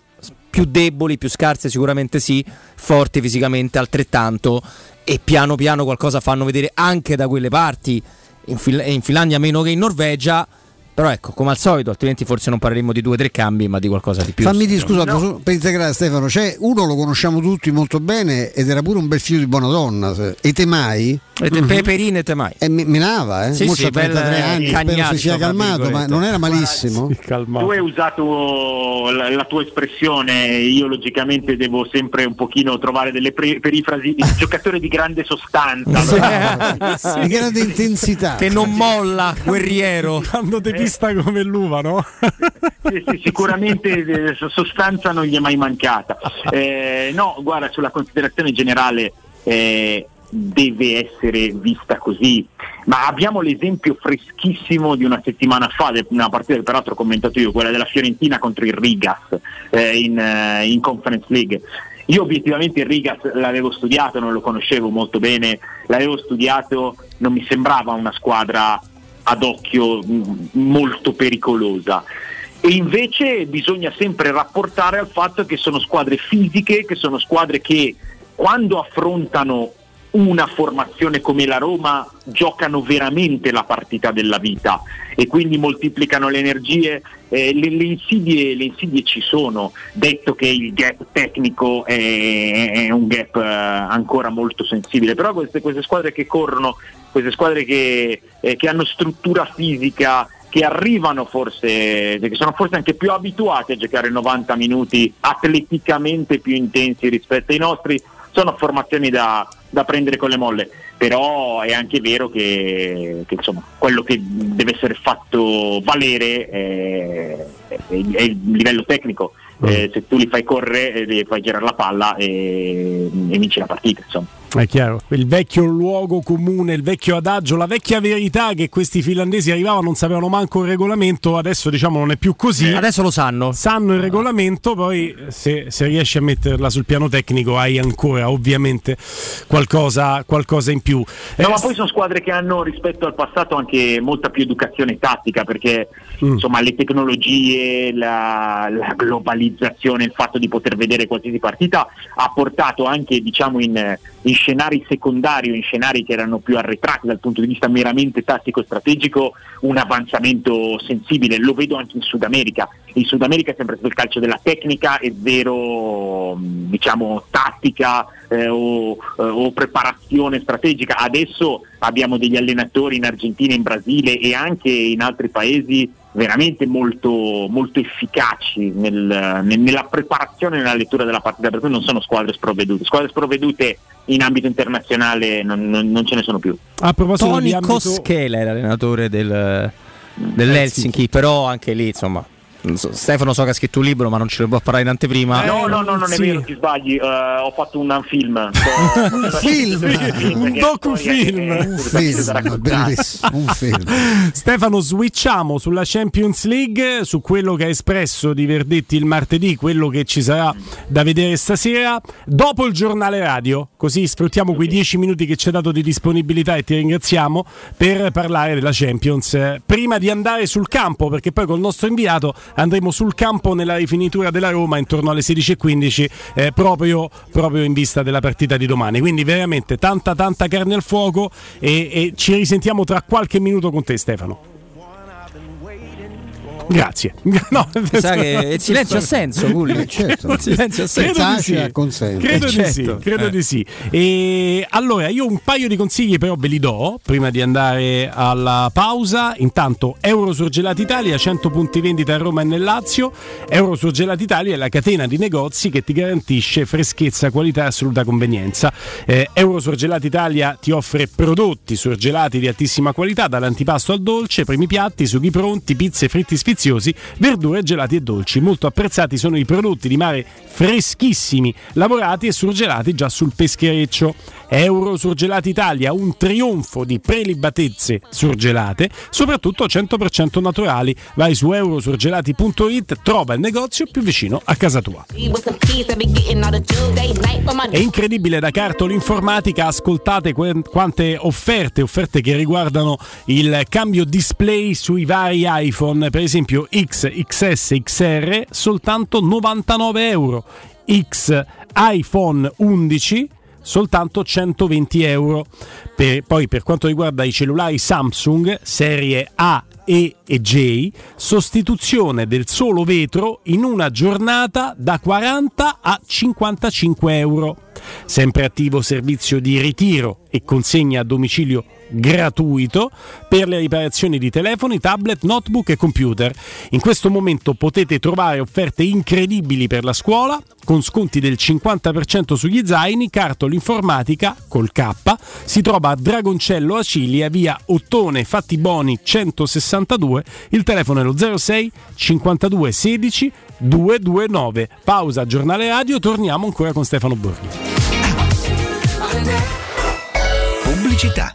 più deboli, più scarse sicuramente sì, forti fisicamente altrettanto e piano piano qualcosa fanno vedere anche da quelle parti, in, Fil- in Finlandia meno che in Norvegia. Però ecco, come al solito, altrimenti forse non parleremo di due o tre cambi, ma di qualcosa di più. Fammi dire scusa posso- per integrare Stefano, c'è uno lo conosciamo tutti molto bene ed era pure un bel figlio di buona donna. E Temai? E te- Peperine Temai. E me- menava, eh? Sì, Mo sì, c'ha 33 bel, anni, eh, spero si sia calmato, ma non era malissimo. Tu hai usato la, la tua espressione, io logicamente devo sempre un pochino trovare delle pre- perifrasi di giocatore di grande sostanza. Di grande intensità. Che non molla, guerriero. Quando te pista come l'uva, no? Sì, sì, sicuramente eh, so- sostanza non gli è mai mancata. Eh, no, guarda, sulla considerazione generale eh, deve essere vista così, ma abbiamo l'esempio freschissimo di una settimana fa, una partita che peraltro ho commentato io, quella della Fiorentina contro il Rigas eh, in, eh, in Conference League. Io obiettivamente il Rigas l'avevo studiato, non lo conoscevo molto bene, l'avevo studiato, non mi sembrava una squadra ad occhio mh, molto pericolosa. E invece bisogna sempre rapportare al fatto che sono squadre fisiche, che sono squadre che quando affrontano una formazione come la Roma giocano veramente la partita della vita e quindi moltiplicano le energie. Eh, le, le insidie, le insidie ci sono, detto che il gap tecnico è, è un gap eh, ancora molto sensibile, però queste, queste squadre che corrono, queste squadre che, eh, che hanno struttura fisica, che arrivano forse, che sono forse anche più abituati a giocare 90 minuti atleticamente più intensi rispetto ai nostri, sono formazioni da, da prendere con le molle, però è anche vero che, che, insomma, quello che deve essere fatto valere è, è, è il livello tecnico. Eh, se tu li fai correre, eh, fai girare la palla e, e vinci la partita. Insomma. È chiaro, il vecchio luogo comune, il vecchio adagio, la vecchia verità che questi finlandesi arrivavano, non sapevano manco il regolamento, adesso diciamo non è più così. Adesso lo sanno. Sanno il regolamento, poi se, se riesci a metterla sul piano tecnico hai ancora ovviamente qualcosa, qualcosa in più. No, ma poi sono squadre che hanno rispetto al passato anche molta più educazione tattica perché mm. insomma le tecnologie, la, la, globalizzazione, il fatto di poter vedere qualsiasi partita ha portato anche diciamo in, in scenari secondari o in scenari che erano più arretrati dal punto di vista meramente tattico e strategico un avanzamento sensibile, lo vedo anche in Sud America. In Sud America è sempre stato il calcio della tecnica e zero diciamo, tattica eh, o, eh, o, preparazione strategica. Adesso abbiamo degli allenatori in Argentina, in Brasile e anche in altri paesi veramente molto, molto efficaci nel, nel, nella preparazione e nella lettura della partita, per cui non sono squadre sprovvedute. Squadre sprovvedute in ambito internazionale non, non, non ce ne sono più. A proposito Tony di ambito... Koskela è l'allenatore del, dell'Helsinki, però anche lì insomma So, Stefano so che ha scritto un libro, ma non ce ne può parlare in anteprima. Eh, no, no, no, non sì. è vero, ti sbagli. Uh, ho fatto un film. un film, un docufilm. Un film, bellissimo. Un film. Stefano, switchiamo sulla Champions League, su quello che ha espresso di Verdetti il martedì, quello che ci sarà da vedere stasera, dopo il giornale radio. Così sfruttiamo quei dieci minuti che ci hai dato di disponibilità e ti ringraziamo per parlare della Champions. Prima di andare sul campo, perché poi col nostro inviato andremo sul campo nella rifinitura della Roma intorno alle 16.15 eh, proprio, proprio, in vista della partita di domani. Quindi veramente tanta tanta carne al fuoco e, e ci risentiamo tra qualche minuto con te Stefano. Grazie. No, Sa che il silenzio ha senso, Gulli. Certo. Il silenzio ha senso. Credo di sì. Credo, certo. di, sì. Credo eh. di sì. E allora, io un paio di consigli però ve li do prima di andare alla pausa. Intanto, Euro Surgelati Italia, 100 punti vendita a Roma e nel Lazio. Euro Surgelati Italia è la catena di negozi che ti garantisce freschezza, qualità e assoluta convenienza. Eh, Euro Surgelati Italia ti offre prodotti surgelati di altissima qualità, dall'antipasto al dolce, primi piatti, sughi pronti, pizze, fritti sfiziati deliziosi, verdure, gelati e dolci. Molto apprezzati sono i prodotti di mare freschissimi, lavorati e surgelati già sul peschereccio. Euro Surgelati Italia, un trionfo di prelibatezze surgelate, soprattutto 100% naturali. Vai su eurosurgelati.it, trova il negozio più vicino a casa tua. È incredibile da Cartol Informatica, ascoltate quante offerte, offerte che riguardano il cambio display sui vari iPhone, per esempio X, XS, XR, soltanto 99 euro. X iPhone 11 soltanto 120 euro. Per, poi per quanto riguarda i cellulari Samsung serie A e e J, sostituzione del solo vetro in una giornata da 40 a 55 euro. Sempre attivo servizio di ritiro e consegna a domicilio gratuito per le riparazioni di telefoni, tablet, notebook e computer. In questo momento potete trovare offerte incredibili per la scuola con sconti del 50% sugli zaini, cartoli informatica col K. Si trova a Dragoncello Acilia, via Ottone Fattiboni 162. Il telefono è lo 06 52 16 229. Pausa, giornale radio, torniamo ancora con Stefano Borghi. Pubblicità.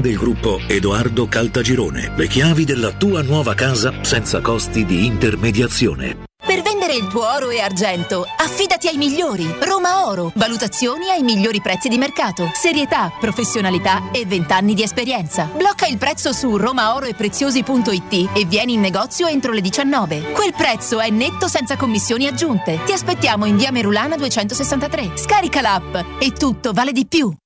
del gruppo Edoardo Caltagirone. Le chiavi della tua nuova casa senza costi di intermediazione. Per vendere il tuo oro e argento, affidati ai migliori. Roma Oro. Valutazioni ai migliori prezzi di mercato. Serietà, professionalità e 20 anni di esperienza. Blocca il prezzo su romaoroepreziosi.it e vieni in negozio entro le 19. Quel prezzo è netto senza commissioni aggiunte. Ti aspettiamo in via Merulana 263. Scarica l'app e tutto vale di più.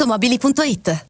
ValentinoAutomobili.it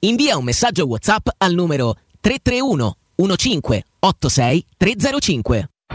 Invia un messaggio WhatsApp al numero 331 15 86 305.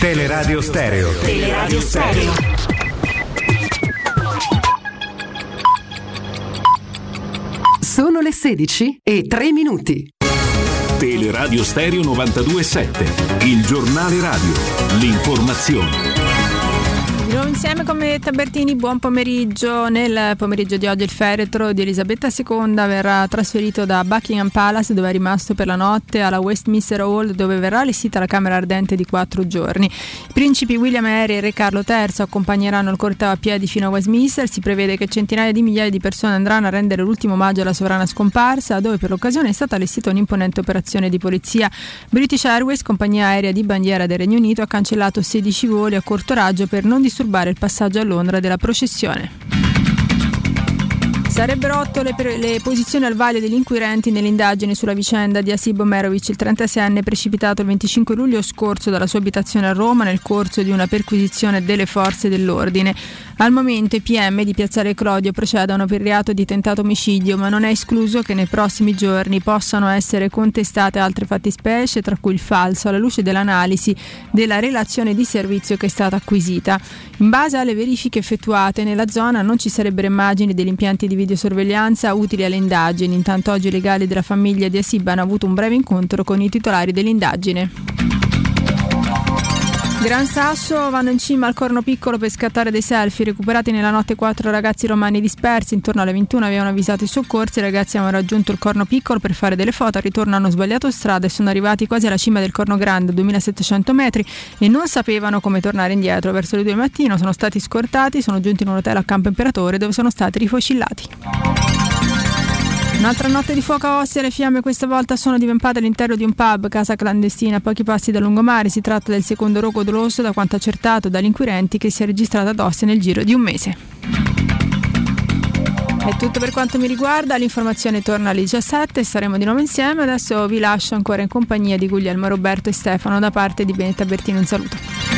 Teleradio Stereo. Teleradio Stereo. Sono le 16 e 3 minuti. Teleradio Stereo 927, il giornale radio, l'informazione. Di nuovo insieme con me Tabertini, buon pomeriggio. Nel pomeriggio di oggi il feretro di Elisabetta II verrà trasferito da Buckingham Palace dove è rimasto per la notte alla Westminster Hall dove verrà allestita la Camera Ardente di quattro giorni. I principi William e Harry e Re Carlo III accompagneranno il corteo a piedi fino a Westminster. Si prevede che centinaia di migliaia di persone andranno a rendere l'ultimo omaggio alla sovrana scomparsa dove per l'occasione è stata allestita un'imponente operazione di polizia. British Airways, compagnia aerea di bandiera del Regno Unito, ha cancellato 16 voli a corto raggio per non disturbare il passaggio a Londra della processione. Sarebbero otto le, per- le posizioni al vaglio degli inquirenti nelle indagini sulla vicenda di Asib Omerovic, il 36enne precipitato il 25 luglio scorso dalla sua abitazione a Roma nel corso di una perquisizione delle forze dell'ordine. Al momento i PM di Piazzale Clodio procedono per reato di tentato omicidio, ma non è escluso che nei prossimi giorni possano essere contestate altre fattispecie, tra cui il falso, alla luce dell'analisi della relazione di servizio che è stata acquisita. In base alle verifiche effettuate nella zona non ci sarebbero immagini degli impianti di videosorveglianza utili alle indagini, intanto oggi i legali della famiglia di Asib hanno avuto un breve incontro con i titolari dell'indagine. Gran Sasso vanno in cima al corno piccolo per scattare dei selfie. Recuperati nella notte quattro ragazzi romani dispersi. Intorno alle 21 avevano avvisato i soccorsi. I ragazzi avevano raggiunto il corno piccolo per fare delle foto. Al ritorno hanno sbagliato strada e sono arrivati quasi alla cima del corno grande, 2700 metri, e non sapevano come tornare indietro. Verso le 2 del mattino sono stati scortati, sono giunti in un hotel a Campo Imperatore dove sono stati rifocillati. Un'altra notte di fuoco a Ostia, le fiamme questa volta sono divampate all'interno di un pub, casa clandestina a pochi passi da lungomare. Si tratta del secondo rogo doloso da quanto accertato dagli inquirenti che si è registrato ad Ostia nel giro di un mese. È tutto per quanto mi riguarda, l'informazione torna alle 17 e saremo di nuovo insieme. Adesso vi lascio ancora in compagnia di Guglielmo, Roberto e Stefano da parte di Benetta Bertino. Un saluto.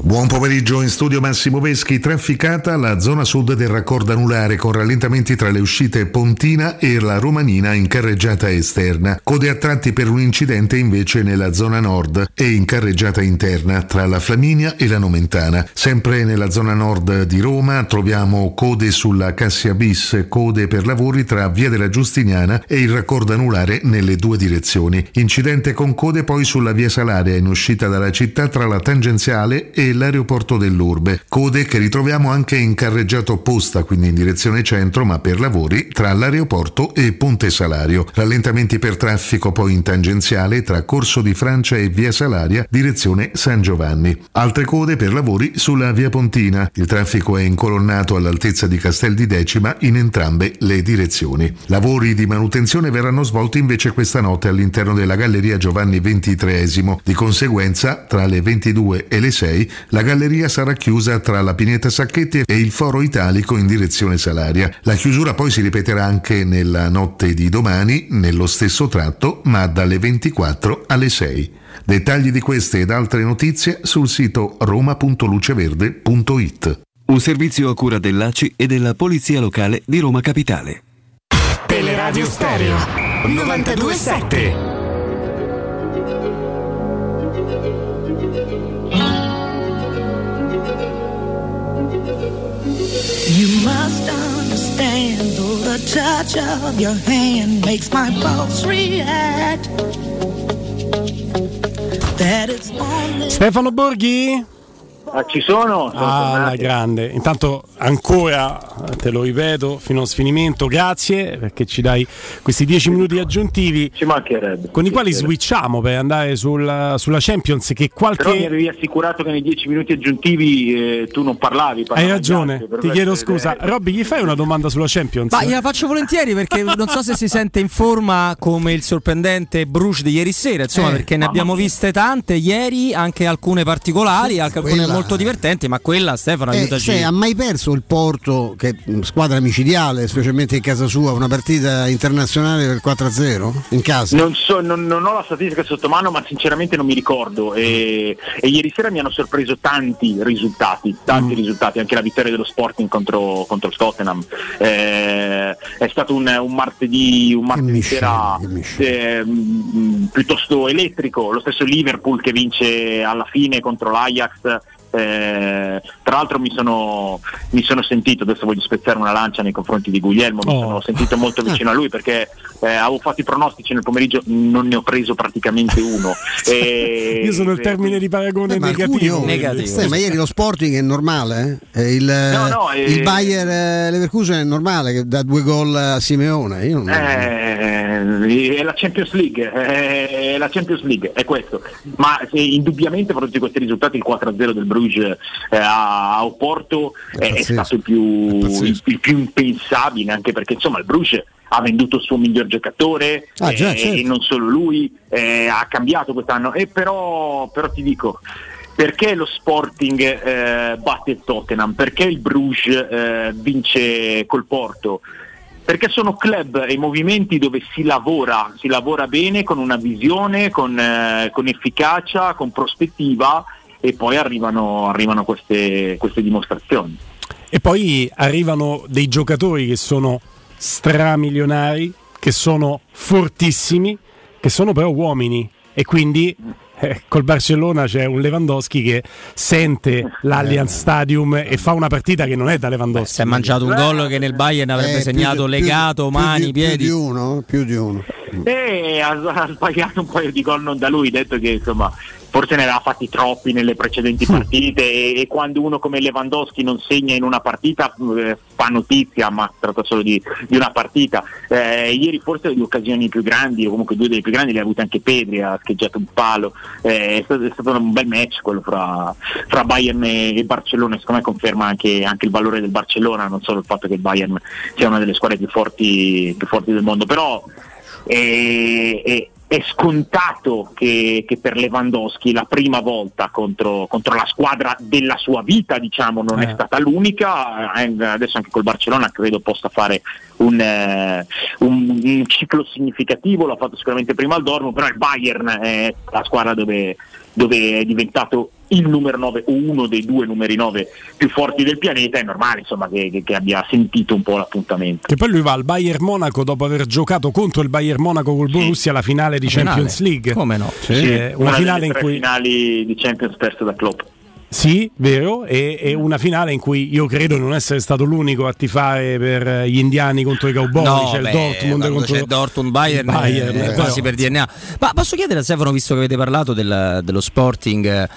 Buon pomeriggio in studio Massimo Veschi, trafficata la zona sud del raccordo anulare con rallentamenti tra le uscite Pontina e la Romanina in carreggiata esterna, code a tratti per un incidente invece nella zona nord e in carreggiata interna tra la Flaminia e la Nomentana. Sempre nella zona nord di Roma troviamo code sulla Cassia Bis, code per lavori tra Via della Giustiniana e il raccordo anulare nelle due direzioni. Incidente con code poi sulla Via Salaria in uscita dalla città tra la tangenziale e l'aeroporto dell'Urbe, code che ritroviamo anche in carreggiata opposta, quindi in direzione centro, ma per lavori tra l'aeroporto e Ponte Salario. Rallentamenti per traffico poi in tangenziale tra Corso di Francia e Via Salaria, direzione San Giovanni. Altre code per lavori sulla Via Pontina. Il traffico è incolonnato all'altezza di Castel di Decima in entrambe le direzioni. Lavori di manutenzione verranno svolti invece questa notte all'interno della Galleria Giovanni XXIII. Di conseguenza, tra le 22 e le 6 la galleria sarà chiusa tra la Pineta Sacchetti e il Foro Italico in direzione Salaria. La chiusura poi si ripeterà anche nella notte di domani, nello stesso tratto, ma dalle 24 alle 6. Dettagli di queste ed altre notizie sul sito roma.luceverde.it. Un servizio a cura dell'ACI e della Polizia Locale di Roma Capitale. Teleradio Stereo 927. You must understand, though the touch of your hand makes my pulse react. That it's only Stefano Borghi? Ah, ci sono? sono Ah, grande. Intanto ancora te lo ripeto fino a sfinimento, grazie perché ci dai questi 10 minuti aggiuntivi Ci mancherebbe. con i quali switchiamo per andare sul- sulla Champions che Però mi qualche... avevi assicurato che nei dieci minuti aggiuntivi eh, tu non parlavi. Hai ragione, altri, ti chiedo scusa. Robby, gli fai una domanda sulla Champions? Ma gliela faccio volentieri perché non so se si sente in forma come il sorprendente Bruce di ieri sera, insomma, Eh, perché ne abbiamo mia. viste tante ieri, anche alcune particolari, anche alcune Quella- molto divertenti, ma quella Stefano Eh, aiutaci. se ha mai perso il Porto, che è mh, squadra micidiale, specialmente in casa sua, una partita internazionale per 4-0 in casa? Non, so, non, non ho la statistica sotto mano, ma sinceramente non mi ricordo. E, e ieri sera mi hanno sorpreso tanti risultati, tanti risultati, anche la vittoria dello Sporting contro, contro il Tottenham. Eh, è stato un, un martedì, un martedì sera eh, mh, piuttosto elettrico, lo stesso Liverpool che vince alla fine contro l'Ajax. Eh, tra l'altro mi sono, mi sono sentito, adesso voglio spezzare una lancia nei confronti di Guglielmo, mi Oh. sono sentito molto vicino a lui perché eh, avevo fatto i pronostici nel pomeriggio, non ne ho preso praticamente uno. E- Io sono il termine di paragone Eh, negativo. Sì, ma ieri lo Sporting è normale, eh? Eh, il, No, no, eh, il Bayer eh, Leverkusen è normale che dà due gol a Simeone. Io non- Eh, è la Champions League, eh, è la Champions League, è questo. Ma se indubbiamente per tutti questi risultati il 4-0 del Bruges eh, a Oporto è, è stato il più, il, il più impensabile, anche perché insomma il Bruges ha venduto il suo miglior giocatore Ah, già, eh, certo. e non solo lui, eh, ha cambiato quest'anno. E però, però ti dico, perché lo Sporting eh, batte il Tottenham? Perché il Bruges eh, vince col Porto? Perché sono club e movimenti dove si lavora, si lavora bene con una visione, con, eh, con efficacia, con prospettiva e poi arrivano, arrivano queste, queste dimostrazioni. E poi arrivano dei giocatori che sono stramilionari, che sono fortissimi, che sono però uomini. E quindi eh, col Barcellona c'è un Lewandowski che sente l'Allianz Stadium e fa una partita che non è da Lewandowski. Si è mangiato un gol che nel Bayern avrebbe Eh, più segnato di- più legato, più mani, più piedi. di uno, più di uno. E ha, ha sbagliato un paio di gol non da lui, detto che insomma forse ne aveva fatti troppi nelle precedenti partite e, e quando uno come Lewandowski non segna in una partita eh, fa notizia, ma si tratta solo di, di una partita. Eh, ieri forse le occasioni più grandi, o comunque due delle più grandi le ha avute anche Pedri, ha scheggiato un palo, Eh, è, stato, è stato un bel match quello fra, fra Bayern e, e Barcellona, e secondo me conferma anche, anche il valore del Barcellona, non solo il fatto che il Bayern sia una delle squadre più forti, più forti del mondo, però è, è- è scontato che, che per Lewandowski la prima volta contro, contro la squadra della sua vita diciamo non è Eh. stata l'unica Eh, adesso anche col Barcellona credo possa fare un, eh, un- un ciclo significativo l'ha fatto sicuramente prima al Dortmund però il Bayern è la squadra dove, dove è diventato il numero 9 o uno dei due numeri 9 più forti del pianeta è normale insomma che, che- che abbia sentito un po' l'appuntamento Che poi lui va al Bayern Monaco dopo aver giocato contro il Bayern Monaco col Borussia alla finale di La finale. Champions League. Come no? Eh, una una finale delle in cui finali di Champions perse da Klopp Sì, vero, e, e una finale in cui io credo non essere stato l'unico a tifare per gli indiani contro i cowboy, No, c'è beh, il Dortmund contro c'è Dortmund Bayern, il Bayern, eh, però- quasi per DNA. Ma posso chiedere a Stefano, visto che avete parlato del- dello Sporting, eh,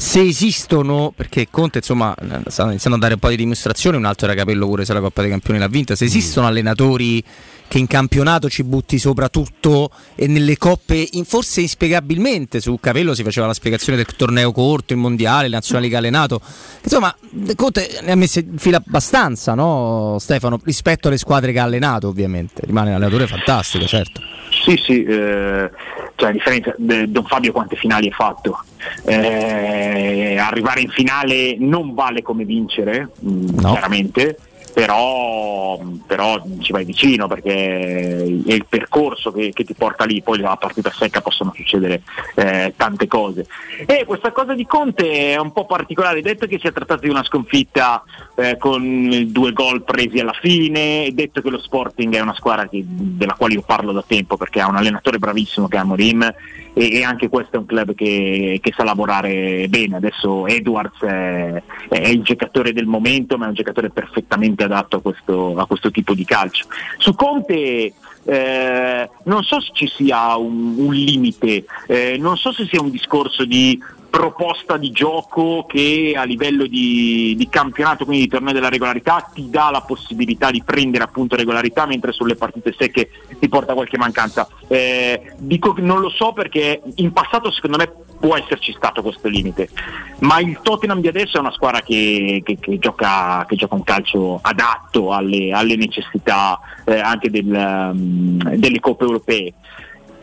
se esistono, perché Conte insomma sta iniziando a dare un po' di dimostrazioni, un altro era Capello pure se la Coppa dei Campioni l'ha vinta, se esistono allenatori che in campionato ci butti sopra tutto e nelle coppe, in- forse inspiegabilmente, su Capello si faceva la spiegazione del torneo corto, il mondiale, le nazionali che ha allenato, insomma Conte ne ha messe in fila abbastanza, no Stefano, rispetto alle squadre che ha allenato ovviamente, rimane un allenatore fantastico, certo. Sì, sì, eh, cioè a differenza de- Don Fabio quante finali ha fatto. Eh, arrivare in finale non vale come vincere, mh, chiaramente, però, però ci vai vicino perché è il percorso che, che ti porta lì, poi la partita secca possono succedere eh, tante cose. E questa cosa di Conte è un po' particolare, detto che si è trattato di una sconfitta eh, con due gol presi alla fine, detto che lo Sporting è una squadra che- della quale io parlo da tempo perché ha un allenatore bravissimo che è Amorim e, e anche questo è un club che, che sa lavorare bene. Adesso Edwards è, è il giocatore del momento, ma è un giocatore perfettamente adatto a questo, a questo tipo di calcio. Su Conte eh, non so se ci sia un, un limite, eh, non so se sia un discorso di proposta di gioco che a livello di, di campionato, quindi di torneo della regolarità, ti dà la possibilità di prendere appunto regolarità, mentre sulle partite secche ti porta qualche mancanza. Eh, dico che non lo so perché in passato secondo me può esserci stato questo limite, ma il Tottenham di adesso è una squadra che, che- che gioca, che gioca un calcio adatto alle, alle necessità eh, anche del, um, delle coppe europee.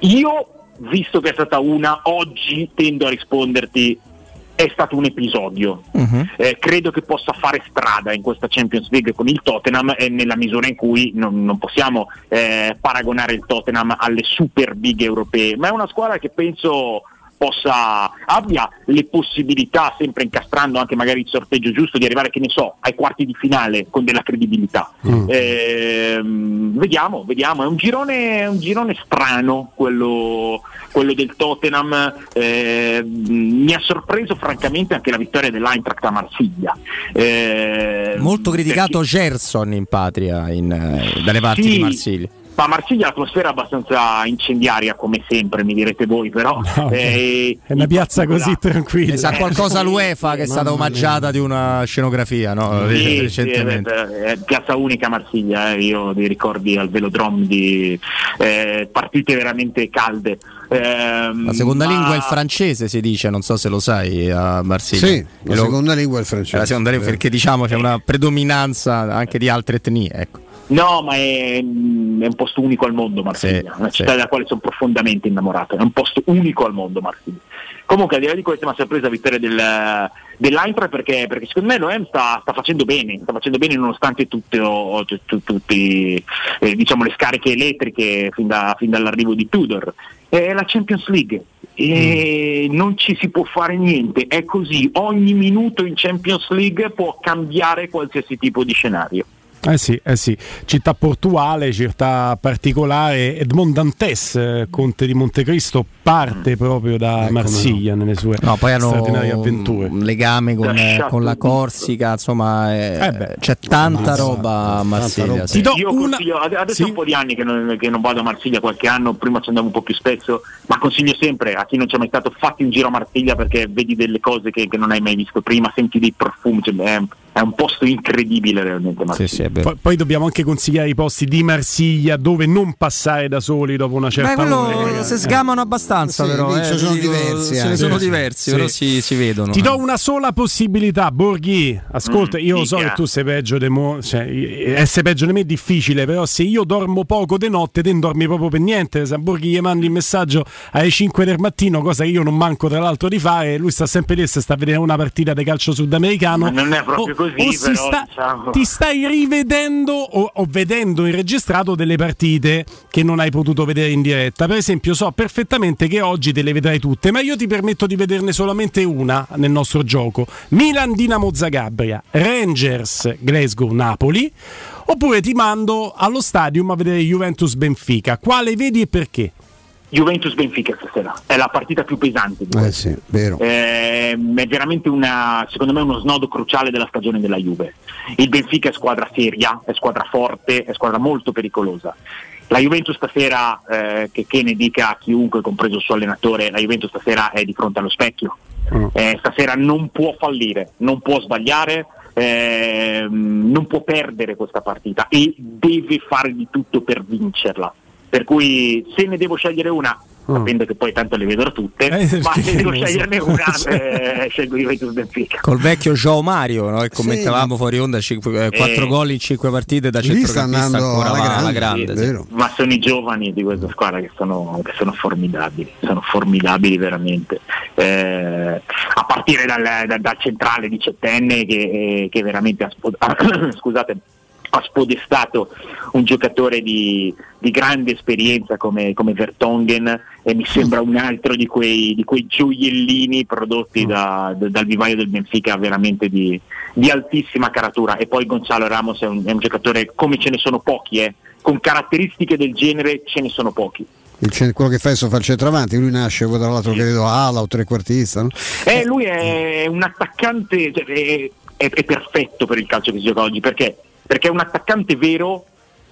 Io, visto che è stata una, oggi tendo a risponderti è stato un episodio. Eh, credo che possa fare strada in questa Champions League con il Tottenham e nella misura in cui non, non possiamo eh, paragonare il Tottenham alle super big europee, ma è una squadra che penso possa abbia le possibilità, sempre incastrando anche magari il sorteggio giusto, di arrivare, che ne so, ai quarti di finale con della credibilità. Ehm, vediamo, vediamo, è un girone, è un girone strano quello, quello del Tottenham. Ehm, mi ha sorpreso francamente anche la vittoria dell'Eintracht a Marsiglia. Ehm, Molto criticato Gerson in patria in, eh, dalle parti Sì. di Marsiglia. Ma a Marsiglia l'atmosfera è abbastanza incendiaria come sempre, mi direte voi, però eh, È una piazza così tranquilla. Sa qualcosa l'UEFA che è stata omaggiata di una scenografia no? Sì, recentemente. sì, eh, eh, piazza unica a Marsiglia, eh, io dei ricordi al velodrome di eh, partite veramente calde. Ehm, La seconda ma- lingua è il francese, si dice, non so se lo sai a Marsiglia. Sì, la E lo- seconda lingua è il francese. è la seconda lingua perché diciamo c'è una predominanza anche di altre etnie. Ecco. No, ma è, mm, è un posto unico al mondo Marsiglia, una città della quale sono profondamente innamorato, è un posto unico al mondo Marsiglia. Comunque al di là di questo mi ha sorpresa la vittoria del, dell'Eintracht perché, perché secondo me l'OM sta, sta facendo bene, sta facendo bene nonostante tutte eh, diciamo, le scariche elettriche fin, da- fin dall'arrivo di Tudor. È la Champions League. E non ci si può fare niente, è così, ogni minuto in Champions League può cambiare qualsiasi tipo di scenario. Eh sì, eh sì, città portuale, città particolare. Edmond Dantes, eh, conte di Montecristo, parte proprio da Marsiglia nelle sue No, poi hanno straordinarie avventure. un legame con, Lasciato con la Corsica, insomma, eh, c'è tanta roba a Marsiglia. sì. Io consiglio, ad- adesso è un po' di anni che non, che non vado a Marsiglia, qualche anno, prima ci andavo un po' più spesso, ma consiglio sempre a chi non c'è mai stato, fatti un giro a Marsiglia perché vedi delle cose che, che non hai mai visto prima, senti dei profumi, cioè, è, è un posto incredibile realmente Marsiglia. Poi, poi dobbiamo anche consigliare i posti di Marsiglia dove non passare da soli dopo una certa Beh, quello ora. si sgamano abbastanza, Sì, però. eh, ci sono dico, diversi Ce ne sono Sì, diversi, sì. però si, si vedono. Ti eh. do una sola possibilità, Borghi. Ascolta, Mm, io so dica. che tu sei peggio di me, cioè, essere peggio di me è difficile, però se io dormo poco di notte, te non dormi proprio per niente. Se Borghi gli mandi il messaggio alle 5 del mattino, cosa che io non manco tra l'altro di fare, lui sta sempre lì e sta a vedere una partita di calcio sudamericano. Ma non è proprio così, o si però, sta- diciamo. ti stai rivedendo o, o vedendo in registrato delle partite che non hai potuto vedere in diretta. Per esempio, so perfettamente che oggi te le vedrai tutte, ma io ti permetto di vederne solamente una nel nostro gioco: Milan Dinamo Zagabria, Rangers Glasgow Napoli. Oppure ti mando allo stadium a vedere Juventus Benfica. Quale vedi e perché? Juventus Benfica stasera, è la partita più pesante di Eh sì, vero. Ehm, è veramente una, secondo me uno snodo cruciale della stagione della Juve. Il Benfica è squadra seria, è squadra forte, è squadra molto pericolosa. La Juventus stasera, eh, che, che ne dica a chiunque, compreso il suo allenatore, la Juventus stasera è di fronte allo specchio. Eh, stasera non può fallire, non può sbagliare, ehm, non può perdere questa partita e deve fare di tutto per vincerla. Per cui se ne devo scegliere una, sapendo che poi tanto le vedrò tutte, Eh, ma se devo sceglierne una, eh, scelgo Juventus Benfica. Col vecchio Joe Mario, no? che commentavamo fuori onda, 4 Eh. gol in 5 partite da centrocampista ancora alla grande, alla grande. sì, sì. Ma sono i giovani di questa squadra che sono, che sono formidabili, sono formidabili veramente. Eh, a partire dal, dal- dal centrale diciottenne che, che veramente ha, spod- scusate, ha spodestato un giocatore di, di grande esperienza come, come Vertonghen e mi sembra un altro di quei, di quei gioiellini prodotti da- da- dal vivaio del Benfica veramente di, di altissima caratura e poi Gonzalo Ramos è un, è un giocatore come ce ne sono pochi eh. con caratteristiche del genere ce ne sono pochi Il quello che fa adesso fa il centravanti, lui nasce tra l'altro credo ala o trequartista. No? Eh, lui è un attaccante, cioè, è, è- è perfetto per il calcio che si gioca oggi, perché? Perché un attaccante vero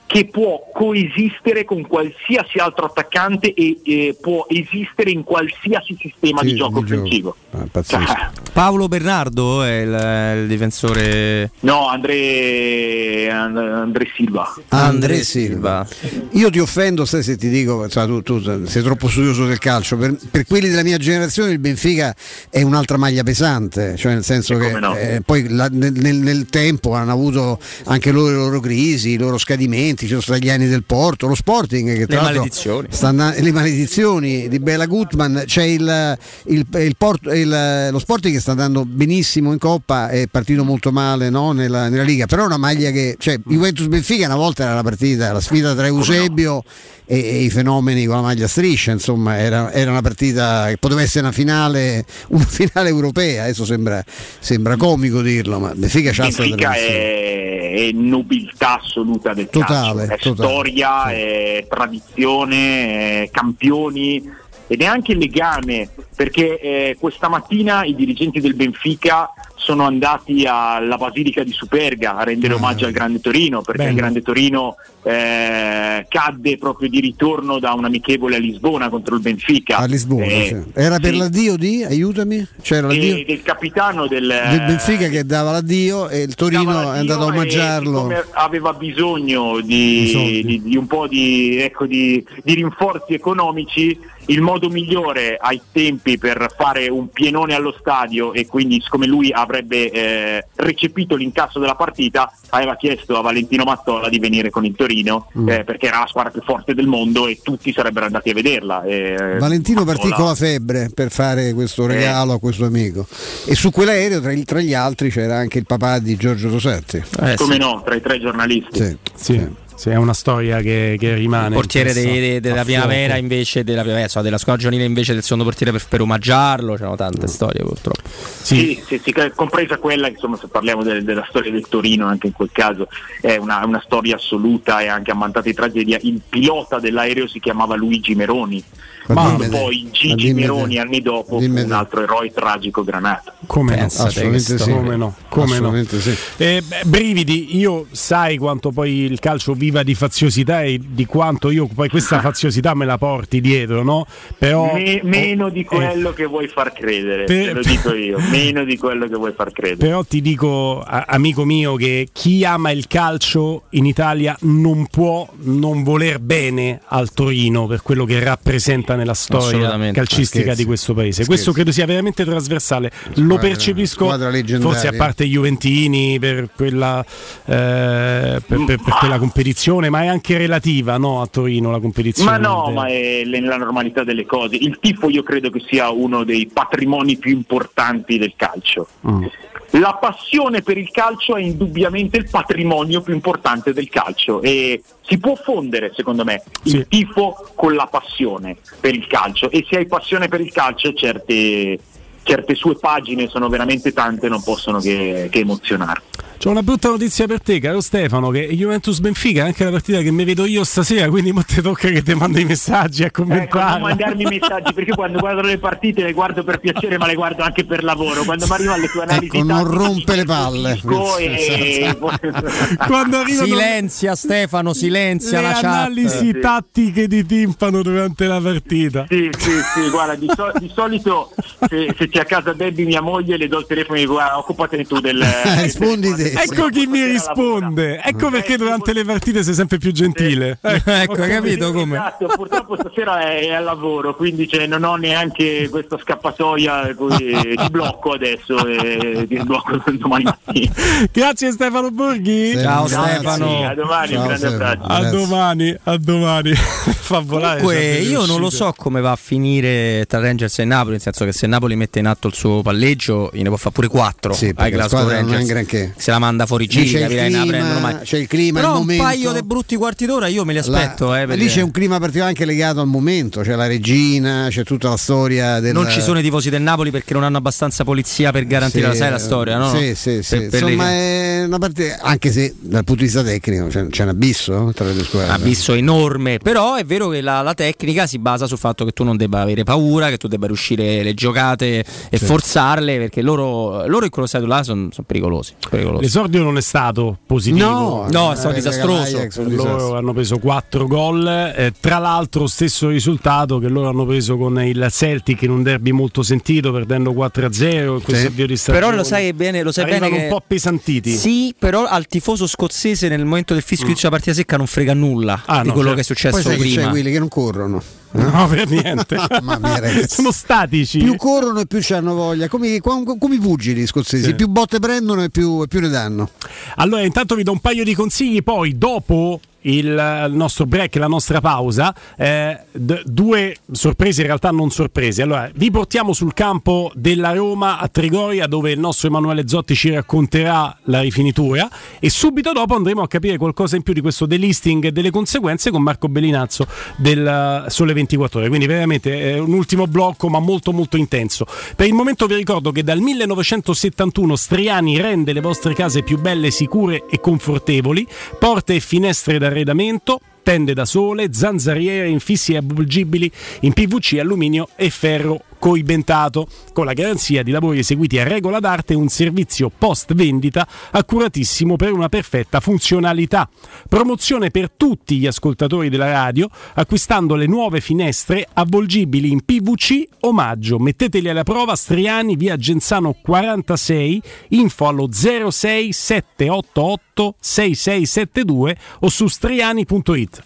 che può coesistere con qualsiasi altro attaccante e eh, può esistere in qualsiasi sistema Sì, di gioco offensivo. pazzesco. Paolo Bernardo è il, il difensore No, André, And- André Silva. André Silva. Io ti offendo se, se ti dico, insomma, tu, tu sei troppo studioso del calcio. Per, per quelli della mia generazione il Benfica è un'altra maglia pesante, cioè nel senso che eh, poi la- nel, nel- nel tempo hanno avuto anche loro le loro crisi, i loro scadimenti, ci sono stati gli anni del Porto, lo Sporting che tra Le l'altro maledizioni. andando- le maledizioni di Bela Gutman, c'è il, il- il Porto- il- lo Sporting che sta andando benissimo in Coppa, è partito molto male no, nella, nella Liga, però è una maglia che, cioè Juventus Benfica una volta era la partita, la sfida tra Eusebio e, e i fenomeni con la maglia striscia, insomma era, era una partita che poteva essere una finale, una finale europea, adesso sembra, sembra comico dirlo, ma Benfica c'ha Benfica è, è nobiltà assoluta del Totale, è totale, storia, è tradizione, è campioni ed è anche legame perché eh, questa mattina i dirigenti del Benfica sono andati alla Basilica di Superga a rendere Ah. omaggio al Grande Torino perché Bello. il Grande Torino eh, cadde proprio di ritorno da un amichevole a Lisbona contro il Benfica. A Lisbona, Eh, sì. era per sì. l'addio di, aiutami, c'era l'addio e del capitano del, del Benfica che dava l'addio e il Torino è andato a l'addio omaggiarlo. aveva bisogno Di di, di- un po' di, ecco, di rinforzi economici, il modo migliore ai tempi per fare un pienone allo stadio e quindi siccome lui avrebbe eh, recepito l'incasso della partita, aveva chiesto a Valentino Mattola di venire con il Torino Mm. eh, perché era la squadra più forte del mondo e tutti sarebbero andati a vederla. e, Valentino partì con la febbre per fare questo regalo a questo amico e su quell'aereo tra, tra gli altri c'era anche il papà di Giorgio Rossetti. come no, tra i tre giornalisti. Sì. Sì, sì, è una storia che, che rimane. Il portiere dei- dei- della primavera invece della, primavera, insomma, della squadra giovanile invece del secondo portiere per, per omaggiarlo, c'erano tante storie purtroppo. Sì, sì, sì, che- compresa quella, insomma, se parliamo del- della storia del Torino, anche in quel caso è una, una storia assoluta e anche ammantata di tragedia. Il pilota dell'aereo si chiamava Luigi Meroni, quando poi Gigi. Meroni anni dopo Dimmi un altro eroe tragico granato. Come no? Assolutamente sì. Come no? Come no? Assolutamente sì. Eh, brividi, io sai quanto poi il calcio viva di faziosità e di quanto io poi questa faziosità me la porti dietro, no? Però Me- meno di eh, quello che vuoi far credere, Per- te lo dico io, meno di quello che vuoi far credere. Però ti dico, a- amico mio, che chi ama il calcio in Italia non può non voler bene al Torino per quello che rappresenta nella storia calcistica di questo paese. Scherzi. Questo credo sia veramente trasversale. Lo Squadra- percepisco, squadra leggendaria. forse a parte i Juventini per quella, eh, per, per- per quella competizione, ma è anche relativa no, a Torino la competizione. Ma no, del- ma è nella normalità delle cose. Il tifo io credo che sia uno dei patrimoni più importanti del calcio. Mm. La passione per il calcio è indubbiamente il patrimonio più importante del calcio e si può fondere, secondo me, Sì. il tifo con la passione per il calcio e se hai passione per il calcio certe, certe sue pagine sono veramente tante non possono che, che emozionare. C'ho una brutta notizia per te, caro Stefano, che Juventus Benfica è anche la partita che mi vedo io stasera, quindi mo te tocca che ti mando i messaggi a Ecco, non commentare. mandarmi i messaggi perché io quando guardo le partite le guardo per piacere ma le guardo anche per lavoro quando mi arrivano le tue analisi Ecco, non rompe le palle. dico e- Quando arrivano Silenzia Stefano, silenzia le la chat. analisi Sì. tattiche di timpano durante la partita. Sì, sì, sì, guarda, di, so- di solito se, se c'è a casa Debbie mia moglie le do il telefono e dico guarda, occupatene tu del... Rispondi te. Ecco chi mi risponde, ecco perché durante le partite sei sempre più gentile. Ecco, ho hai capito come? Esatto, purtroppo stasera è, è al lavoro, quindi cioè, non ho neanche questa scappatoia, così, ti blocco adesso e ti blocco domani mattina. Grazie Stefano Borghi. Sì, Ciao grazie. Stefano. A domani, Ciao, un grande Stefano. abbraccio. A Grazie. domani, a domani. Fa volare. Comunque io non lo so come va a finire tra Rangers e Napoli, nel senso che se Napoli mette in atto il suo palleggio, ne può fare pure 4 Sì, ai la Glasgow Rangers. un. Se la manda fuori Lì giri, c'è il la c'è il clima, Però un paio di brutti quarti d'ora io me li aspetto. La- eh, lì c'è un clima particolare anche legato al momento, c'è la regina, c'è tutta la storia del Non ci sono i tifosi del Napoli perché non hanno abbastanza polizia per garantire, Sì, sai la storia, no? Sì, sì, sì. Per- per le- Insomma, è una partita, anche se dal punto di vista tecnico c'è, c'è un abisso tra le due squadre. abisso enorme, però è vero che la, la tecnica si basa sul fatto che tu non debba avere paura, che tu debba riuscire le giocate e forzarle, perché loro, loro in quello stadio là sono pericolosi, pericolosi. L'esordio non è stato positivo. No, No, è stato eh, disastroso. è Loro disastro. hanno preso 4 gol, eh, tra l'altro stesso risultato che loro hanno preso con il Celtic in un derby molto sentito perdendo 4-0 in questo Sì. Però lo sai bene, lo sai bene che un po' pesantiti. Sì, però al tifoso scozzese nel momento del fischio di partita secca non frega nulla Ah, di no, quello certo. che è successo Poi sai che prima. c'è quelli che non corrono. No, per niente. Mamma mia. Sono statici. Più corrono e più hanno voglia, come, come- i pugili scozzesi, Sì. più botte prendono e più, e più ne danno. Allora, intanto vi do un paio di consigli, poi dopo il, nostro break, la nostra pausa, eh, d- due sorprese in realtà non sorprese. Allora, vi portiamo sul campo della Roma a Trigoria dove il nostro Emanuele Zotti ci racconterà la rifinitura e subito dopo andremo a capire qualcosa in più di questo delisting e delle conseguenze con Marco Bellinazzo del uh, Sole 24 Ore. Quindi veramente è un ultimo blocco ma molto molto intenso. Per il momento vi ricordo che dal 1971 Striani rende le vostre case più belle, sicure e confortevoli, porte e finestre d'arredamento, tende da sole, zanzariere, infissi avvolgibili in PVC, alluminio e ferro coibentato, con la garanzia di lavori eseguiti a regola d'arte e un servizio post vendita accuratissimo per una perfetta funzionalità. Promozione per tutti gli ascoltatori della radio acquistando le nuove finestre avvolgibili in PVC omaggio. Metteteli alla prova Striani via Genzano 46, info allo 06788 6672 o su striani.it.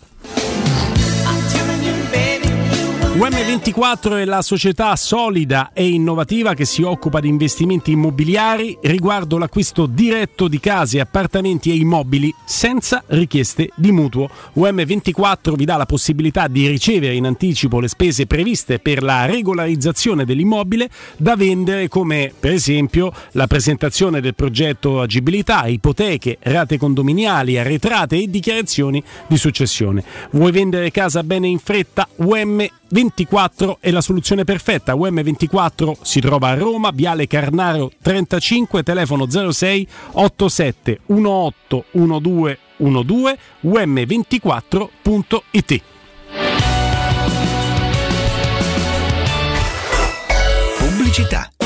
UM24 è la società solida e innovativa che si occupa di investimenti immobiliari riguardo l'acquisto diretto di case, appartamenti e immobili senza richieste di mutuo. UM24 vi dà la possibilità di ricevere in anticipo le spese previste per la regolarizzazione dell'immobile da vendere come per esempio la presentazione del progetto agibilità, ipoteche, rate condominiali, arretrate e dichiarazioni di successione. Vuoi vendere casa bene in fretta? UM24 è la soluzione perfetta. UM24 si trova a Roma, Viale Carnaro 35, telefono 06 87 18 12 12 um24.it. Pubblicità.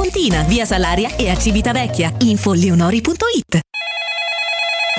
Pontina, via Salaria e a Civitavecchia. Info leonori.it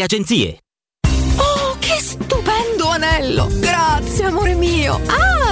agenzie. Oh, che stupendo anello! Grazie, amore mio! Ah,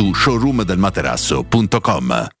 showroomdelmaterasso.com.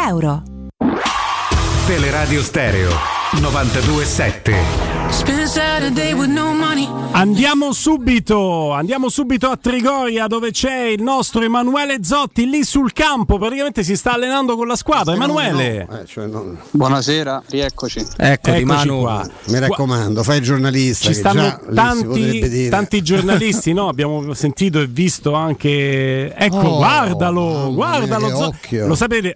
Teleradio Stereo 927. Spend Saturday with no money. Andiamo subito, andiamo subito a Trigoria dove c'è il nostro Emanuele Zotti lì sul campo, praticamente si sta allenando con la squadra. Emanuele. Eh, cioè, non- Buonasera, rieccoci. Eccoci Eccoci Manu. qua. Mi raccomando, fai il giornalista. Ci stanno tanti, tanti giornalisti, no? Abbiamo sentito e visto anche. Ecco, Oh, guardalo, guardalo. mia, che Zo- occhio. Lo sapete?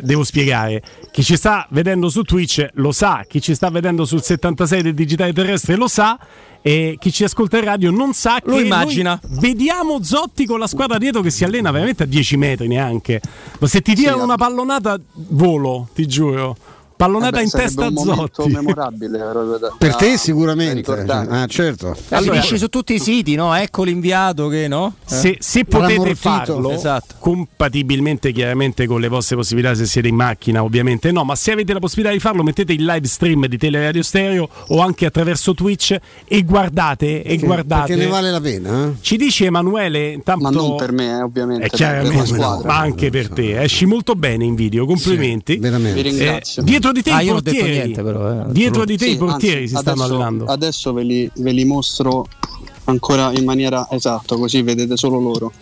Devo spiegare. Chi ci sta vedendo su Twitch lo sa, chi ci sta vedendo sul 76 del digitale terrestre lo sa. E chi ci ascolta in radio non sa Lo immagina. vediamo Zotti con la squadra dietro che si allena veramente a 10 metri neanche. Ma se ti tirano una pallonata, volo, ti giuro. Pallonata Eh beh, in testa a un momento Zotti. memorabile proprio da- Per te sicuramente. ricordare. Ah, certo. Allora, finisce su tutti i siti, no? Ecco l'inviato che no? Eh. Se, se potete farlo, Esatto. compatibilmente chiaramente con le vostre possibilità, se siete in macchina, ovviamente no, ma se avete la possibilità di farlo, mettete il live stream di Teleradio Stereo o anche attraverso Twitch e guardate. E guardate. Perché ne vale la pena? eh? Ci dice Emanuele, intanto. Ma non per me, eh, ovviamente. È per chiaramente, squadra. ma anche per te. Esci molto bene in video, complimenti. Vi ringrazio. Eh, dietro di te Ah, i io non ho detto portieri. niente, però, eh. Dietro di te Sì, i portieri anzi, si stanno adesso, allenando. Adesso ve li, ve li mostro ancora in maniera esatta, così vedete solo loro.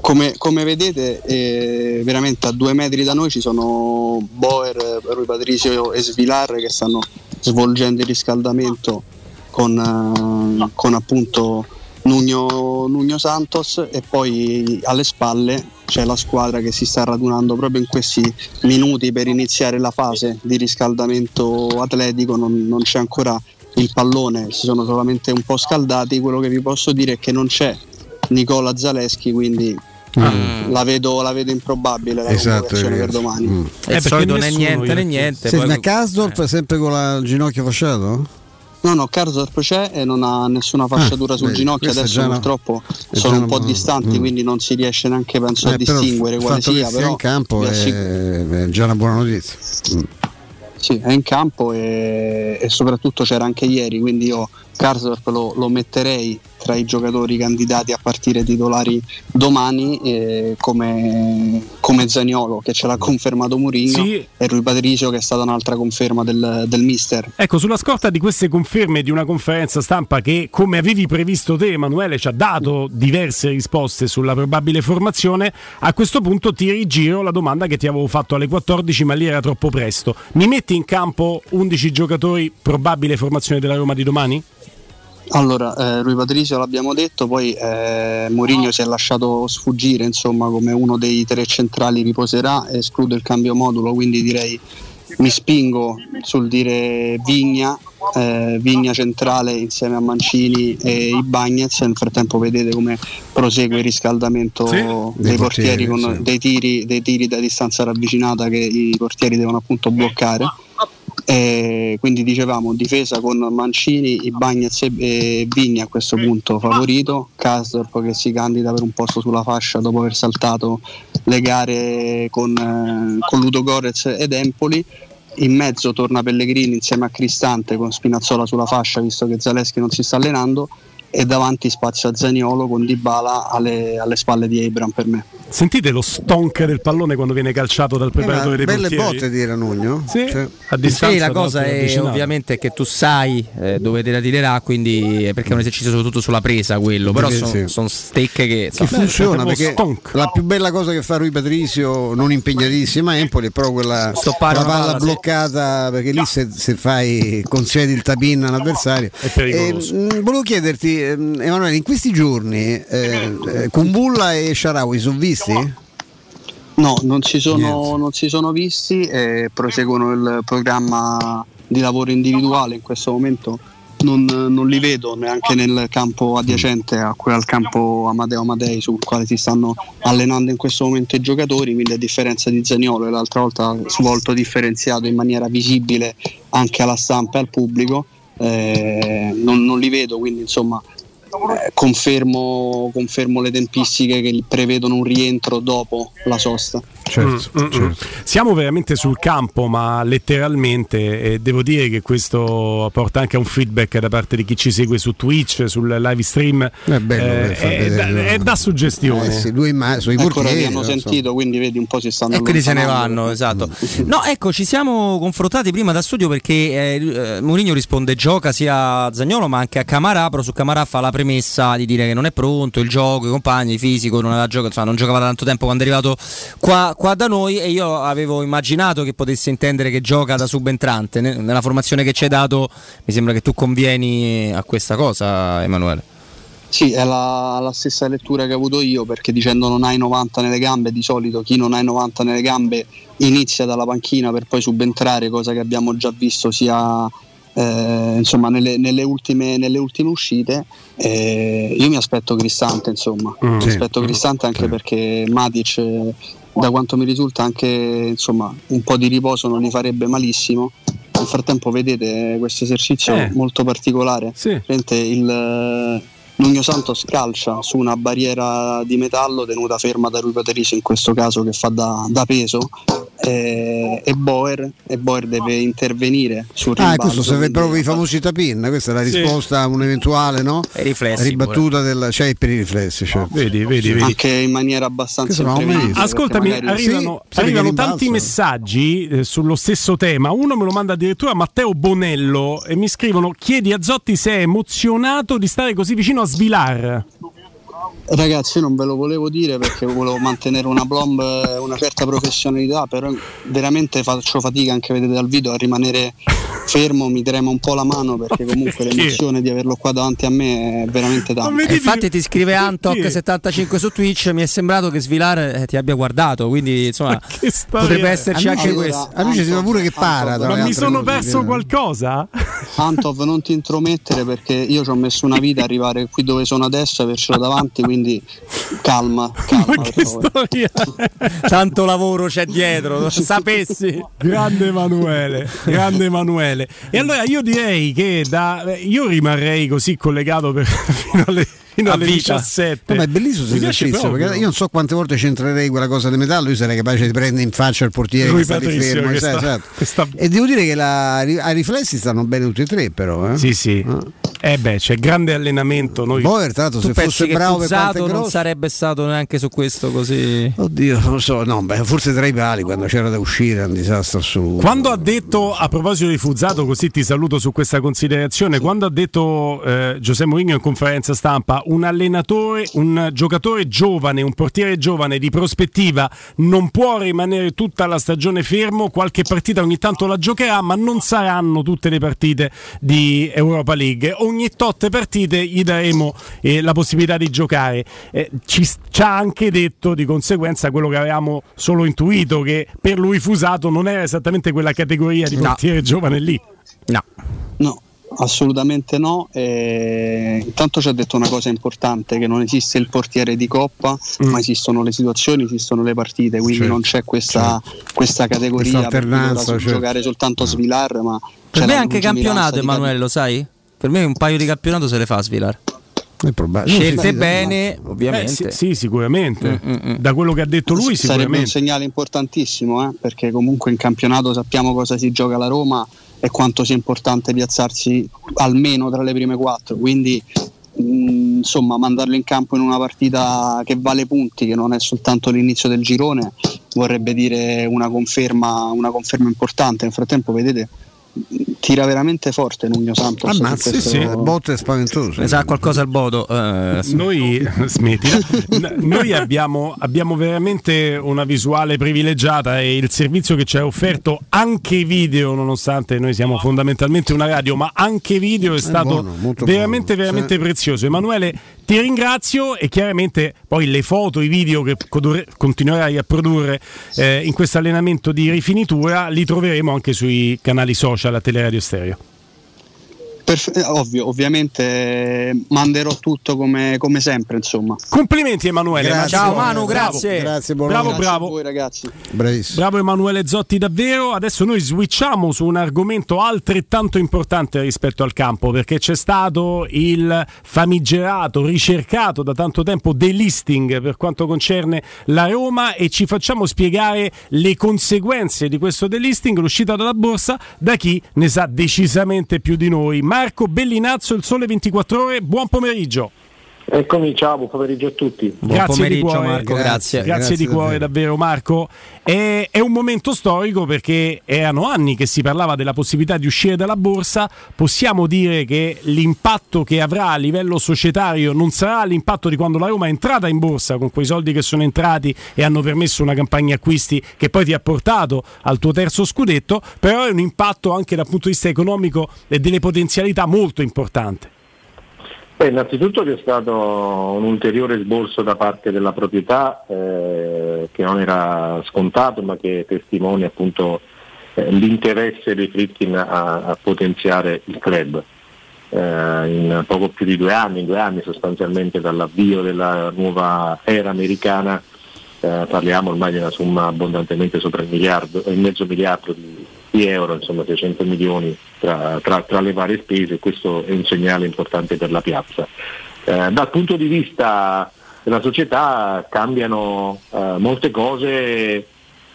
Come, come vedete, eh, veramente a due metri da noi ci sono Boer, Rui Patricio e Svilar che stanno svolgendo il riscaldamento con, eh, con appunto Nugno, Nugno Santos e poi alle spalle c'è la squadra che si sta radunando proprio in questi minuti per iniziare la fase di riscaldamento atletico, non, non c'è ancora il pallone, si sono solamente un po' scaldati, quello che vi posso dire è che non c'è Nicola Zaleschi, quindi Mm. la, vedo, la vedo improbabile la Esatto, è per domani. Mm. E il solito né niente né niente. Senti, poi- ma Kasdorp sempre con la- il ginocchio fasciato? No, no, Karsdorp c'è e non ha nessuna fasciatura Ah, sul vedi, ginocchio, adesso una- purtroppo sono un po' una- distanti, mm. quindi non si riesce neanche penso a Eh, però distinguere quale sia, però in campo è, è già una buona notizia. Mm. Sì, è in campo e, e soprattutto c'era anche ieri, quindi io Karsdorp lo, lo metterei tra i giocatori candidati a partire titolari domani eh, come, come Zaniolo che ce l'ha confermato Mourinho Sì. e Rui Patricio che è stata un'altra conferma del, del mister. Ecco, sulla scorta di queste conferme di una conferenza stampa che, come avevi previsto te, Emanuele, ci ha dato diverse risposte sulla probabile formazione, a questo punto ti rigiro la domanda che ti avevo fatto alle 14, ma lì era troppo presto. Mi metti in campo 11 giocatori, probabile formazione della Roma di domani? Allora, eh, Rui Patricio l'abbiamo detto, poi eh, Mourinho si è lasciato sfuggire insomma come uno dei tre centrali riposerà, escludo il cambio modulo, quindi direi mi spingo sul dire Vigna, eh, Vigna centrale insieme a Mancini e Ibagnez, nel frattempo vedete come prosegue il riscaldamento Sì. dei, Dei portieri, portieri, con sì. dei, tiri, dei tiri da distanza ravvicinata che i portieri devono appunto bloccare. Eh, quindi dicevamo difesa con Mancini, Ibagnez e e Vigni a questo punto favorito, Kasdorp che si candida per un posto sulla fascia dopo aver saltato le gare con, eh, con Ludo Gorez ed Empoli. In mezzo torna Pellegrini insieme a Cristante con Spinazzola sulla fascia visto che Zaleschi non si sta allenando e davanti spazio a Zaniolo con Dybala alle, alle spalle di Abram per me. Sentite lo stonk del pallone quando viene calciato dal preparatore dei belle portieri? botte di Ranugno. Sì, Cioè, a distanza Sì, la cosa è avvicinata. ovviamente che tu sai eh, dove te la tirerà, quindi eh, perché è un esercizio soprattutto sulla presa quello, però sono sì. stecche che Che funziona perché la più bella cosa che fa Rui Patricio, non impegnatissima a Empoli, è proprio quella, Stoppare una palla palla, sì. bloccata perché lì se, se fai concedi il tapin all'avversario. È pericoloso. Eh, mh, volevo chiederti, Emanuele, in questi giorni eh, eh, Kumbulla e Sharawi sono visti? No, non si sono, non si sono visti e proseguono il programma di lavoro individuale. In questo momento non, non li vedo neanche nel campo adiacente a quello al campo Amadeo Amadei sul quale si stanno allenando in questo momento i giocatori. Quindi, a differenza di Zaniolo, l'altra volta svolto differenziato in maniera visibile anche alla stampa e al pubblico, eh, non, non li vedo. Quindi, insomma, eh, confermo, confermo le tempistiche che prevedono un rientro dopo la sosta. Certo, Mm, mm, mm. Siamo veramente sul campo, ma letteralmente e devo dire che questo porta anche a un feedback da parte di chi ci segue su Twitch, sul live stream. È bello Eh, è, da, è da suggestione. Eh sì, due imma- sui Ecco, ora portieri. hanno non so. sentito, quindi vedi un po' si stanno E quindi se ne vanno, esatto. No, ecco, ci siamo confrontati prima da studio perché eh, eh, Mourinho risponde gioca sia a Zagnolo ma anche a Camarà, però su Camarà fa la premessa di dire che non è pronto, il gioco, i compagni, il fisico, non aveva giocato, insomma, non giocava da tanto tempo quando è arrivato qua, qua da noi e io avevo immaginato che potesse intendere che gioca da subentrante. Ne- Nella formazione che ci hai dato mi sembra che tu convieni a questa cosa, Emanuele. Sì, è la, la stessa lettura che ho avuto io perché dicendo non hai 90 nelle gambe, di solito chi non ha i 90 nelle gambe inizia dalla panchina per poi subentrare, cosa che abbiamo già visto sia eh, insomma, nelle, nelle ultime, nelle ultime uscite. Eh, io mi aspetto Cristante, insomma, Mm. mi Sì. aspetto Cristante anche perché Matic, eh, da quanto mi risulta, anche insomma, un po' di riposo non gli farebbe malissimo. Nel frattempo vedete questo esercizio Eh. molto particolare. Praticamente il Nuno Santos calcia su una barriera di metallo tenuta ferma da Rui Patricio in questo caso che fa da, da peso eh, e, Boer, e Boer deve intervenire sul Ah, rimbalzo. questo serve quindi- proprio i famosi tapin, questa è la Sì. risposta a un'eventuale no? riflessi ribattuta del cioè per i riflessi. Certo. Vedi, vedi, vedi. anche in maniera abbastanza. Ascoltami, magari- arrivano, Sì, sì, arrivano tanti messaggi eh, sullo stesso tema. Uno me lo manda addirittura Matteo Bonello e mi scrivono: Chiedi a Zotti se è emozionato di stare così vicino a Svilar. Ragazzi, io non ve lo volevo dire perché volevo mantenere una plomb, una certa professionalità, però veramente faccio fatica anche vedete dal video a rimanere fermo, mi trema un po' la mano perché comunque l'emozione di averlo qua davanti a me è veramente tanta. Infatti ti scrive Antok75 su Twitch, mi è sembrato che Svilar eh, ti abbia guardato, quindi insomma potrebbe esserci anche Allora, questo. a lui ci sembra pure che para. tra Ma mi sono cose, perso che- qualcosa? Antov non ti intromettere perché io ci ho messo una vita ad arrivare qui dove sono adesso e avercelo davanti, quindi calma, calma. favore. Tanto lavoro c'è dietro, lo sapessi. Grande Emanuele, grande Emanuele. E allora io direi che da, io rimarrei così collegato per, fino alle, fino A alle vita. 17. No, ma è bellissimo questo esercizio proprio. perché io non so quante volte centrerei quella cosa di metallo, io sarei capace di prendere in faccia il portiere Rui che sta lì fermo. che esatto, sta- esatto. E devo dire che la, a riflessi stanno bene tutti e tre, però. Eh? Sì, sì. Eh beh, c'è grande allenamento. Noi... Boer, tra l'altro, se fosse bravo per quanto non grosso. sarebbe stato neanche su questo così? Oddio, non lo so, no, beh, forse tra i pali quando c'era da uscire è un disastro assoluto. Quando ha detto, a proposito di Fuzzato, così ti saluto su questa considerazione, quando ha detto eh, Giuseppe Mourinho in conferenza stampa, un allenatore, un giocatore giovane, un portiere giovane di prospettiva non può rimanere tutta la stagione fermo, qualche partita ogni tanto la giocherà, ma non saranno tutte le partite di Europa League. Ogni tot partite gli daremo eh, la possibilità di giocare. Eh, ci, ci ha anche detto di conseguenza quello che avevamo solo intuito, che per lui Fusato non era esattamente quella categoria di No. portiere giovane lì. No. No, assolutamente no. E intanto ci ha detto una cosa importante, che non esiste il portiere di coppa, ma esistono le situazioni, esistono le partite, quindi Certo, non c'è questa, questa categoria Questa per certo. giocare soltanto Svilar, ma Per me la anche campionato, Emanuele, lo sai? Per me un paio di campionato se le fa Svilar. È probabile. Scelte sì, bene, ma- ovviamente. Eh, sì, sì, sicuramente. Mm, Da quello che ha detto lui, Sarebbe un sicuramente. segnale importantissimo, eh, perché comunque in campionato sappiamo cosa si gioca alla Roma e quanto sia importante piazzarsi almeno tra le prime quattro. Quindi mh, insomma mandarlo in campo in una partita che vale punti, che non è soltanto l'inizio del girone, vorrebbe dire una conferma, una conferma importante. Nel frattempo, vedete, tira veramente forte Nugno Santos. Ammazza, questo- sì, il botto è spaventoso. Ne sa qualcosa al Bodo. eh, sì. Noi, smettila. Noi abbiamo, abbiamo veramente una visuale privilegiata e il servizio che ci ha offerto anche video, nonostante noi siamo fondamentalmente una radio, ma anche video è stato buono, veramente, buono, veramente sì. prezioso. Emanuele, ti ringrazio e chiaramente poi le foto, i video che continuerai a produrre eh, in questo allenamento di rifinitura li troveremo anche sui canali social a Teleradio Stereo. Eh, ovvio, ovviamente manderò tutto come, come sempre, insomma. Complimenti Emanuele. Grazie. Ciao Manu, bravo. grazie. Grazie, buon bravo. Grazie a bravo. voi ragazzi. Bravissimo. Bravo Emanuele Zotti davvero, adesso noi switchiamo su un argomento altrettanto importante rispetto al campo perché c'è stato il famigerato, ricercato da tanto tempo delisting per quanto concerne la Roma e ci facciamo spiegare le conseguenze di questo delisting, l'uscita dalla borsa da chi ne sa decisamente più di noi. Marco Bellinazzo, il Sole 24 ore, buon pomeriggio. Eccomi, ciao, buon pomeriggio a tutti. Grazie di cuore, Marco, grazie. Grazie, di cuore davvero Marco. È, è un momento storico perché erano anni che si parlava della possibilità di uscire dalla borsa. Possiamo dire che l'impatto che avrà a livello societario non sarà l'impatto di quando la Roma è entrata in borsa con quei soldi che sono entrati e hanno permesso una campagna acquisti che poi ti ha portato al tuo terzo scudetto, però è un impatto anche dal punto di vista economico e delle potenzialità molto importante. Beh, innanzitutto c'è stato un ulteriore sborso da parte della proprietà eh, che non era scontato ma che testimonia appunto eh, l'interesse dei Fritkin a, a potenziare il club. Eh, in poco più di due anni, due anni sostanzialmente dall'avvio della nuova era americana, eh, parliamo ormai di una somma abbondantemente sopra il miliardo, il mezzo miliardo di, di euro, insomma 600 milioni tra, tra- tra le varie spese, questo è un segnale importante per la piazza. Eh, dal punto di vista della società cambiano eh, molte cose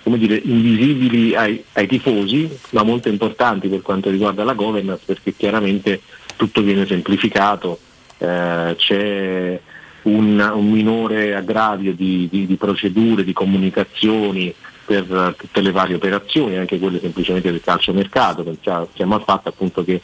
dire, invisibili ai, ai tifosi, ma molto importanti per quanto riguarda la governance, perché chiaramente tutto viene semplificato, eh, c'è un, un minore aggravio di, di- di procedure, di comunicazioni per tutte le varie operazioni, anche quelle semplicemente del calciomercato, pensiamo al fatto appunto che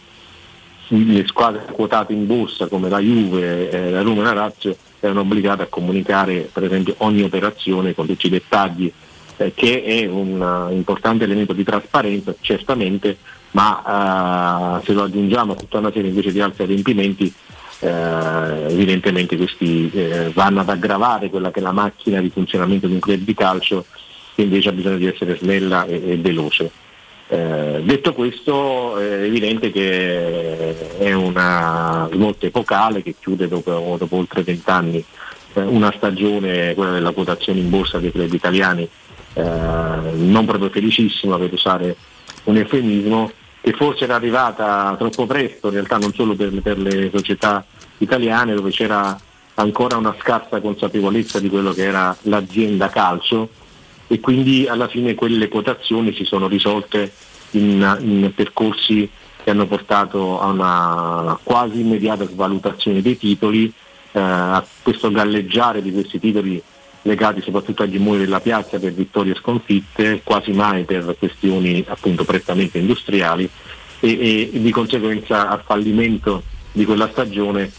le squadre quotate in borsa come la Juve, eh, la Roma e la Lazio erano obbligate a comunicare per esempio ogni operazione con tutti i dettagli, eh, che è un uh, importante elemento di trasparenza certamente, ma uh, se lo aggiungiamo a tutta una serie invece di altri adempimenti, eh, evidentemente questi eh, vanno ad aggravare quella che è la macchina di funzionamento di un club di calcio invece ha bisogno di essere snella e, e veloce. Eh, detto questo è evidente che è una svolta epocale che chiude dopo, dopo oltre vent'anni eh, una stagione, quella della quotazione in borsa dei club italiani, eh, non proprio felicissima per usare un eufemismo, che forse era arrivata troppo presto, in realtà non solo per, per le società italiane dove c'era ancora una scarsa consapevolezza di quello che era l'azienda calcio e quindi alla fine quelle quotazioni si sono risolte in, in percorsi che hanno portato a una quasi immediata svalutazione dei titoli, eh, a questo galleggiare di questi titoli legati soprattutto agli muri della piazza per vittorie sconfitte, quasi mai per questioni appunto prettamente industriali e, e di conseguenza al fallimento di quella stagione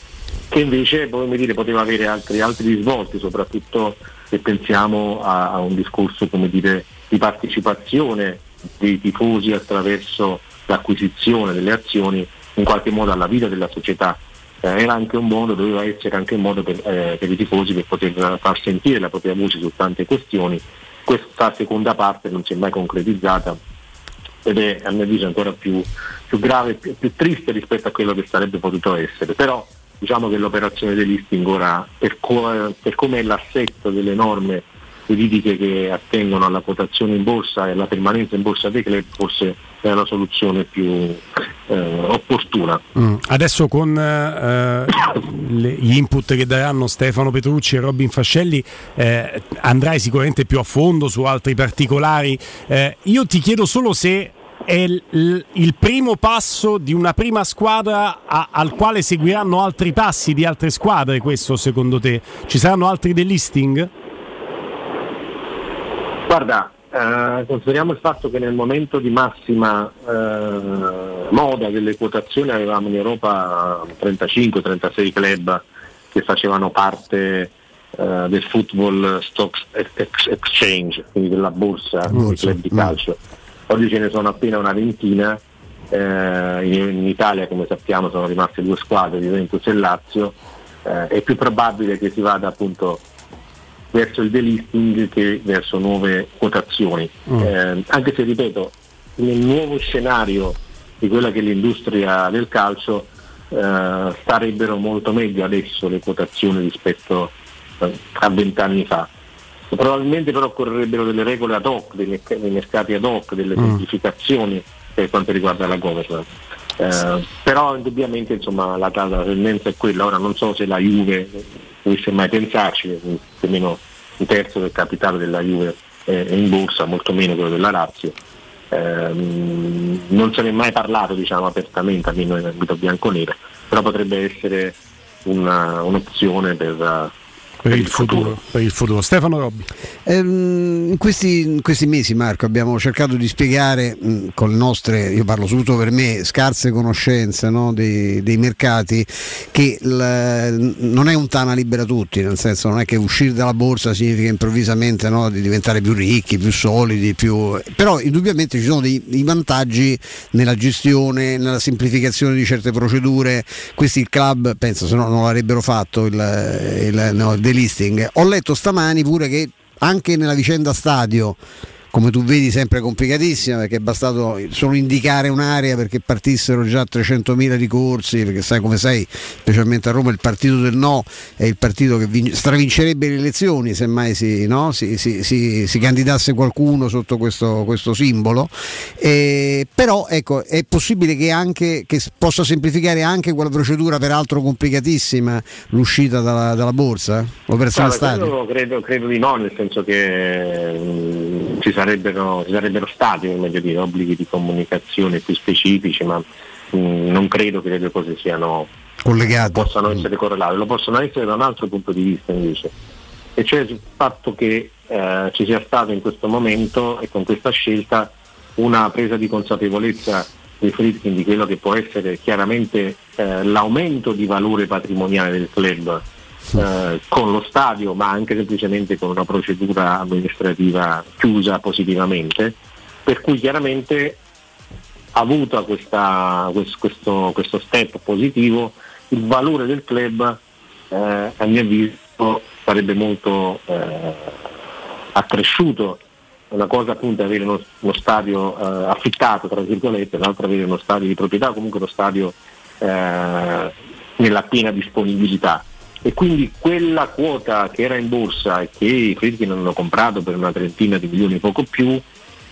che invece dire, poteva avere altri, altri risvolti, soprattutto se pensiamo a, a un discorso dire, di partecipazione dei tifosi attraverso l'acquisizione delle azioni in qualche modo alla vita della società. Eh, era anche un modo, doveva essere anche un modo per, eh, per, i tifosi per poter far sentire la propria voce su tante questioni. Questa seconda parte non si è mai concretizzata ed è a mio avviso ancora più, più grave, più, più triste rispetto a quello che sarebbe potuto essere. Però diciamo che l'operazione del listing ora per, co- per come è l'assetto delle norme giuridiche che attengono alla quotazione in borsa e alla permanenza in borsa dei club forse è la soluzione più eh, opportuna. Mm. Adesso con eh, le, gli input che daranno Stefano Petrucci e Robin Fascelli eh, andrai sicuramente più a fondo su altri particolari. Eh, io ti chiedo solo se è il, il, primo passo di una prima squadra a, al quale seguiranno altri passi di altre squadre, questo secondo te? Ci saranno altri delisting? Guarda, eh, consideriamo il fatto che nel momento di massima eh, moda delle quotazioni avevamo in Europa 35-36 club che facevano parte eh, del football stock exchange, quindi della borsa, borsa. dei club di mm. calcio. Mm oggi ce ne sono appena una ventina, eh, in, in, Italia come sappiamo sono rimaste due squadre, Juventus e Lazio, eh, è più probabile che si vada appunto verso il delisting che verso nuove quotazioni. Mm. Eh, anche se ripeto, nel nuovo scenario di quella che è l'industria del calcio eh, starebbero molto meglio adesso le quotazioni rispetto eh, a vent'anni fa. Probabilmente però occorrerebbero delle regole ad hoc, dei, merc- dei mercati ad hoc, delle mm. semplificazioni per quanto riguarda la governance. Eh, però indubbiamente insomma, la, la, tendenza è quella, ora non so se la Juve dovesse mai pensarci, più o meno un terzo del capitale della Juve è in borsa, molto meno quello della Lazio. Eh, non se ne è mai parlato diciamo, apertamente, almeno in ambito bianco-nero, però potrebbe essere una, un'opzione per, per il, futuro, per il futuro. Stefano Robbi. Ehm, in, questi, in, questi, mesi, Marco, abbiamo cercato di spiegare mh, mm, con le nostre, io parlo soprattutto per me, scarse conoscenze no, dei, dei, mercati, che la, non è un tana libera tutti, nel senso non è che uscire dalla borsa significa improvvisamente no, di diventare più ricchi, più solidi, più... però indubbiamente ci sono dei, dei vantaggi nella gestione, nella semplificazione di certe procedure. Questi il club, penso, se no non l'avrebbero fatto il, il, no, il delisting. Ho letto stamani pure che anche nella vicenda stadio come tu vedi sempre complicatissima perché è bastato solo indicare un'area perché partissero già 300.000 ricorsi perché sai come sai specialmente a Roma il partito del no è il partito che vince, stravincerebbe le elezioni se mai si, no? si, si, si candidasse qualcuno sotto questo, questo simbolo eh, però ecco è possibile che, anche, che possa semplificare anche quella procedura peraltro complicatissima l'uscita dalla, dalla borsa l'operazione stadio credo, credo, di no nel senso che mh, ci sarà sarebbero, ci sarebbero stati dire, obblighi di comunicazione più specifici, ma mh, mm, non credo che le due cose siano collegate. possano essere correlate, lo possono essere da un altro punto di vista invece, e cioè il fatto che eh, ci sia stato in questo momento e con questa scelta una presa di consapevolezza dei Fritkin di quello che può essere chiaramente eh, l'aumento di valore patrimoniale del club eh, con lo stadio, ma anche semplicemente con una procedura amministrativa chiusa positivamente, per cui chiaramente avuta questa, questo, questo, step positivo, il valore del club eh, a mio avviso sarebbe molto eh, accresciuto. Una cosa appunto è avere uno, uno stadio eh, affittato, tra virgolette, l'altra avere uno stadio di proprietà, comunque uno stadio eh, nella piena disponibilità. E quindi quella quota che era in borsa e che i Friedkin hanno comprato per una trentina di milioni, poco più,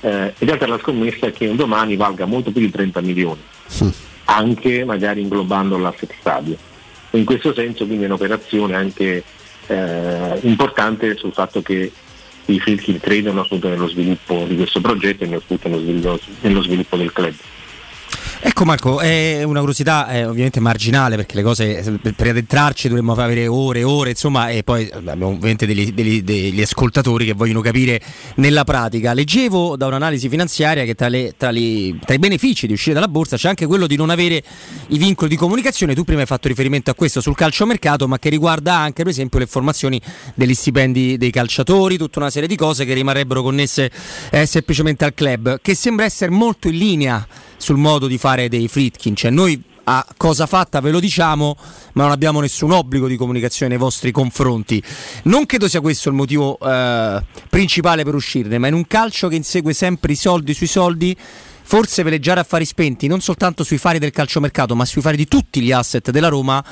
eh, in realtà la scommessa è che un domani valga molto più di 30 milioni, sì. anche magari inglobando l'asset stadio. In questo senso quindi è un'operazione anche eh, importante sul fatto che i Friedkin credono appunto nello sviluppo di questo progetto e nello sviluppo, nello sviluppo del club. Ecco Marco, è una curiosità è ovviamente marginale perché le cose per addentrarci dovremmo avere ore e ore, insomma, e poi abbiamo ovviamente degli, degli, degli ascoltatori che vogliono capire nella pratica. Leggevo da un'analisi finanziaria che tra, le, tra, le, tra, i benefici di uscire dalla borsa c'è anche quello di non avere i vincoli di comunicazione. Tu prima hai fatto riferimento a questo sul calciomercato, ma che riguarda anche per esempio le formazioni degli stipendi dei calciatori, tutta una serie di cose che rimarrebbero connesse eh, semplicemente al club, che sembra essere molto in linea sul modo di fare dei Fritkin. Cioè, noi a cosa fatta ve lo diciamo, ma non abbiamo nessun obbligo di comunicazione nei vostri confronti. Non credo sia questo il motivo eh, principale per uscirne, ma in un calcio che insegue sempre i soldi sui soldi. Forse veleggiare a fari spenti non soltanto sui fari del calciomercato, ma sui fari di tutti gli asset della Roma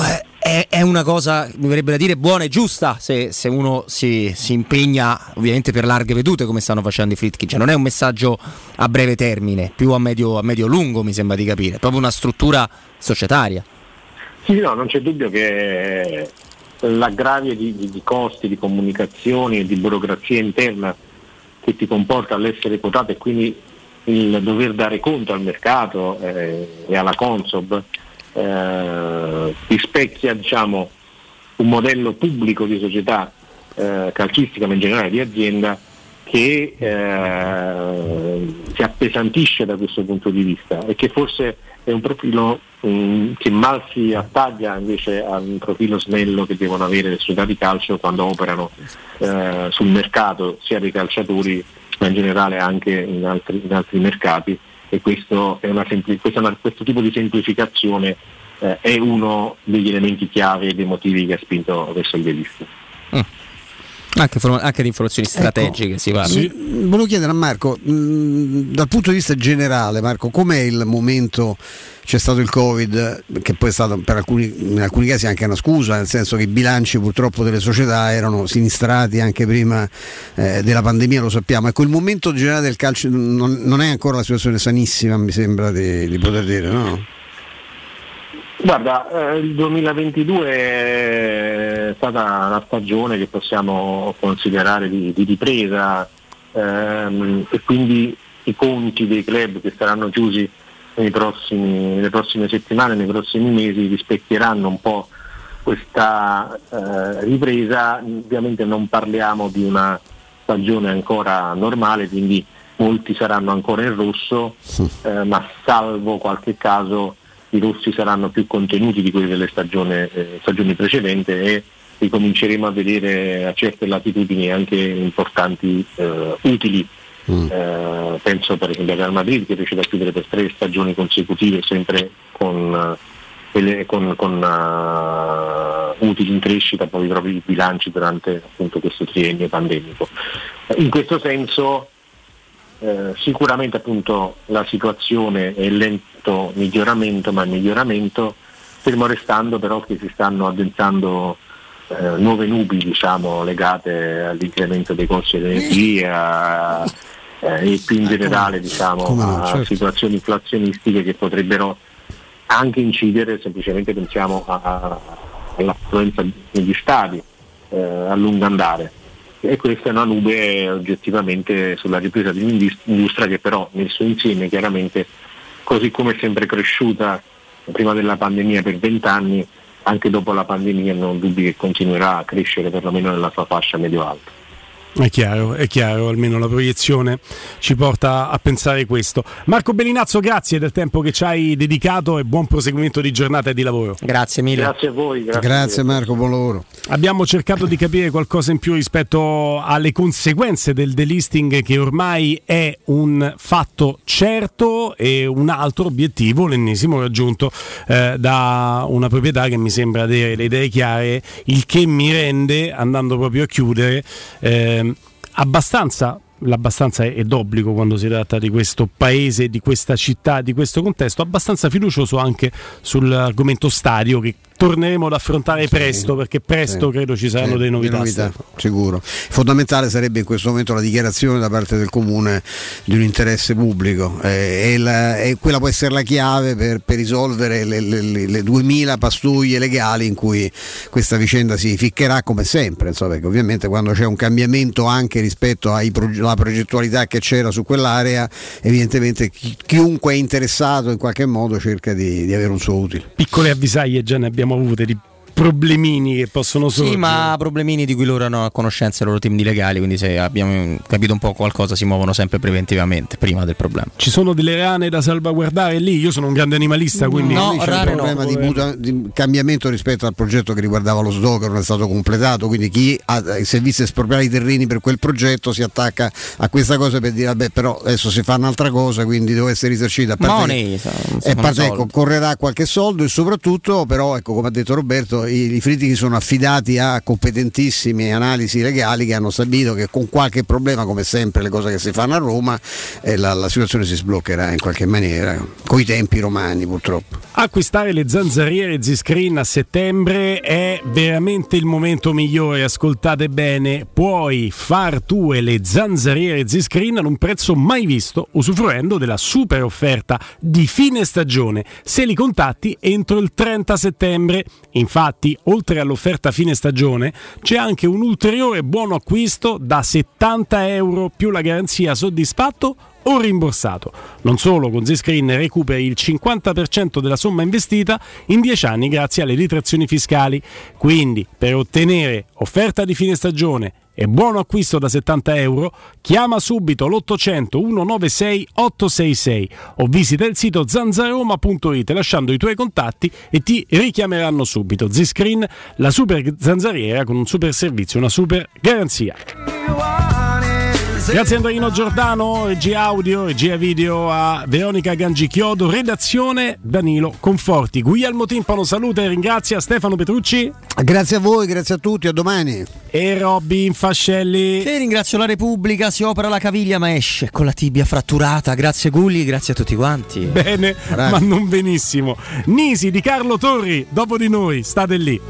è, è, una cosa, mi verrebbe da dire, buona e giusta se, se uno si, si, impegna ovviamente per larghe vedute come stanno facendo i Fritkin. Cioè, non è un messaggio a breve termine, più a medio, a medio lungo mi sembra di capire, è proprio una struttura societaria. Sì, no, non c'è dubbio che l'aggravio di, di, di costi, di comunicazioni e di burocrazia interna che ti comporta all'essere quotato e quindi il dover dare conto al mercato eh, e alla Consob eh, rispecchia diciamo, un modello pubblico di società eh, calcistica ma in generale di azienda che eh, si appesantisce da questo punto di vista e che forse è un profilo um, che mal si attaglia invece a un profilo snello che devono avere le società di calcio quando operano eh, sul mercato sia dei calciatori ma in generale anche in altri, in altri mercati e questo, sempli- una, questo tipo di semplificazione eh, è uno degli elementi chiave e dei motivi che ha spinto verso il delista. Mm. Anche, anche, di informazioni ecco, strategiche ecco, si parla. Sì. Volevo chiedere a Marco, mh, dal punto di vista generale, Marco, com'è il momento? C'è stato il Covid, che poi è stato per alcuni, in alcuni casi anche una scusa, nel senso che i bilanci purtroppo delle società erano sinistrati anche prima eh, della pandemia, lo sappiamo. Ecco, il momento generale del calcio non, non è ancora la situazione sanissima, mi sembra di, di poter dire, no? Guarda, eh, il 2022 è stata una stagione che possiamo considerare di, di ripresa ehm, e quindi i conti dei club che saranno chiusi prossimi, nelle prossime settimane, nei prossimi mesi rispecchieranno un po' questa eh, ripresa. Ovviamente non parliamo di una stagione ancora normale, quindi molti saranno ancora in rosso, eh, ma salvo qualche caso i rossi saranno più contenuti di quelli delle stagioni, eh, stagioni precedenti e ricominceremo a vedere a certe latitudini anche importanti eh, utili. Mm. Eh, penso per esempio al Real Madrid che riesce a chiudere per tre stagioni consecutive sempre con, eh, con, con uh, utili in crescita poi i propri bilanci durante appunto, questo triennio pandemico. In questo senso eh, sicuramente appunto la situazione è lento miglioramento, ma miglioramento, fermo restando però che si stanno addensando eh, nuove nubi diciamo, legate all'incremento dei costi dell'energia eh, e più in generale diciamo, a certo. situazioni inflazionistiche che potrebbero anche incidere, semplicemente pensiamo a, a, all'affluenza negli stadi eh, a lungo andare e questa è una nube oggettivamente sulla ripresa di un'industria che però nel suo insieme chiaramente così come è sempre cresciuta prima della pandemia per vent'anni anche dopo la pandemia non ho dubbi che continuerà a crescere perlomeno nella sua fascia medio-alta. È chiaro, è chiaro, almeno la proiezione ci porta a pensare questo. Marco Bellinazzo, grazie del tempo che ci hai dedicato e buon proseguimento di giornata e di lavoro. Grazie mille. Grazie a voi. Grazie, Grazie Marco, buon lavoro. Abbiamo cercato di capire qualcosa in più rispetto alle conseguenze del delisting che ormai è un fatto certo e un altro obiettivo, l'ennesimo raggiunto eh, da una proprietà che mi sembra avere le idee chiare, il che mi rende, andando proprio a chiudere, eh, abbastanza l'abbastanza è d'obbligo quando si tratta di questo paese, di questa città, di questo contesto, abbastanza fiducioso anche sull'argomento stadio che torneremo ad affrontare presto perché presto credo ci saranno delle novità. novità, sicuro. Fondamentale sarebbe in questo momento la dichiarazione da parte del comune di un interesse pubblico eh, e, la- e quella può essere la chiave per, per risolvere le, le- le- le 2000 pastuglie legali in cui questa vicenda si ficcherà come sempre, insomma, perché ovviamente quando c'è un cambiamento anche rispetto alla progettualità che c'era su quell'area, evidentemente chi- chiunque è interessato in qualche modo cerca di, di avere un suo utile. Piccole avvisaglie già ne abbiamo avute di problemini che possono sorgere. Sì, ma problemini di cui loro hanno a conoscenza i loro team di legali, quindi se abbiamo capito un po' qualcosa si muovono sempre preventivamente, prima del problema. Ci sono delle rane da salvaguardare lì? Io sono un grande animalista, quindi Lì c'è un problema di, muta- di cambiamento rispetto al progetto che riguardava lo SDO che non è stato completato, quindi chi ha i servizi espropriati i terreni per quel progetto si attacca a questa cosa per dire vabbè però adesso si fa un'altra cosa quindi deve essere risarcito. A parte Money, che- sa- e parte, ecco, correrà qualche soldo e soprattutto però ecco, come ha detto Roberto i, i fritti sono affidati a competentissime analisi legali che hanno stabilito che con qualche problema come sempre le cose che si fanno a Roma eh, la, la situazione si sbloccherà in qualche maniera con i tempi romani purtroppo. Acquistare le zanzariere Z-Screen a settembre è veramente il momento migliore, ascoltate bene, puoi far tue le zanzariere Z-Screen ad un prezzo mai visto usufruendo della super offerta di fine stagione se li contatti entro il 30 settembre. Infatti, oltre all'offerta fine stagione, c'è anche un ulteriore buono acquisto da 70 euro più la garanzia soddisfatto o rimborsato. Non solo, con Zscreen recuperi il 50% della somma investita in 10 anni grazie alle detrazioni fiscali. Quindi, per ottenere offerta di fine stagione e buono acquisto da 70 euro, chiama subito l'800 196 866 o visita il sito zanzaroma.it lasciando i tuoi contatti e ti richiameranno subito. Zscreen, la super zanzariera con un super servizio, una super garanzia. Grazie Andrino Giordano, regia audio, regia video a Veronica Gangichiodo, redazione Danilo Conforti. Guglielmo Timpano saluta e ringrazia Stefano Petrucci Grazie a voi, grazie a tutti, a domani. e Robby Infascelli. E ringrazio la Repubblica, si opera la caviglia ma esce con la tibia fratturata. Grazie Gulli, grazie a tutti quanti. Bene, ma non benissimo. Nisi di Carlo Torri, dopo di noi, state lì.